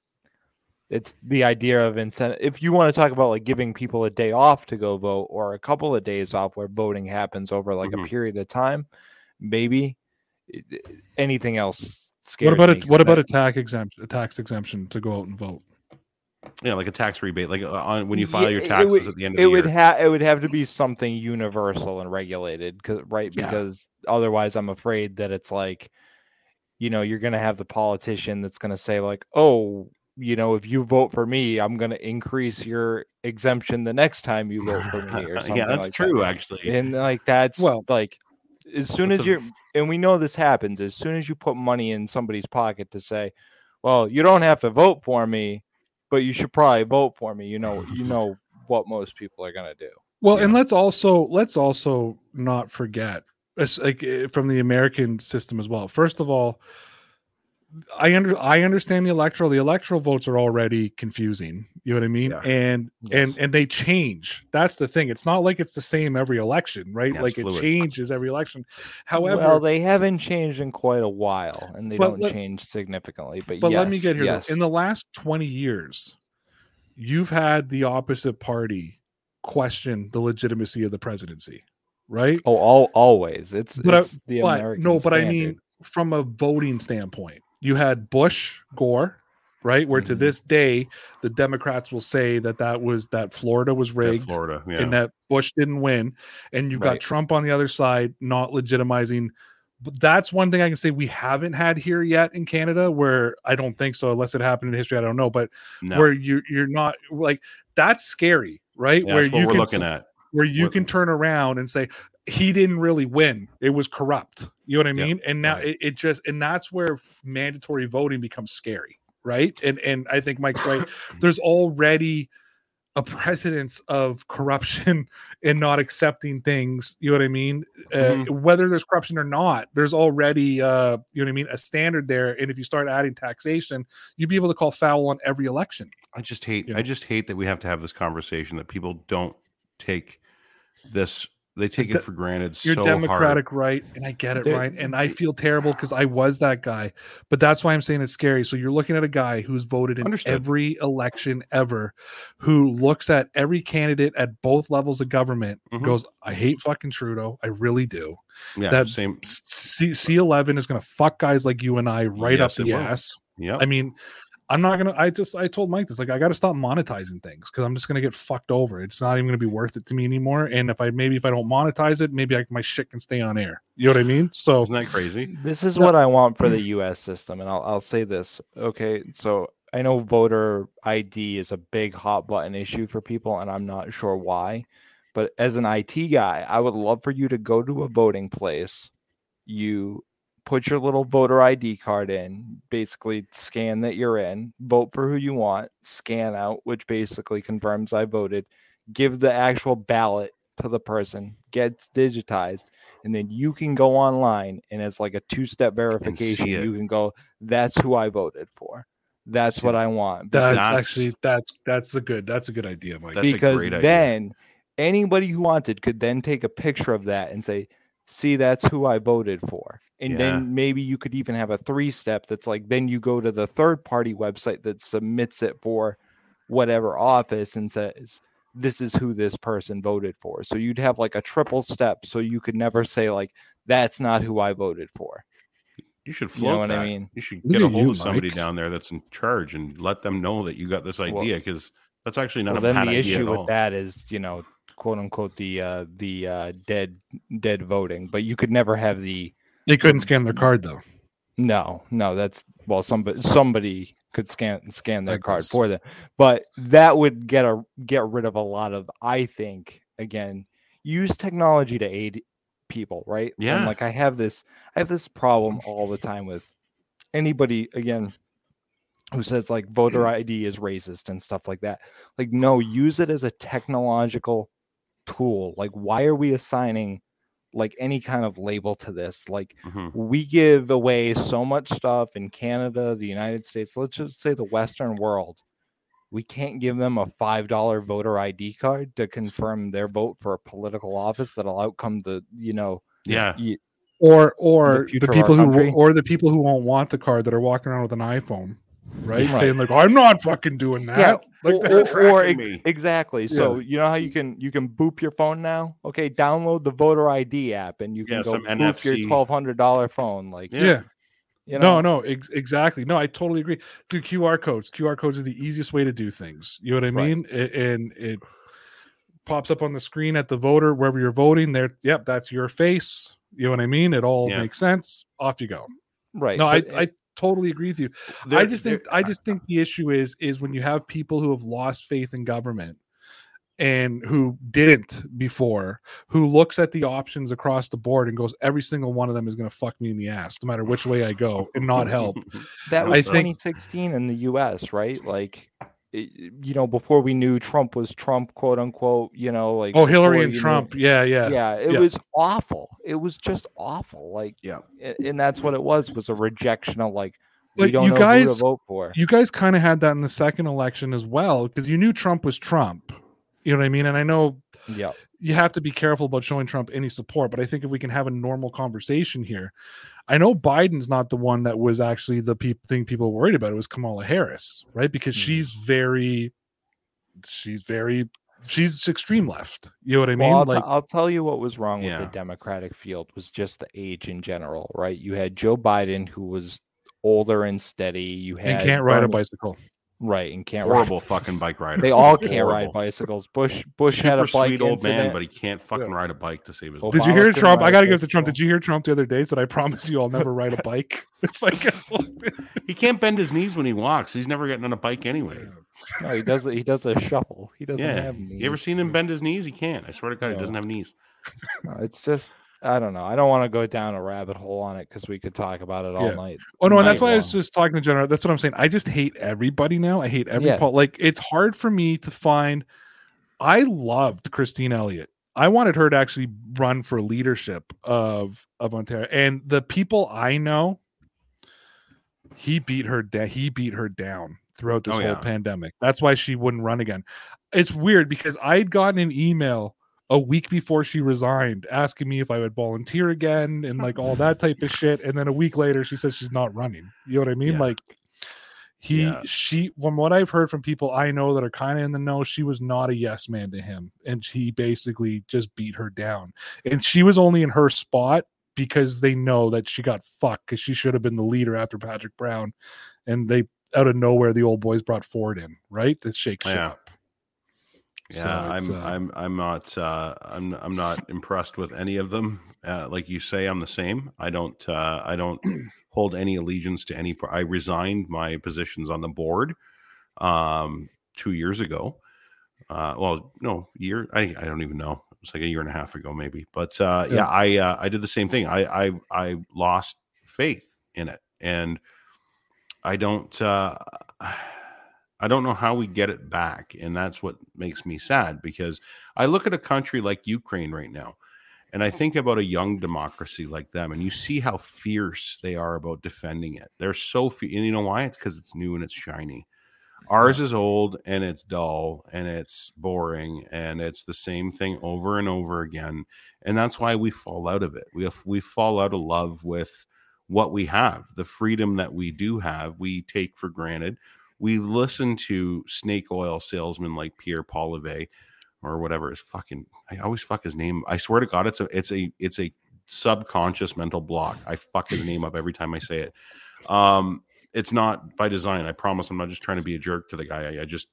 it's the idea of incentive. If you want to talk about like giving people a day off to go vote or a couple of days off where voting happens over like Mhm. a period of time, maybe It- it- anything else. What about me a 'cause what about that- a tax exemption? A tax exemption to go out and vote. Yeah, like a tax rebate, like uh, on when you file Yeah, your taxes would- at the end of it the would year. have it would have to be something universal and regulated, cause, right Yeah. because otherwise i'm afraid that it's like you know you're going to have the politician that's going to say like oh you know if you vote for me i'm going to increase your exemption the next time you vote for me or something yeah, that's like that. true. Actually, and like that's Well- like as soon as a- you're and we know this happens as soon as you put money in somebody's pocket to say well you don't have to vote for me but you should probably vote for me you know you know what most people are going to do Well, Yeah. and let's also let's also not forget like eh, from the American system as well. First of all, I under I understand the electoral. The electoral votes are already confusing. You know what I mean? Yeah. And Yes. and and they change. That's the thing. It's not like it's the same every election, right? Yeah, it's like it changes every election. However, well, they haven't changed in quite a while, and they don't let- change significantly. But, But let me get here. Yes. In the last 20 years, you've had the opposite party question the legitimacy of the presidency, right? Oh, all always. It's, But I- it's the but American no, but I mean, from a voting standpoint, you had Bush, Gore, right? Where to Mhm. this day, the Democrats will say that that was that Florida was rigged Florida. Yeah. and that Bush didn't win, and you've got Trump on the other side not legitimizing. But that's one thing I can say we haven't had here yet in Canada, where I don't think so, unless it happened in history. I don't know, but no. where you you're not like that's scary, right? Yeah, where that's what you we're can looking at. where you What- can turn around and say he didn't really win it was corrupt you know what i mean and now right. it, it just and that's where mandatory voting becomes scary right and and i think mike's right there's already a precedence of corruption and not accepting things you know what i mean uh, Mhm. whether there's corruption or not there's already uh you know what i mean a standard there and if you start adding taxation you'd be able to call foul on every election I just hate. you know. I just hate that we have to have this conversation that people don't take this. They take it for granted. You're so democratic hard. right and i get it There- right and i feel terrible because i was that guy but that's why i'm saying it's scary so you're looking at a guy who's voted in Understood. every election ever who looks at every candidate at both levels of government Mhm. goes i hate fucking trudeau i really do Yeah. that- same. C- c11 is going to fuck guys like you and i right Yes, up the ass Yeah. i mean i'm not gonna i just i told mike this like i gotta stop monetizing things because i'm just gonna get fucked over it's not even gonna be worth it to me anymore and if i maybe if i don't monetize it maybe I, my shit can stay on air you know what i mean so Isn't that crazy? This is No. what I want for the U.S. system, and I'll I'll say this. Okay, so I know voter ID is a big hot button issue for people, and I'm not sure why. But as an IT guy, I would love for you to go to a voting place. You put your little voter ID card in, basically scan that you're in, vote for who you want, scan out, which basically confirms I voted, give the actual ballot to the person, gets digitized, and then you can go online and it's like a two-step verification. You can go, that's who I voted for. That's See, what I want. that's, That's- actually that's that's a good that's a good idea mike That's a because great idea. then anybody who wanted could then take a picture of that and say, see, that's who I voted for. And Yeah. then maybe you could even have a three step that's like, then you go to the third party website that submits it for whatever office and says, this is who this person voted for. So you'd have like a triple step. So you could never say, like, that's not who I voted for. You should You know float what I that. mean? You should get a hold you, of somebody Mike. down there that's in charge and let them know that you got this Well- idea because that's actually not Well, a then bad the idea issue at with all. that is, you know, quote unquote, the uh, the uh, dead dead voting. But you could never have the they couldn't scan their card though No, no, that's well, somebody somebody could scan scan their card for them, but that would get a get rid of a lot of. I think again, use technology to aid people, right? And, Yeah. like I have this, I have this problem all the time with anybody again who says like voter mm. ID is racist and stuff like that. Like, no, use it as a technological tool. Like, why are we assigning like any kind of label to this? Like Mhm. we give away so much stuff in Canada, the United States, let's just say the Western world. We can't give them a $5 voter ID card to confirm their vote for a political office that'll outcome the, you know, Yeah. y- or or the, future of our people who country. or the people who won't want the card that are walking around with an iphone right, Right. saying like i'm not fucking doing that Yeah, like or, or- or tracking ex- me. exactly. So you know how you can you can boop your phone now? Okay, download the voter ID app and you can Yeah, go some boop NFC. your twelve hundred dollar phone. Like yeah, Yeah. you know, no no ex- exactly no i totally agree Dude, qr codes qr codes are the easiest way to do things you know what i Right. mean and it pops up on the screen at the voter wherever you're voting there yep that's your face you know what i mean it all Yeah. makes sense off you go right. no i but- i totally agree with you I just think I just think the issue is is when you have people who have lost faith in government and who didn't before, who looks at the options across the board and goes, every single one of them is going to fuck me in the ass, no matter which way I go, and not help. that I was think- 2016 in the US, right? Like it- Eh, you know, before we knew Trump was Trump, quote unquote, you know, like Oh, Hillary and you knew- Trump, yeah, yeah, yeah, it yeah. was awful. It was just awful. Like Yeah. and that's what it was was a rejection of like we don't you know who guys- to vote for. You guys kind of had that in the second election as well, because you knew Trump was Trump. You know what I mean? And I know Yeah. you have to be careful about showing Trump any support, but I think if we can have a normal conversation here, I know Biden's not the one that was actually the peop thing people worried about. It was Kamala Harris, right? Because Mhm. she's very, she's very she's extreme left. You know what I mean? Well, I'll, like t- I'll tell you what was wrong with the Democratic field was just the age in general, right? You had Joe Biden, who was older and steady. You had and can't ride a bicycle. Right? And can't ride. Horrible fucking bike rider. They all can't Horrible. ride bicycles. Bush Bush had a Super bike sweet old man, but he can't fucking ride a bike to save his Well, life. Did you hear Trump? I gotta give it to Trump. Did you hear Trump the other day? Said I promise you I'll never ride a bike. If I get He can't bend his knees when he walks. He's never getting on a bike anyway. No, he does. He does a shuffle. He doesn't Yeah. have. You ever seen him bend his knees? He can't. I swear to God, he doesn't have knees. No, It's just. I don't know. I don't want to go down a rabbit hole on it because we could talk about it all Yeah. night. Oh no, and that's why I was just talking to general. That's what I'm saying. I just hate everybody now. I hate every Yeah. pol- like it's hard for me to find. I loved Christine Elliott. I wanted her to actually run for leadership of of Ontario, and the people I know, he beat her. Da- he beat her down throughout this Oh, whole yeah. pandemic. That's why she wouldn't run again. It's weird because I'd gotten an email a week before she resigned asking me if I would volunteer again and like all that type of shit. And then a week later, she says she's not running. You know what I mean? Yeah. Like he, Yeah. she, from what I've heard from people I know that are kind of in the know, she was not a yes man to him. And he basically just beat her down. And she was only in her spot because they know that she got fucked because she should have been the leader after Patrick Brown. And they, out of nowhere, the old boys brought Ford in, right? To shake shit Yeah. up. Yeah, So I'm uh, I'm I'm not uh I'm I'm not impressed with any of them. Uh, like you say, I'm the same. I don't uh I don't hold any allegiance to any I resigned my positions on the board um 2 years ago. Uh well, no, year I I don't even know. It was like a year and a half ago maybe. But uh yeah, Yeah. I uh, I did the same thing. I I I lost faith in it and I don't uh I don't know how we get it back. And that's what makes me sad because I look at a country like Ukraine right now and I think about a young democracy like them and you see how fierce they are about defending it. They're so fe- and you know why? It's because it's new and it's shiny. Ours is old and it's dull and it's boring and it's the same thing over and over again. And that's why we fall out of it. We we fall out of love with what we have, the freedom that we do have, we take for granted we listen to snake oil salesmen like Pierre Polivet or whatever his fucking I always fuck his name. I swear to God, it's a it's a it's a subconscious mental block. I fuck his name up every time I say it. Um, it's not by design. I promise. I'm not just trying to be a jerk to the guy. I, I just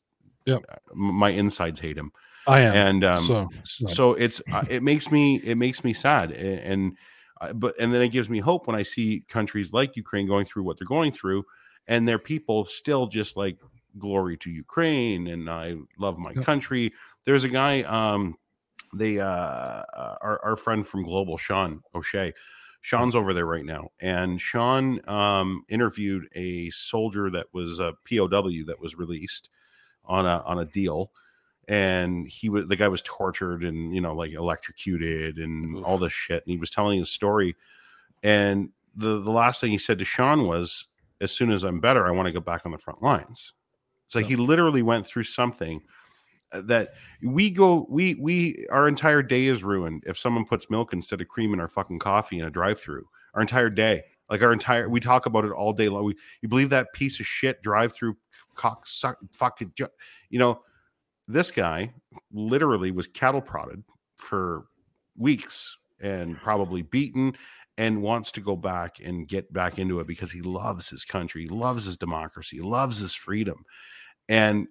Yep. m- my insides hate him, I am. and um, so, so, so it's uh, it makes me it makes me sad a- and uh, but and then it gives me hope when i see countries like ukraine going through what they're going through and their people still just like glory to ukraine and i love my Yep. country. There's a guy um they uh uh, our, our friend from global sean o'shea. Sean's over there right now and sean um interviewed a soldier that was a pow that was released on a on a deal and he was the guy was tortured and you know like electrocuted and all this shit and he was telling his story and the the last thing he said to Sean was as soon as I'm better I want to go back on the front lines. So he literally went through something uh, that we go we we our entire day is ruined if someone puts milk instead of cream in our fucking coffee in a drive-through. Our entire day like our entire we talk about it all day long. We, you believe that piece of shit drive-through cock suck fucking you know this guy literally was cattle prodded for weeks and probably beaten and wants to go back and get back into it because he loves his country, he loves his democracy, he loves his freedom. And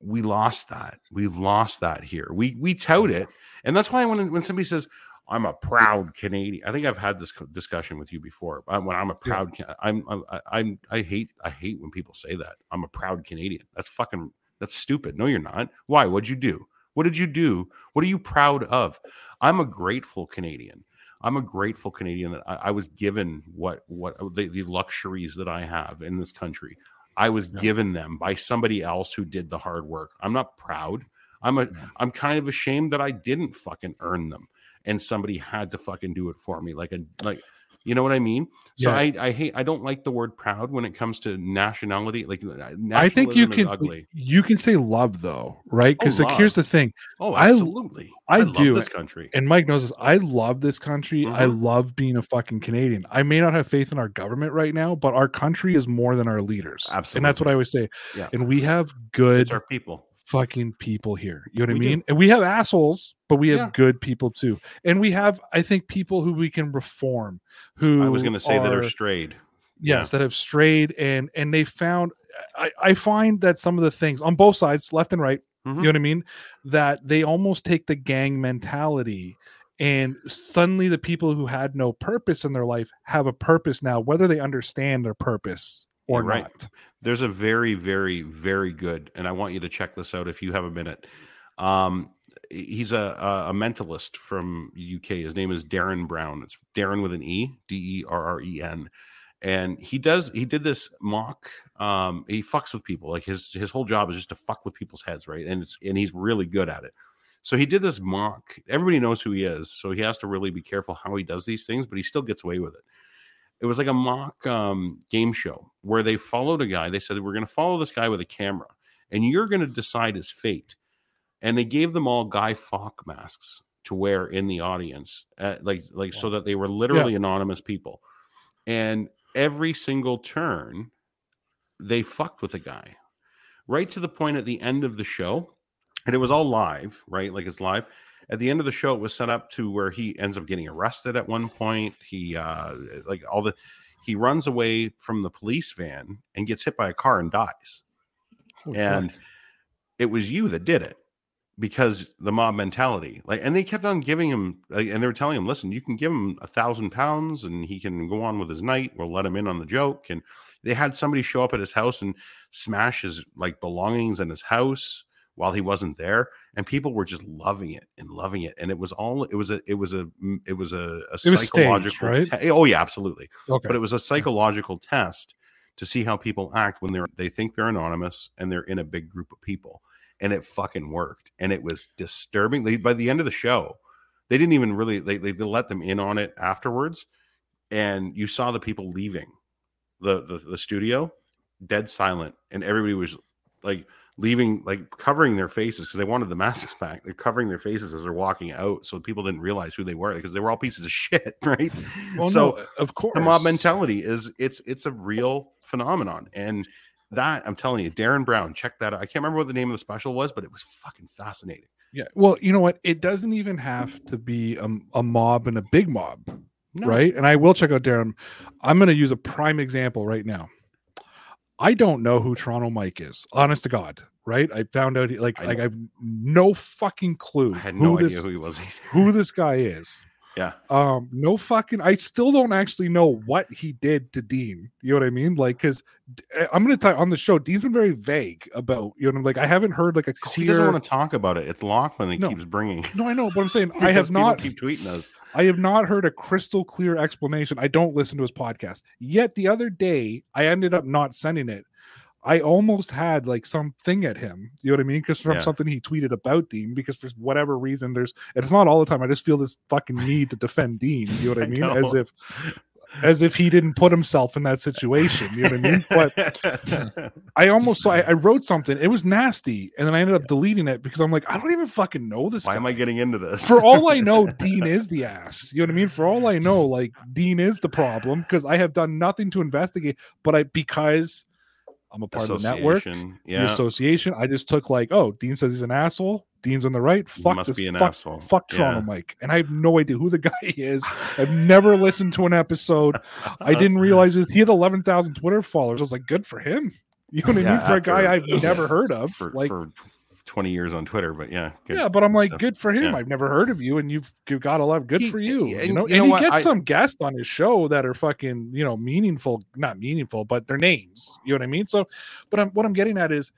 we lost that. We've lost that here. We we tout it. And that's why when when somebody says I'm a proud Canadian. I think I've had this discussion with you before. When I'm a proud, I'm, I'm, I'm, I hate, I hate when people say that. I'm a proud Canadian. That's fucking, that's stupid. No, you're not. Why? What'd you do? What did you do? What are you proud of? I'm a grateful Canadian. I'm a grateful Canadian that I, I was given what, what uh, the, the luxuries that I have in this country. I was Yeah. given them by somebody else who did the hard work. I'm not proud. I'm a, I'm kind of ashamed that I didn't fucking earn them and somebody had to fucking do it for me like a like you know what i mean so Yeah. i i hate i don't like the word proud when it comes to nationality like uh, I think you can ugly you can say love though, right? Because Oh, like here's the thing, oh I- absolutely I love do. this country and Mike knows this. I love this country. I Mhm. love being a fucking Canadian. I may not have faith in our government right now, but our country is more than our leaders. Absolutely. And that's what I always say. Yeah. And we have good it's our people fucking people here. You know what We I do. mean? And we have assholes, but we have Yeah. good people too. And we have, I think, people who we can reform. Who I was going to say that are- are strayed. yes that have strayed and and they found I, I find that some of the things on both sides left and right Mhm. you know what i mean that they almost take the gang mentality and suddenly the people who had no purpose in their life have a purpose now whether they understand their purpose or You're right. There's a very, very, very good, and I want you to check this out if you have a minute. Um, he's a, a a mentalist from UK. His name is Derren Brown. It's Darren with an E, D E R R E N, and he does he did this mock. Um, he fucks with people. Like his his whole job is just to fuck with people's heads, right? And it's and he's really good at it. So he did this mock. Everybody knows who he is, so he has to really be careful how he does these things, but he still gets away with it it was like a mock um, game show where they followed a guy. They said, We're going to follow this guy with a camera and you're going to decide his fate. And they gave them all Guy Fawkes masks to wear in the audience, uh, like, like so that they were literally anonymous people. And every single turn, they fucked with the guy right to the point at the end of the show. And it was all live, right? Like it's live at the end of the show it was set up to where he ends up getting arrested at one point. He uh like all the he runs away from the police van and gets hit by a car and dies. Holy and fuck. it was you that did it because the mob mentality like and they kept on giving him like, and they were telling him listen you can give him a thousand pounds and he can go on with his night. We'll let him in on the joke. And they had somebody show up at his house and smash his like belongings in his house while he wasn't there and people were just loving it and loving it and it was all it was a it was a mm, it was a, a It was staged, psychological right? te- oh yeah absolutely okay but it was a psychological test to see how people act when they're they think they're anonymous and they're in a big group of people and it fucking worked and it was disturbing they, by the end of the show they didn't even really they, they, they let them in on it afterwards and you saw the people leaving the, the the studio dead silent and everybody was like leaving like covering their faces because they wanted the masks back they're covering their faces as they're walking out so people didn't realize who they were because they were all pieces of shit right well so no of course the mob mentality is it's it's a real phenomenon and that i'm telling you derren brown check that out i can't remember what the name of the special was but it was fucking fascinating yeah well you know what it doesn't even have to be a, a mob and a big mob No. right? And I will check out Derren. I'm going to use a prime example right now. I don't know who Toronto Mike is, honest to God. Right? I found out he, like I like. I've no fucking clue i had who no this idea who he was who this guy is. Yeah Um, no fucking. I still don't actually know what he did to Dean. You know what I mean? Like, because I'm going to tell on the show, Dean's been very vague about you know, like I haven't heard like a 'Cause he doesn't want to talk about it it's lachlan that No. keeps bringing no, I know, but I'm saying I have not. keep tweeting us I have not heard a crystal clear explanation. I don't listen to his podcast. Yet the other day, I ended up not sending it. I almost had like something at him. You know what I mean? Because from Yeah. something he tweeted about Dean, because for whatever reason, there's and it's not all the time. I just feel this fucking need to defend Dean. You know what I I mean? As if as if he didn't put himself in that situation. You know what I mean? But I almost so I, I wrote something. It was nasty, and then I ended up deleting it because I'm like, I don't even fucking know this. why guy am i getting into this for all I know, Dean is the ass. You know what I mean? For all I know, like Dean is the problem because I have done nothing to investigate, but I because I'm a part of the network, Association, the association, I just took like, oh, Dean says he's an asshole. Dean's on the right. He Fuck must this. be an fuck, asshole. fuck Toronto Yeah. Mike, and I have no idea who the guy is. I've never listened to an episode. I didn't realize he had 11,000 Twitter followers. I was like, good for him. You know what I mean? For a guy I've never heard of. for, like, for 20 years on twitter but yeah good- yeah, but I'm like, stuff. good for him. Yeah. I've never heard of you, and you've you've got a lot. Good He- for you. and You know, you and know he what? gets I- some guests on his show that are fucking, you know, meaningful. Not meaningful, but their names. You know what I mean? So, but I'm what I'm getting at is,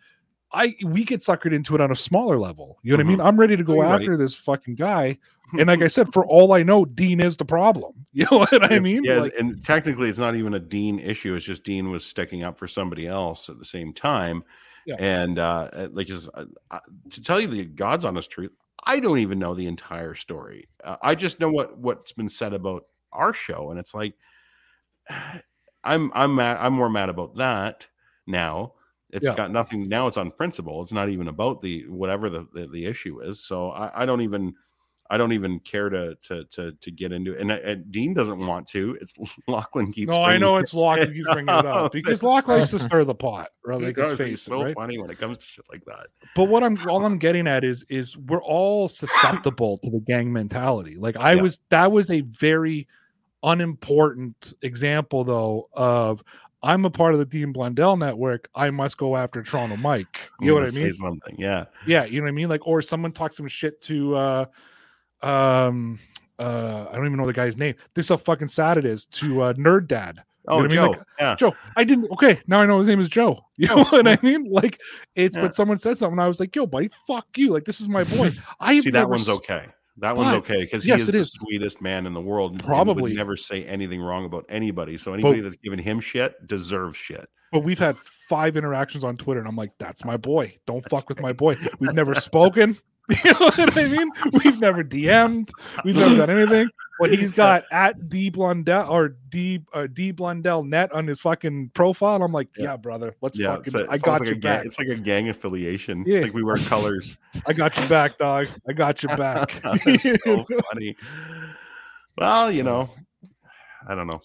I we get suckered into it on a smaller level. You know what I mean? I'm ready to go Mm-hmm. You're right. after this fucking guy, and like I said, for all I know, Dean is the problem. You know what I mean? yeah, Like, and technically, it's not even a Dean issue. It's just Dean was sticking up for somebody else at the same time. Yeah. And uh, uh, like, is, uh, uh, to tell you the God's honest truth, I don't even know the entire story. Uh, I just know what what's been said about our show, and it's like, I'm I'm mad, I'm more mad about that now. It's Yeah. got nothing now. It's on principle. It's not even about the whatever the the, the issue is. So I, I don't even. I don't even care to to to to get into it. And, and Dean doesn't want to. It's Lachlan keeps. No, I know it's Lachlan keeps bringing it up because Lachlan likes to stir the pot. Right? Like, does. let's He's face it, so right? funny when it comes to shit like that. But what I'm all I'm getting at is is we're all susceptible to the gang mentality. Like I Yeah. was that was a very unimportant example though of I'm a part of the Dean Blundell network. I must go after Toronto Mike. You know what I mean? Something, yeah. Yeah, you know what I mean? Like, or someone talks some shit to uh um uh I don't even know the guy's name. This is how fucking sad it is to uh nerd dad. Oh, know what I Joe, mean? Like, yeah. Joe, I didn't okay, now I know his name is Joe. You know what I mean? Like it's Yeah. but someone said something, I was like, yo, buddy, fuck you. Like this is my boy. I See, that one's okay. That one's But- okay because yes, he is it the is. sweetest man in the world. Probably. never say anything wrong about anybody. So anybody that's giving him shit deserves shit. But we've had five interactions on Twitter, and I'm like, that's my boy. Don't fuck with my boy. We've never spoken. You know what I mean? We've never DM'd. We've never done anything. But he's got at D Blundell or D uh, D Blundell net on his fucking profile. I'm like, Yeah. yeah, brother, let's Yeah, fucking. I got like you a gang, back. It's like a gang affiliation. Yeah. Like we wear colors. I got you back, dog. I got you back. That's so funny. Well, you know, I don't know.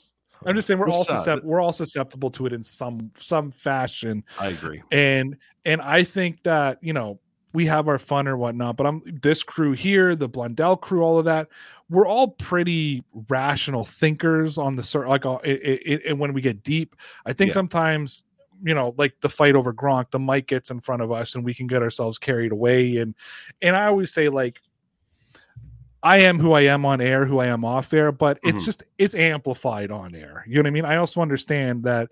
I'm just saying we're all suscept- we're all susceptible to it in some some fashion. I agree. and and I think that you know we have our fun or whatnot, but I'm this crew here, the Blundell crew, all of that. We're all pretty rational thinkers on the cer- like uh, it, it, it, when we get deep. I think Yeah. sometimes you know like the fight over Gronk, the mic gets in front of us and we can get ourselves carried away. And and I always say like. I am who I am on air, who I am off air, but it's Mhm. just it's amplified on air. You know what I mean? I also understand that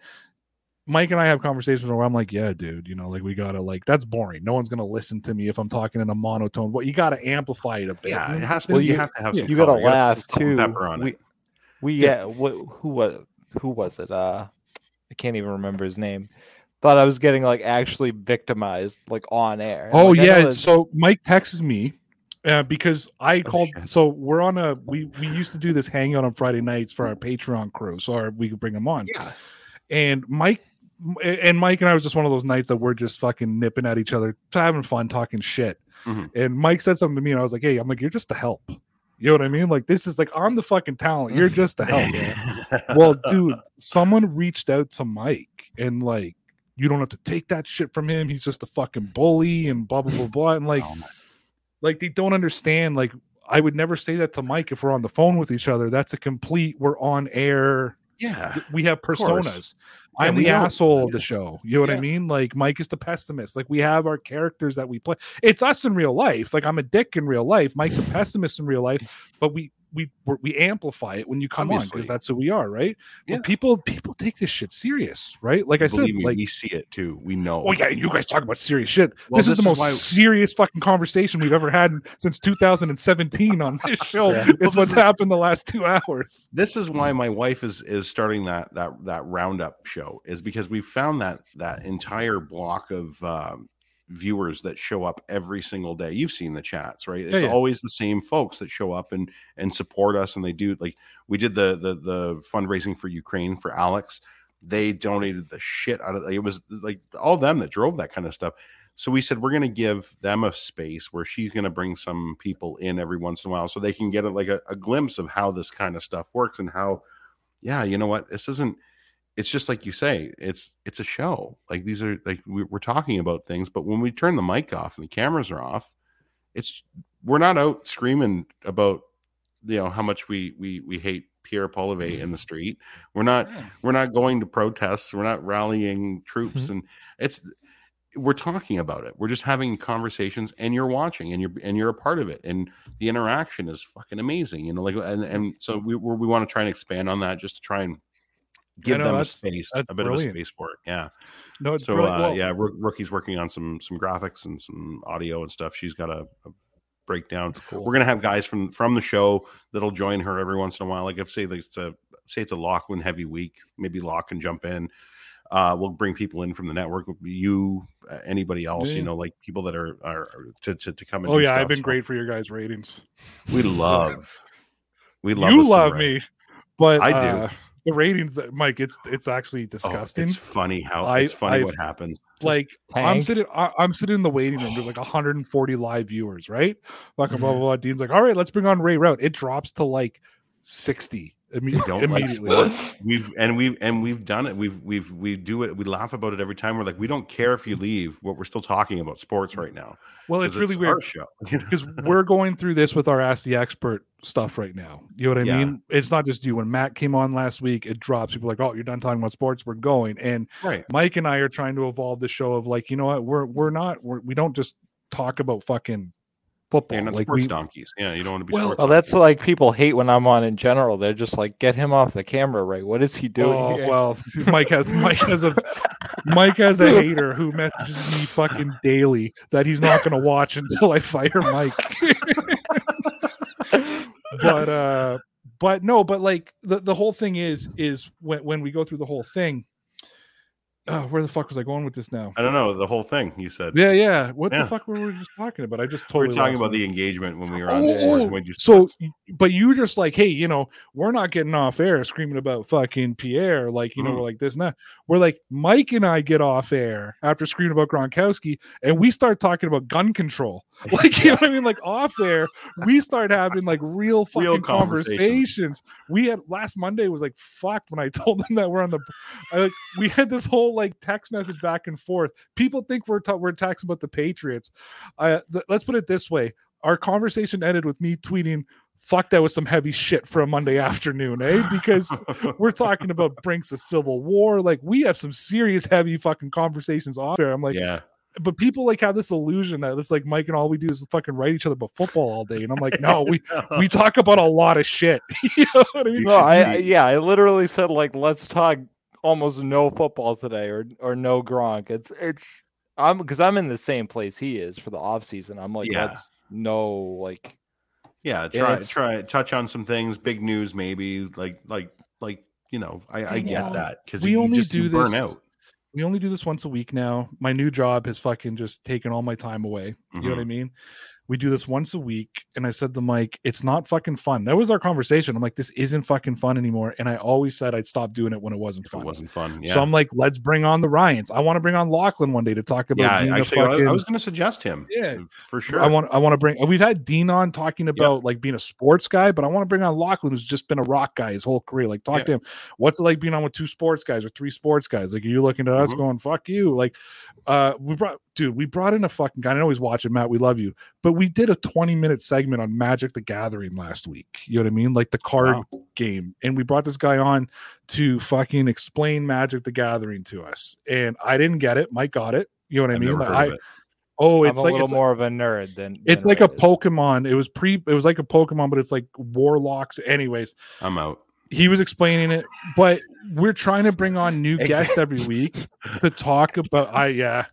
Mike and I have conversations where I'm like, yeah, dude, you know, like we gotta like that's boring. No one's gonna listen to me if I'm talking in a monotone. But you gotta amplify it a bit. Yeah, You it has to. Well, you, you- have to have some. you gotta color. gotta laugh some salt and too. Pepper on we, it. we Yeah. yeah. Wh- who was who was it? Uh, I can't even remember his name. Thought I was getting like actually victimized, like on air. Oh like, yeah. So Mike texts me uh, because I called. shit. So we're on a we we used to do this hangout on Friday nights for our Patreon crew, so our, we could bring them on. Yeah. And Mike and Mike and I was just one of those nights that we're just fucking nipping at each other, having fun, talking shit. Mhm. And Mike said something to me, and I was like, "Hey, I'm like, you're just a help." You know what I mean? Like this is like I'm the fucking talent. You're just a help. well, dude, someone reached out to Mike and like, you don't have to take that shit from him. He's just a fucking bully and blah blah blah blah. And like, Oh, like they don't understand. Like, I would never say that to Mike if we're on the phone with each other. That's a complete. We're on air. Yeah. We have personas. I'm we the know. asshole of the show. You know what I mean? Like Mike is the pessimist. Like we have our characters that we play. It's us in real life. Like I'm a dick in real life. Mike's a pessimist in real life. But we we we're- we amplify it when you come on because that's who we are, right? Yeah. But people people take this shit serious, right? Like I said, me, like we see it too. We know. oh yeah, you guys talk about serious shit. Well, this is this the most serious fucking conversation we've ever had since 2017 on this show. Yeah. It's Well, what's is- happened the last two hours. this is why my wife is is starting that that that roundup show is because we found that that entire block of um, viewers that show up every single day. You've seen the chats right? Oh, it's yeah. always the same folks that show up and and support us and they do like we did the the the fundraising for ukraine for alex. They donated the shit out of it was like all them that drove that kind of stuff. So we said we're going to give them a space where she's going to bring some people in every once in a while so they can get a, like a, a glimpse of how this kind of stuff works and how yeah you know what? This isn't it's just like you say it's it's a show like these are like we, we're talking about things but when we turn the mic off and the cameras are off it's we're not out screaming about you know how much we we we hate Pierre Polivet in the street. We're not we're not going to protests. We're not rallying troops, mm-hmm. and it's we're talking about it. We're just having conversations, and you're watching, and you're and you're a part of it, and the interaction is fucking amazing. You know, like and and so we we want to try and expand on that, just to try and give know, them a space, that's a bit brilliant. of a space for it. Yeah. No, it's So brilliant. uh, Well, yeah, Rook- Rookie's working on some some graphics and some audio and stuff. She's got a, a breakdown. We're gonna have guys from from the show that'll join her every once in a while. Like if say it's a say it's a Lachlan heavy week, maybe Lock can jump in. Uh, we'll bring people in from the network. You, uh, anybody else, Yeah. you know, like people that are are to to, to come. And oh do yeah, I've been So great for your guys' ratings. We love. We love. you love me, but I do. uh, the ratings that Mike, it's it's actually Oh, disgusting. it's funny how I- it's funny I've- what happens. like I'm sitting, I, I'm sitting in the waiting room. There's like 140 live viewers, right? Fucking Mm-hmm. blah blah blah. Dean's like, all right, let's bring on Ray Route. It drops to like 60 imme- We don't like immediately. sports. We've and we've and we've done it. We've we've we do it. We laugh about it every time. We're like, we don't care if you leave. What we're still talking about sports mm. right now. well, it's really our weird show. because we're going through this with our Ask the Expert stuff right now. You know what I Yeah. mean? It's not just you. When Matt came on last week, it drops. People like, oh, you're done talking about sports. We're going. And right. Mike and I are trying to evolve the show of like, you know what? We're we're not. We're, we don't just talk about fucking football. You're not like sports we, donkeys. Yeah, you don't want to be Well- Well, that's like people hate when I'm on in general. They're just like, get him off the camera, right? What is he doing? Oh, here?" well, Mike has Mike has a Mike has a hater who messages me fucking daily that he's not going to watch until I fire Mike. but uh, but no, but like the the whole thing is is when when we go through the whole thing. Uh, where the fuck was I going with this now? I don't know the whole thing. You said Yeah, yeah. What Yeah. the fuck were we just talking about? I just we were talking about my- the engagement when we were on Oh, sports. when you so, but you were just like, hey, you know, we're not getting off air screaming about fucking Pierre, like, you know, Mhm. we're like this and that. We're like, Mike and I get off air after screaming about Gronkowski, and we start talking about gun control. Like, you know what I mean? Like off air, we start having like real fucking Real conversations. conversations. We had last Monday was like fucked when I told them that we're on the. I, like we had this whole like text message back and forth. People think we're ta- we're texting about the Patriots. Uh, th- let's put it this way: our conversation ended with me tweeting, "Fuck, that was some heavy shit for a Monday afternoon, eh?" Because we're talking about Brinks of Civil War. Like we have some serious heavy fucking conversations off there. I'm like, yeah, but people like have this illusion that it's like Mike and all we do is fucking write each other about football all day, and I'm like, no, we we talk about a lot of shit. you know what I mean? No, I, I yeah, I literally said like let's talk almost no football today or or no Gronk. It's it's I'm because I'm in the same place he is for the off season. I'm like Yeah. let's no like yeah. Try it's- try touch on some things. Big news, maybe like like like you know. I, I get know, that because we you only just do burn this- out. we only do this once a week now. My new job has fucking just taken all my time away. You know what I Mm-hmm. mean? We do this once a week, and I said to Mike, "It's not fucking fun." That was our conversation. I'm like, "This isn't fucking fun anymore," and I always said I'd stop doing it when it wasn't If fun. it wasn't fun. Yeah. So I'm like, "Let's bring on the Ryans." I want to bring on Lachlan one day to talk about yeah, being a actually, I- fucking. I, was going to suggest him. Yeah. for sure. I want I want to bring we've had Dean on talking about like being a sports guy, but I want to bring on Lachlan who's just been a rock guy his whole career. Like talk Yeah. to him. What's it like being on with two sports guys or three sports guys? Like are you looking at us Mhm. going, fuck you? Like uh we brought dude, we brought in a fucking guy. I know he's watching, Matt. We love you. But we did a 20 minute segment on Magic the Gathering last week. You know what I mean? Like the card Wow. game. And we brought this guy on to fucking explain Magic the Gathering to us. And I didn't get it. Mike got it. You know what I I've mean? Like, I of it. oh, I'm it's a like little it's more of a nerd than it's like a Pokemon. It was pre. It was like a Pokemon, but it's like warlocks. Anyways, I'm out. he was explaining it, but we're trying to bring on new guests every week to talk about. I yeah,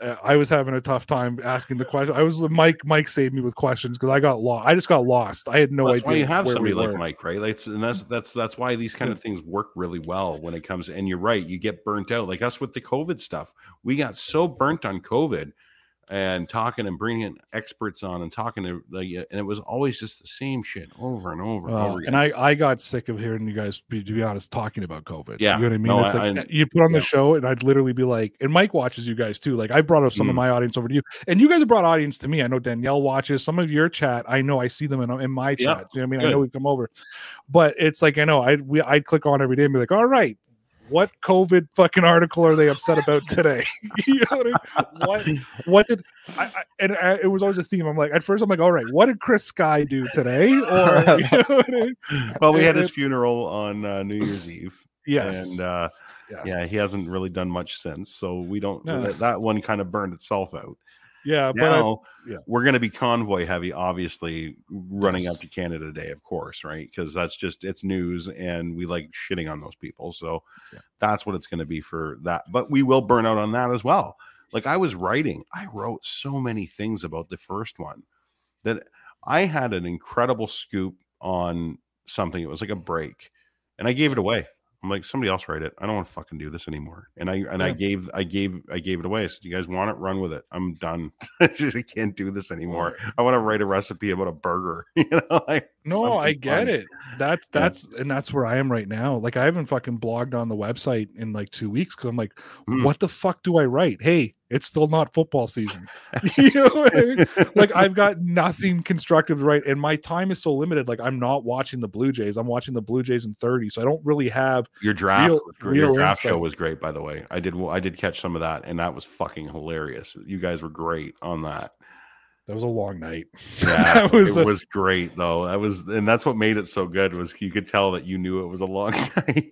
uh, I was having a tough time asking the question. I was Mike. Mike saved me with questions because I got lost. I just got lost. I had no Well, that's idea. why you have somebody we like were. Mike, right? Like, and that's that's that's why these kind of things work really well when it comes. And you're right, you get burnt out. Like us with the COVID stuff, we got so burnt on COVID and talking and bringing experts on and talking to like, and it was always just the same shit over and over and Uh, over again. and I, I got sick of hearing you guys, be, to be honest, talking about COVID. Yeah. you know what I mean. No, it's I- like I- you put on the show, and I'd literally be like, and Mike watches you guys too. Like I brought up some of Mm. my audience over to you, and you guys have brought audience to me. I know Danielle watches some of your chat. I know I see them in, in my Yeah, chat. You know what I mean, I know we come over, but it's like I know I we I'd click on every day and be like, all right. What COVID fucking article are they upset about today? you know what, I mean? what what did I, I and I, it was always a theme. I'm like, at first, I'm like, all right, what did Chris Sky do today? Or you know what I mean? well, we had his it- funeral on uh, New Year's Eve, yes, and uh, yes. yeah, he hasn't really done much since. So we don't. No. That, that one kind of burned itself out. Yeah, but I- yeah. we're going to be convoy heavy obviously running Yes. up to canada day of course right because that's just it's news and we like shitting on those people so Yeah. that's what it's going to be for that but we will burn out on that as well like i was writing i wrote so many things about the first one that i had an incredible scoop on something it was like a break and i gave it away i'm like somebody else write it. I don't want to fucking do this anymore. And i and i gave i gave i gave it away. I said you guys want it run with it? I'm done. I just I can't do this anymore. I want to write a recipe about a burger. You know like No, I get fun. it. That's Yeah. that's and that's where I am right now. Like I haven't fucking blogged on the website in like two weeks because I'm like, Hmm. what the fuck do I write? Hey, it's still not football season. you know I mean? Like I've got nothing constructive to write, and my time is so limited. Like I'm not watching the Blue Jays. I'm watching the Blue Jays in 30, so I don't really have. Your draft, Real- was great. your real draft show was great, by the way. I did, I did catch some of that, and that was fucking hilarious. You guys were great on that. That was a long night. Yeah, that was, it a- was great though. That was, and that's what made it so good. Was you could tell that you knew it was a long night.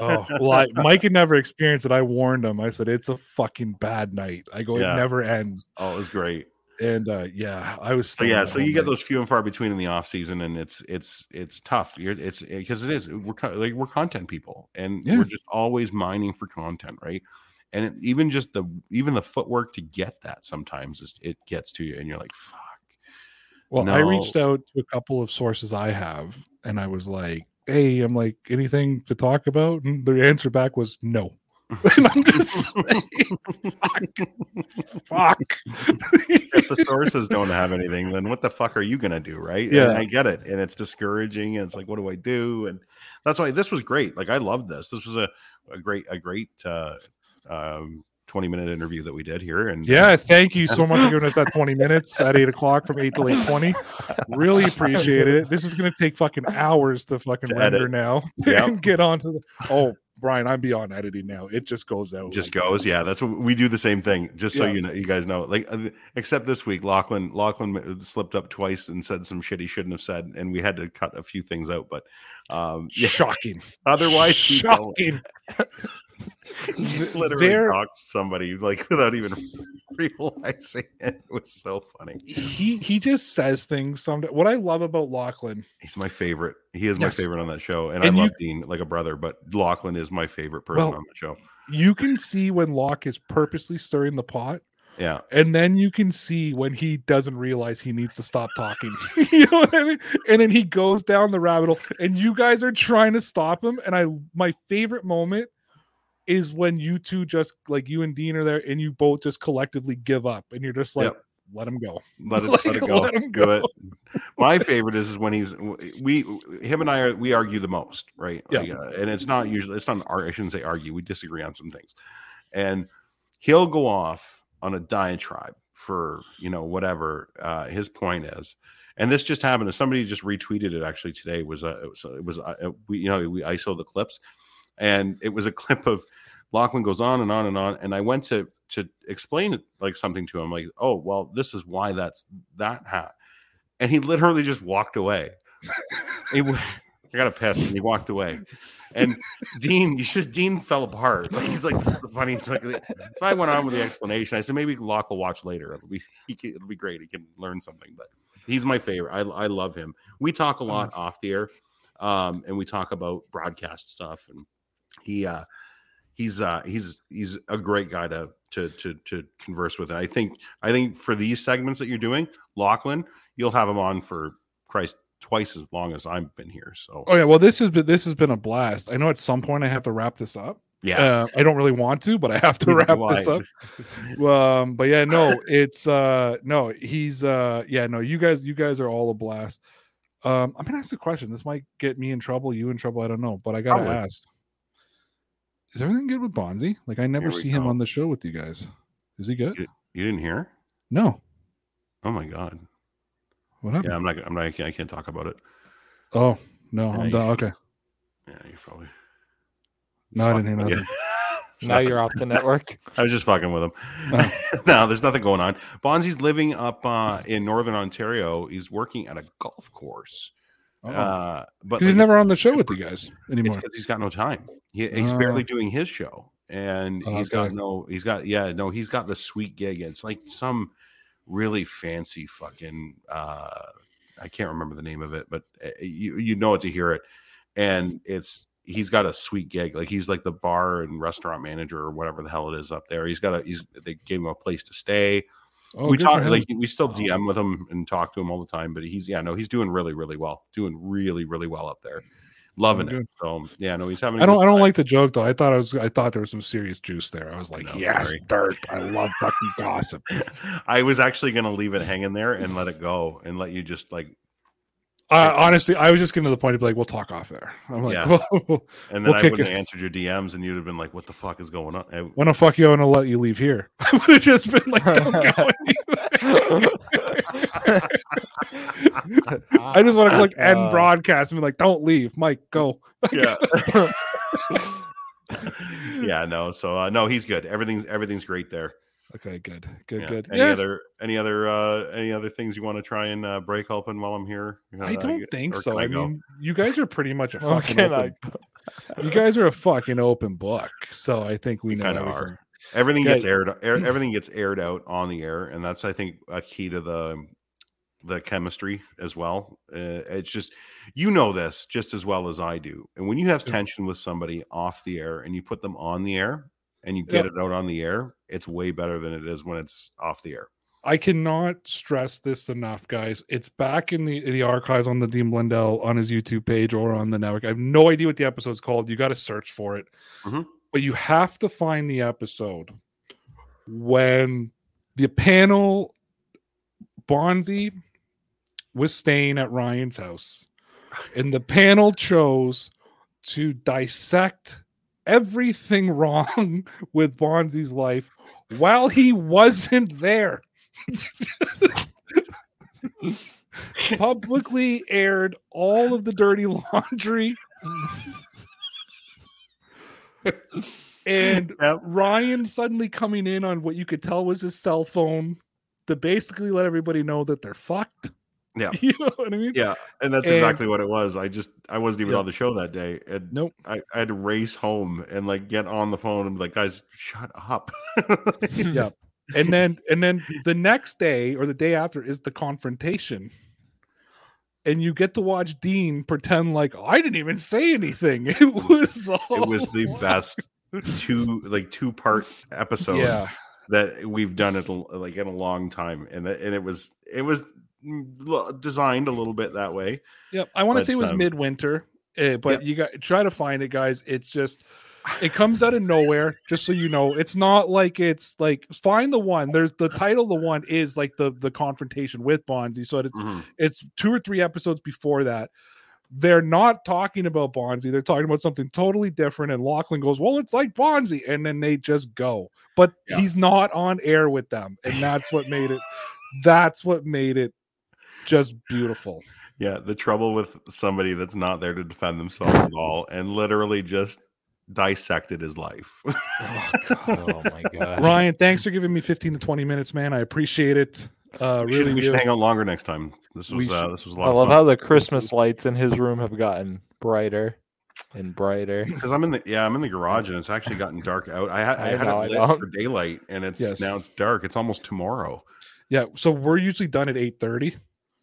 oh well, I, Mike had never experienced it. I warned him. I said it's a fucking bad night. I go, Yeah. it never ends. oh, it was great. And uh yeah, I was. So yeah, so you get those few and far between in the off season, and it's it's it's tough. You're it's because it is we're like we're content people, and Yeah. we're just always mining for content, right? And it, even just the even the footwork to get that sometimes is, it gets to you, and you're like, fuck. Well, I reached out to a couple of sources I have, and I was like, "Hey, I'm like, anything to talk about?" And the answer back was no. and I'm just like, "Fuck, fuck." if the sources don't have anything, then what the fuck are you gonna do, right? Yeah. and I get it, and it's discouraging, and it's like, what do I do? And that's why this was great. Like I loved this. This was a, a great a great uh, um, twenty minute interview that we did here, and yeah, thank you so much for giving us that 20 minutes at eight o'clock from eight to eight twenty. Really appreciate it. This is gonna take fucking hours to fucking To render edit. now Yep. and get onto the. Oh, Brian, I'm beyond editing now. It just goes out. just like goes. this. Yeah, that's what we do. The same thing. Just so Yeah. you know, you guys know. Like, uh, except this week, Lachlan Lachlan slipped up twice and said some shit he shouldn't have said, and we had to cut a few things out. But um, yeah, Shocking. otherwise, going. shocking. Literally there- talked to somebody like without even realizing it. It was so funny. he he just says things some what i love about lachlan He's my favorite. He is my favorite on that show, and, And I you- love Dean like a brother. But Lachlan is my favorite person Well- on the show. you can see when locke is purposely stirring the pot Yeah, and then you can see when he doesn't realize he needs to stop talking you know what i mean and then he goes down the rabbit hole and you guys are trying to stop him and i my favorite moment is when you two just like you and dean are there and you both just collectively give up and you're just like Yep. let him go let it, Like, let it go. let him go. it. My favorite is, is when he's we him and I are we argue the most, right? Yeah. Like, uh, and it's not usually it's not an I shouldn't say argue. We disagree on some things, and he'll go off on a diatribe for you know whatever uh, his point is. And this just happened. Somebody just retweeted it actually today. Was uh, it was, it was uh, we you know we ISO the clips, and it was a clip of Lachlan goes on and on and on. And I went to to explain it like something to him, like, oh well, this is why that's that hat. And he literally just walked away. he, I got a piss and he walked away. And Dean, you should Dean fell apart. Like he's like, this is the funniest. Like, so I went on with the explanation. I said maybe Locke will watch later. It'll be he can, it'll be great. He can learn something. But he's my favorite. I I love him. We talk a lot off the air, um, and we talk about broadcast stuff. And he uh he's uh he's he's a great guy to to to to converse with. And I think I think for these segments that you're doing, Lachlan, you'll have him on for Christ twice as long as I've been here. So oh yeah well this has been this has been a blast i know at some point i have to wrap this up yeah. uh, i don't really want to but i have to wrap this up um but yeah no it's uh no he's uh yeah no you guys you guys are all a blast um i'm gonna ask a question this might get me in trouble you in trouble i don't know but i gotta Probably. ask is everything good with bonzi like i never Here we see him on the show with you guys is he good You didn't hear? no Oh my god. what happened Yeah, I'm not. I'm not. I can't, I can't talk about it. oh no Yeah, i'm done okay Yeah, you probably. no i didn't hear Fuck, nothing now nothing. you're off the network. I was just fucking with him. Oh. no, there's nothing going on. Bonzi's living up uh, in northern Ontario. He's working at a golf course. Oh. Uh, but because he's never on the show with you guys it's anymore because he's got no time. He, he's Oh. barely doing his show, and Oh, he's got no. He's got yeah, no. He's got the sweet gig. It's like some really fancy fucking. uh I can't remember the name of it, but uh, you you know it to hear it, and it's he's got a sweet gig. Like he's like the bar and restaurant manager or whatever the hell it is up there. He's got a he's they gave him a place to stay. Oh, we talk like we still. DM with him and talk to him all the time, but he's yeah no he's doing really really well, doing really really well up there, oh, loving Oh, it. So yeah no he's having. I don't. I don't time. like the joke though. I thought I was. I thought there was some serious juice there. I was like, No, yes, sorry. dirt. I love fucking gossip. I was actually going to leave it hanging there and let it go and let you just like Uh, honestly, I was just getting to the point of like, we'll talk off air. I'm like, Yeah. well, And then We'll I wouldn't it. have answered your DMs, and you'd have been like, "What the fuck is going on?" Eh, when the fuck you want to let you leave here? I would have just been like, don't go. I just want to click end Uh, broadcast and be like, don't leave, Mike, go. yeah. yeah, no. So uh, no, he's good. Everything's everything's great there. Okay, good, good, Yeah. good. Any Yeah, other any other uh any other things you want to try and uh, break open while I'm here? I Uh, don't think so. can I, mean, you guys are pretty much a fucking I open, you guys are a fucking open book. So I think we We know everything. are. everything Yeah. gets aired air, everything gets aired out on the air and that's i think a key to the the chemistry as well uh, it's just you know this just as well as i do and when you have tension with somebody off the air and you put them on the air and you get Yeah. it out on the air it's way better than it is when it's off the air I cannot stress this enough, guys. It's back in the the archives on the Dean Blundell on his YouTube page or on the network. I have no idea what the episode's called. You got to search for it, Mhm. but you have to find the episode when the panel Bonzi was staying at Ryan's house, and the panel chose to dissect everything wrong with Bonzi's life while he wasn't there. Publicly aired all of the dirty laundry. and Yep. Ryan suddenly coming in on what you could tell was his cell phone to basically let everybody know that they're fucked. Yeah. You know what I mean? yeah and that's And- exactly what it was i just i wasn't even Yeah. on the show that day and Nope. I, I had to race home and like get on the phone and be like guys shut up yeah. And then and then the next day or the day after is the confrontation. And you get to watch Dean pretend like I didn't even say anything. It was all it was the best two like two part episodes Yeah. that we've done it like in a long time and and it was it was designed a little bit that way Yep. I want to say it was um, midwinter, uh, but Yep. you got try to find it, guys. It's just it comes out of nowhere. Just so you know, it's not like it's like find the one. There's the title. of The one is like the the confrontation with Bonzi. So it's Mhm. it's two or three episodes before that. They're not talking about Bonzi. They're talking about something totally different. And Lachlan goes, Well, it's like Bonzi. And then they just go. But Yeah. he's not on air with them. And that's what made it that's what made it just beautiful. yeah the trouble with somebody that's not there to defend themselves at all and literally just dissected his life oh my god. Ryan, thanks for giving me 15 to 20 minutes, man. I appreciate it. Uh we, should, really we should hang out longer next time this was uh, this was a lot I of love fun how the Christmas lights in his room have gotten brighter and brighter. because I'm in the yeah I'm in the garage and it's actually gotten dark out. I, ha- I, I had know, I it lit know. for daylight and it's Yes. now it's dark. It's almost tomorrow. Yeah, so we're usually done at 8:30.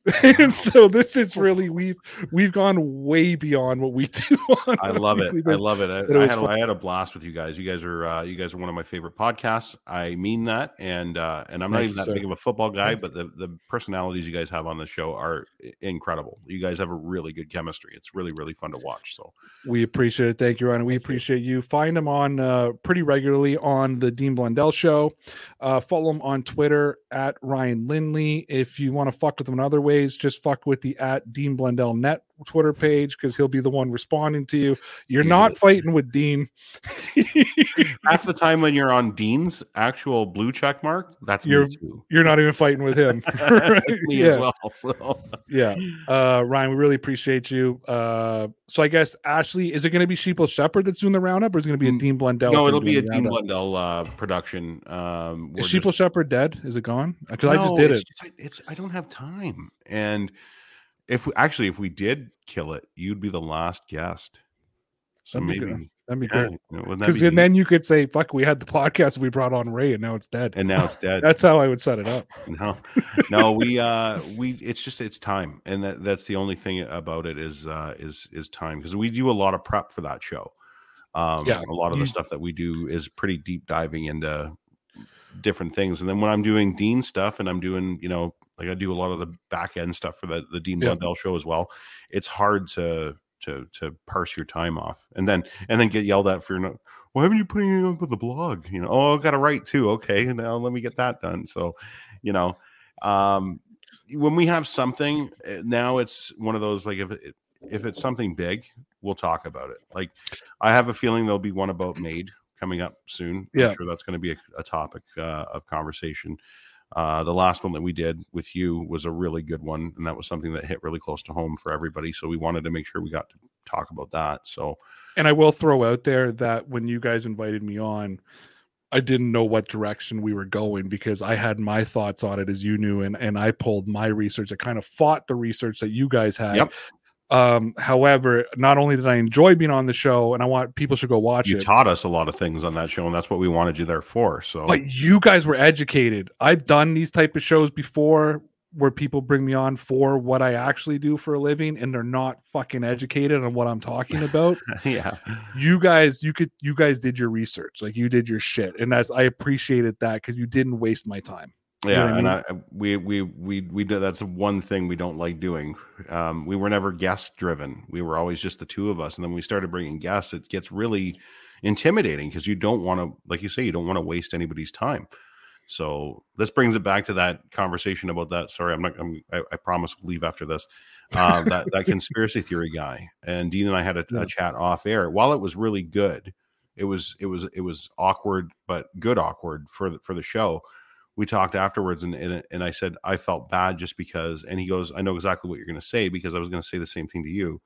and so this is really we've we've gone way beyond what we do on I love it. I love it. I, it I had, fun. I had a blast with you guys. You guys are uh, you guys are one of my favorite podcasts. I mean that, and uh, and I'm not Thank even you, that sir. big of a football guy, Thank but the the personalities you guys have on the show are incredible. You guys have a really good chemistry. It's really really fun to watch. So We appreciate it. Thank you, Ryan. We appreciate you. Find him on uh, pretty regularly on the Dean Blundell Show. Uh, follow him on Twitter at Ryan Lindley. If you want to fuck with him in other just fuck with the at Dean Blundell Net Twitter page because he'll be the one responding to you. You're not fighting with Dean. half the time when you're on Dean's actual blue check mark, that's You're- me too. You're not even fighting with him. That's me yeah. as well. So Yeah. Uh Ryan, we really appreciate you. Uh so I guess Ashley, is it gonna be Sheeple Shepherd that's doing the roundup or is it gonna be a Dean Blundell? no, it'll be a doing the Dean roundup? Blundell uh, production. Um, we're Is just- Sheeple Shepherd dead? Is it gone? Because I just did it's it. just- it's I don't have time. And if we actually if we did kill it, you'd be the last guest. So That'd maybe good. That'd be yeah, great. you know, Because be and then you could say, fuck, we had the podcast, we brought on Ray, and now it's dead. and now it's dead. That's how I would set it up. no, no, we uh we it's just it's time, and that that's the only thing about it is uh is is time because we do a lot of prep for that show. Um, Yeah, a lot of the stuff that we do is pretty deep diving into different things, and then when I'm doing Dean stuff and I'm doing you know like I do a lot of the back end stuff for the the Dean Yeah. Blundell show as well. It's hard to to to parse your time off, and then and then get yelled at for not. Why haven't you put it up with the blog? You know, oh, I got to write too. Okay, now let me get that done. So, you know, um, when we have something eh, now, it's one of those like if it, if it's something big, we'll talk about it. Like I have a feeling there'll be one about made coming up soon. Yeah. I'm sure that's going to be a, a topic uh, of conversation. Uh, the last one that we did with you was a really good one, and that was something that hit really close to home for everybody. So we wanted to make sure we got to talk about that. So And I will throw out there that when you guys invited me on, I didn't know what direction we were going because I had my thoughts on it as you knew, and and I pulled my research. I kind of fought the research that you guys had. Yep. Um, however, not only did I enjoy being on the show, and I want people should go watch you it. taught us a lot of things on that show, and that's what we wanted you there for. So but you guys were educated. I've done these type of shows before where people bring me on for what I actually do for a living and they're not fucking educated on what I'm talking about. yeah, you guys you could you guys did your research. Like you did your shit. And that's I appreciated that cuz you didn't waste my time. Know yeah, what I and mean? I, we we we we did. That's one thing we don't like doing. Um, we were never guest driven. We were always just the two of us, and then we started bringing guests. It gets really intimidating because you don't want to, like you say, you don't want to waste anybody's time. So this brings it back to that conversation about that. Sorry, I'm not. I'm, I, I promise we'll leave after this. Uh, that that conspiracy theory guy and Dean and I had a, Yeah. a chat off air. While it was really good, it was it was it was awkward, but good awkward for the, for the show we talked afterwards and, and and I said I felt bad just because and he goes I know exactly what you're going to say because I was going to say the same thing to you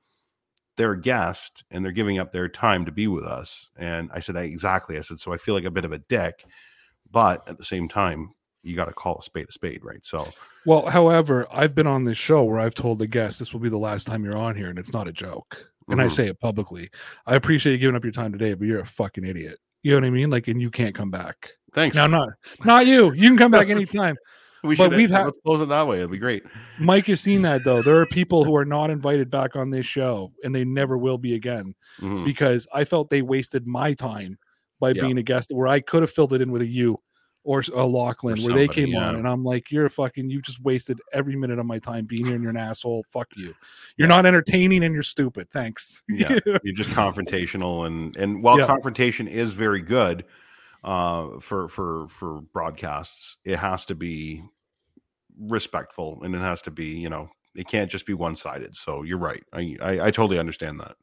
they're a guest and they're giving up their time to be with us and I said I, exactly I said so I feel like a bit of a dick but at the same time you got to call a spade a spade right so Well, however, I've been on this show where I've told the guests this will be the last time you're on here and it's not a joke. And I Mhm. say it publicly. I appreciate you giving up your time today, but you're a fucking idiot. You know what I mean? Like and you can't come back. thanks Now not not you. You can come back anytime. we but should we've had- let's close it that way it'd be great Mike has seen that though. There are people who are not invited back on this show and they never will be again Mhm. because I felt they wasted my time by Yeah. being a guest where I could have filled it in with a you or a Lachlan where they came on and I'm like, you're a fucking, you just wasted every minute of my time being here and you're an asshole. Fuck you. You're Yeah. not entertaining and you're stupid. Thanks. yeah you're just confrontational and and while Yeah. confrontation is very good uh for for for broadcasts it has to be respectful and it has to be you know it can't just be one-sided so you're right i i, I totally understand that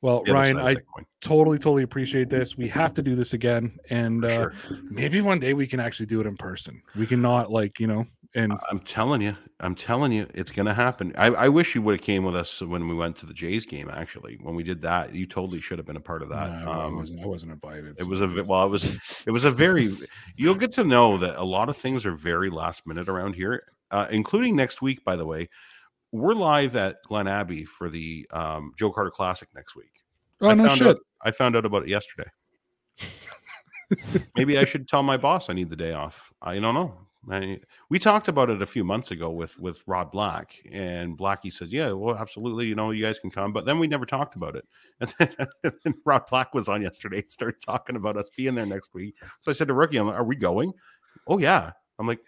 Well, Ryan, I totally, totally appreciate this. We have to do this again. And uh, sure. maybe one day we can actually do it in person. We cannot, like, you know, and i'm telling you i'm telling you it's gonna happen i, I wish you would have came with us when we went to the jays game actually when we did that you totally should have been a part of that no, I, um, wasn't, I wasn't invited. It so was a well, it was it was a very. You'll get to know that a lot of things are very last minute around here, uh, including next week. By the way, we're live at Glen Abbey for the um, Joe Carter Classic next week. Oh I no found shit. Out, I found out about it yesterday. Maybe I should tell my boss I need the day off. I don't know. I, we talked about it a few months ago with with Rod Black, and Blackie said, "Yeah, well, absolutely. You know, you guys can come." But then we never talked about it. And then, and then Rod Black was on yesterday, started talking about us being there next week. So I said to Rookie, I'm like, "Are we going?" Oh yeah. I'm like,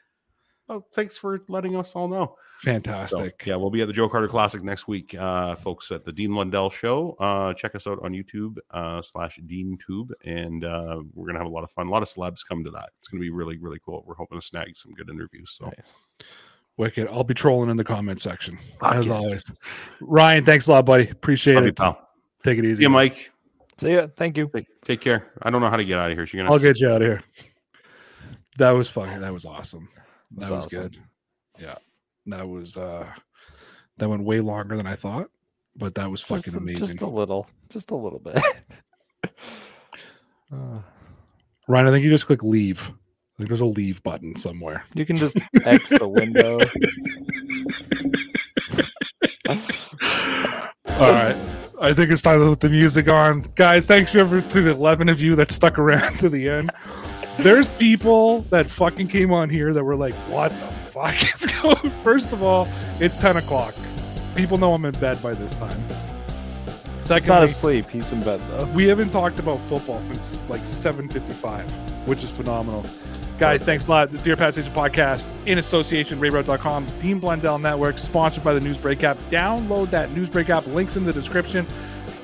"Oh, thanks for letting us all know." So, Fantastic. yeah, we'll be at the Joe Carter Classic next week, uh, folks, at the Dean Blundell Show. Uh, check us out on YouTube uh, slash Dean Tube, and uh, we're gonna have a lot of fun. A lot of celebs come to that. It's gonna be really, really cool. We're hoping to snag some good interviews. So, Nice. Wicked. I'll be trolling in the comment section Fuck as yeah. always. Ryan, thanks a lot, buddy. Appreciate love it. pal. Take it easy. See you, Mike. See ya. Thank you. Take, take care. I don't know how to get out of here. So you're I'll get you out of here. That was fucking. That was awesome. That was awesome. good. Yeah, that was. uh That went way longer than I thought, but that was fucking Just, amazing. just a little. Just a little bit. Uh, Ryan, I think you just click leave. I think there's a leave button somewhere. you can just X the window. All right. I think it's time to put the music on. Guys, thanks for to the 11 of you that stuck around to the end. There's people that fucking came on here that were like, what the fuck is going First of all, it's 10 o'clock. People know I'm in bed by this time. He's not Secondly, asleep. He's in bed though. we haven't talked about football since like 7.55, which is phenomenal. Guys, thanks a lot. The Dear Station Podcast in association with RayRoad.com, Dean Blundell Network, sponsored by the Newsbreak app. Download that Newsbreak app. Links in the description.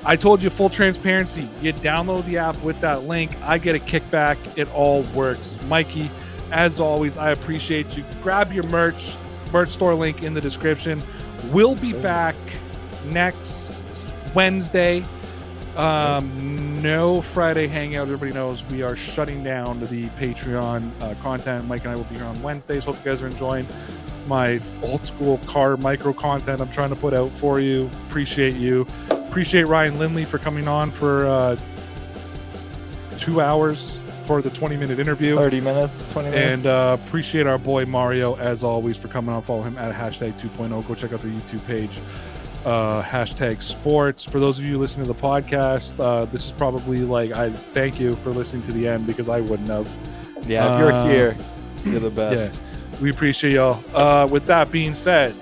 I told you full transparency. You download the app with that link. I get a kickback. It all works. Mikey, as always, I appreciate you. Grab your merch. merch store link in the description. We'll be back next Wednesday. Um, no Friday hangout. Everybody knows we are shutting down the Patreon uh, content. Mike and I will be here on Wednesdays. Hope you guys are enjoying my old school car micro content I'm trying to put out for you. Appreciate you. Appreciate Ryan Lindley for coming on for uh, two hours for the 20 minute interview. 30 minutes, 20 minutes. And uh, appreciate our boy Mario as always for coming on. Follow him at hashtag 2.0. Go check out the YouTube page. Uh, hashtag sports. For those of you listening to the podcast, uh, this is probably like I thank you for listening to the end because I wouldn't have. yeah, if you're uh, here, you're the best. Yeah, we appreciate y'all. Uh, with that being said,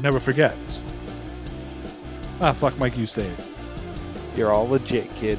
never forget. Ah, fuck, Mike, you say it. You're all legit, kid.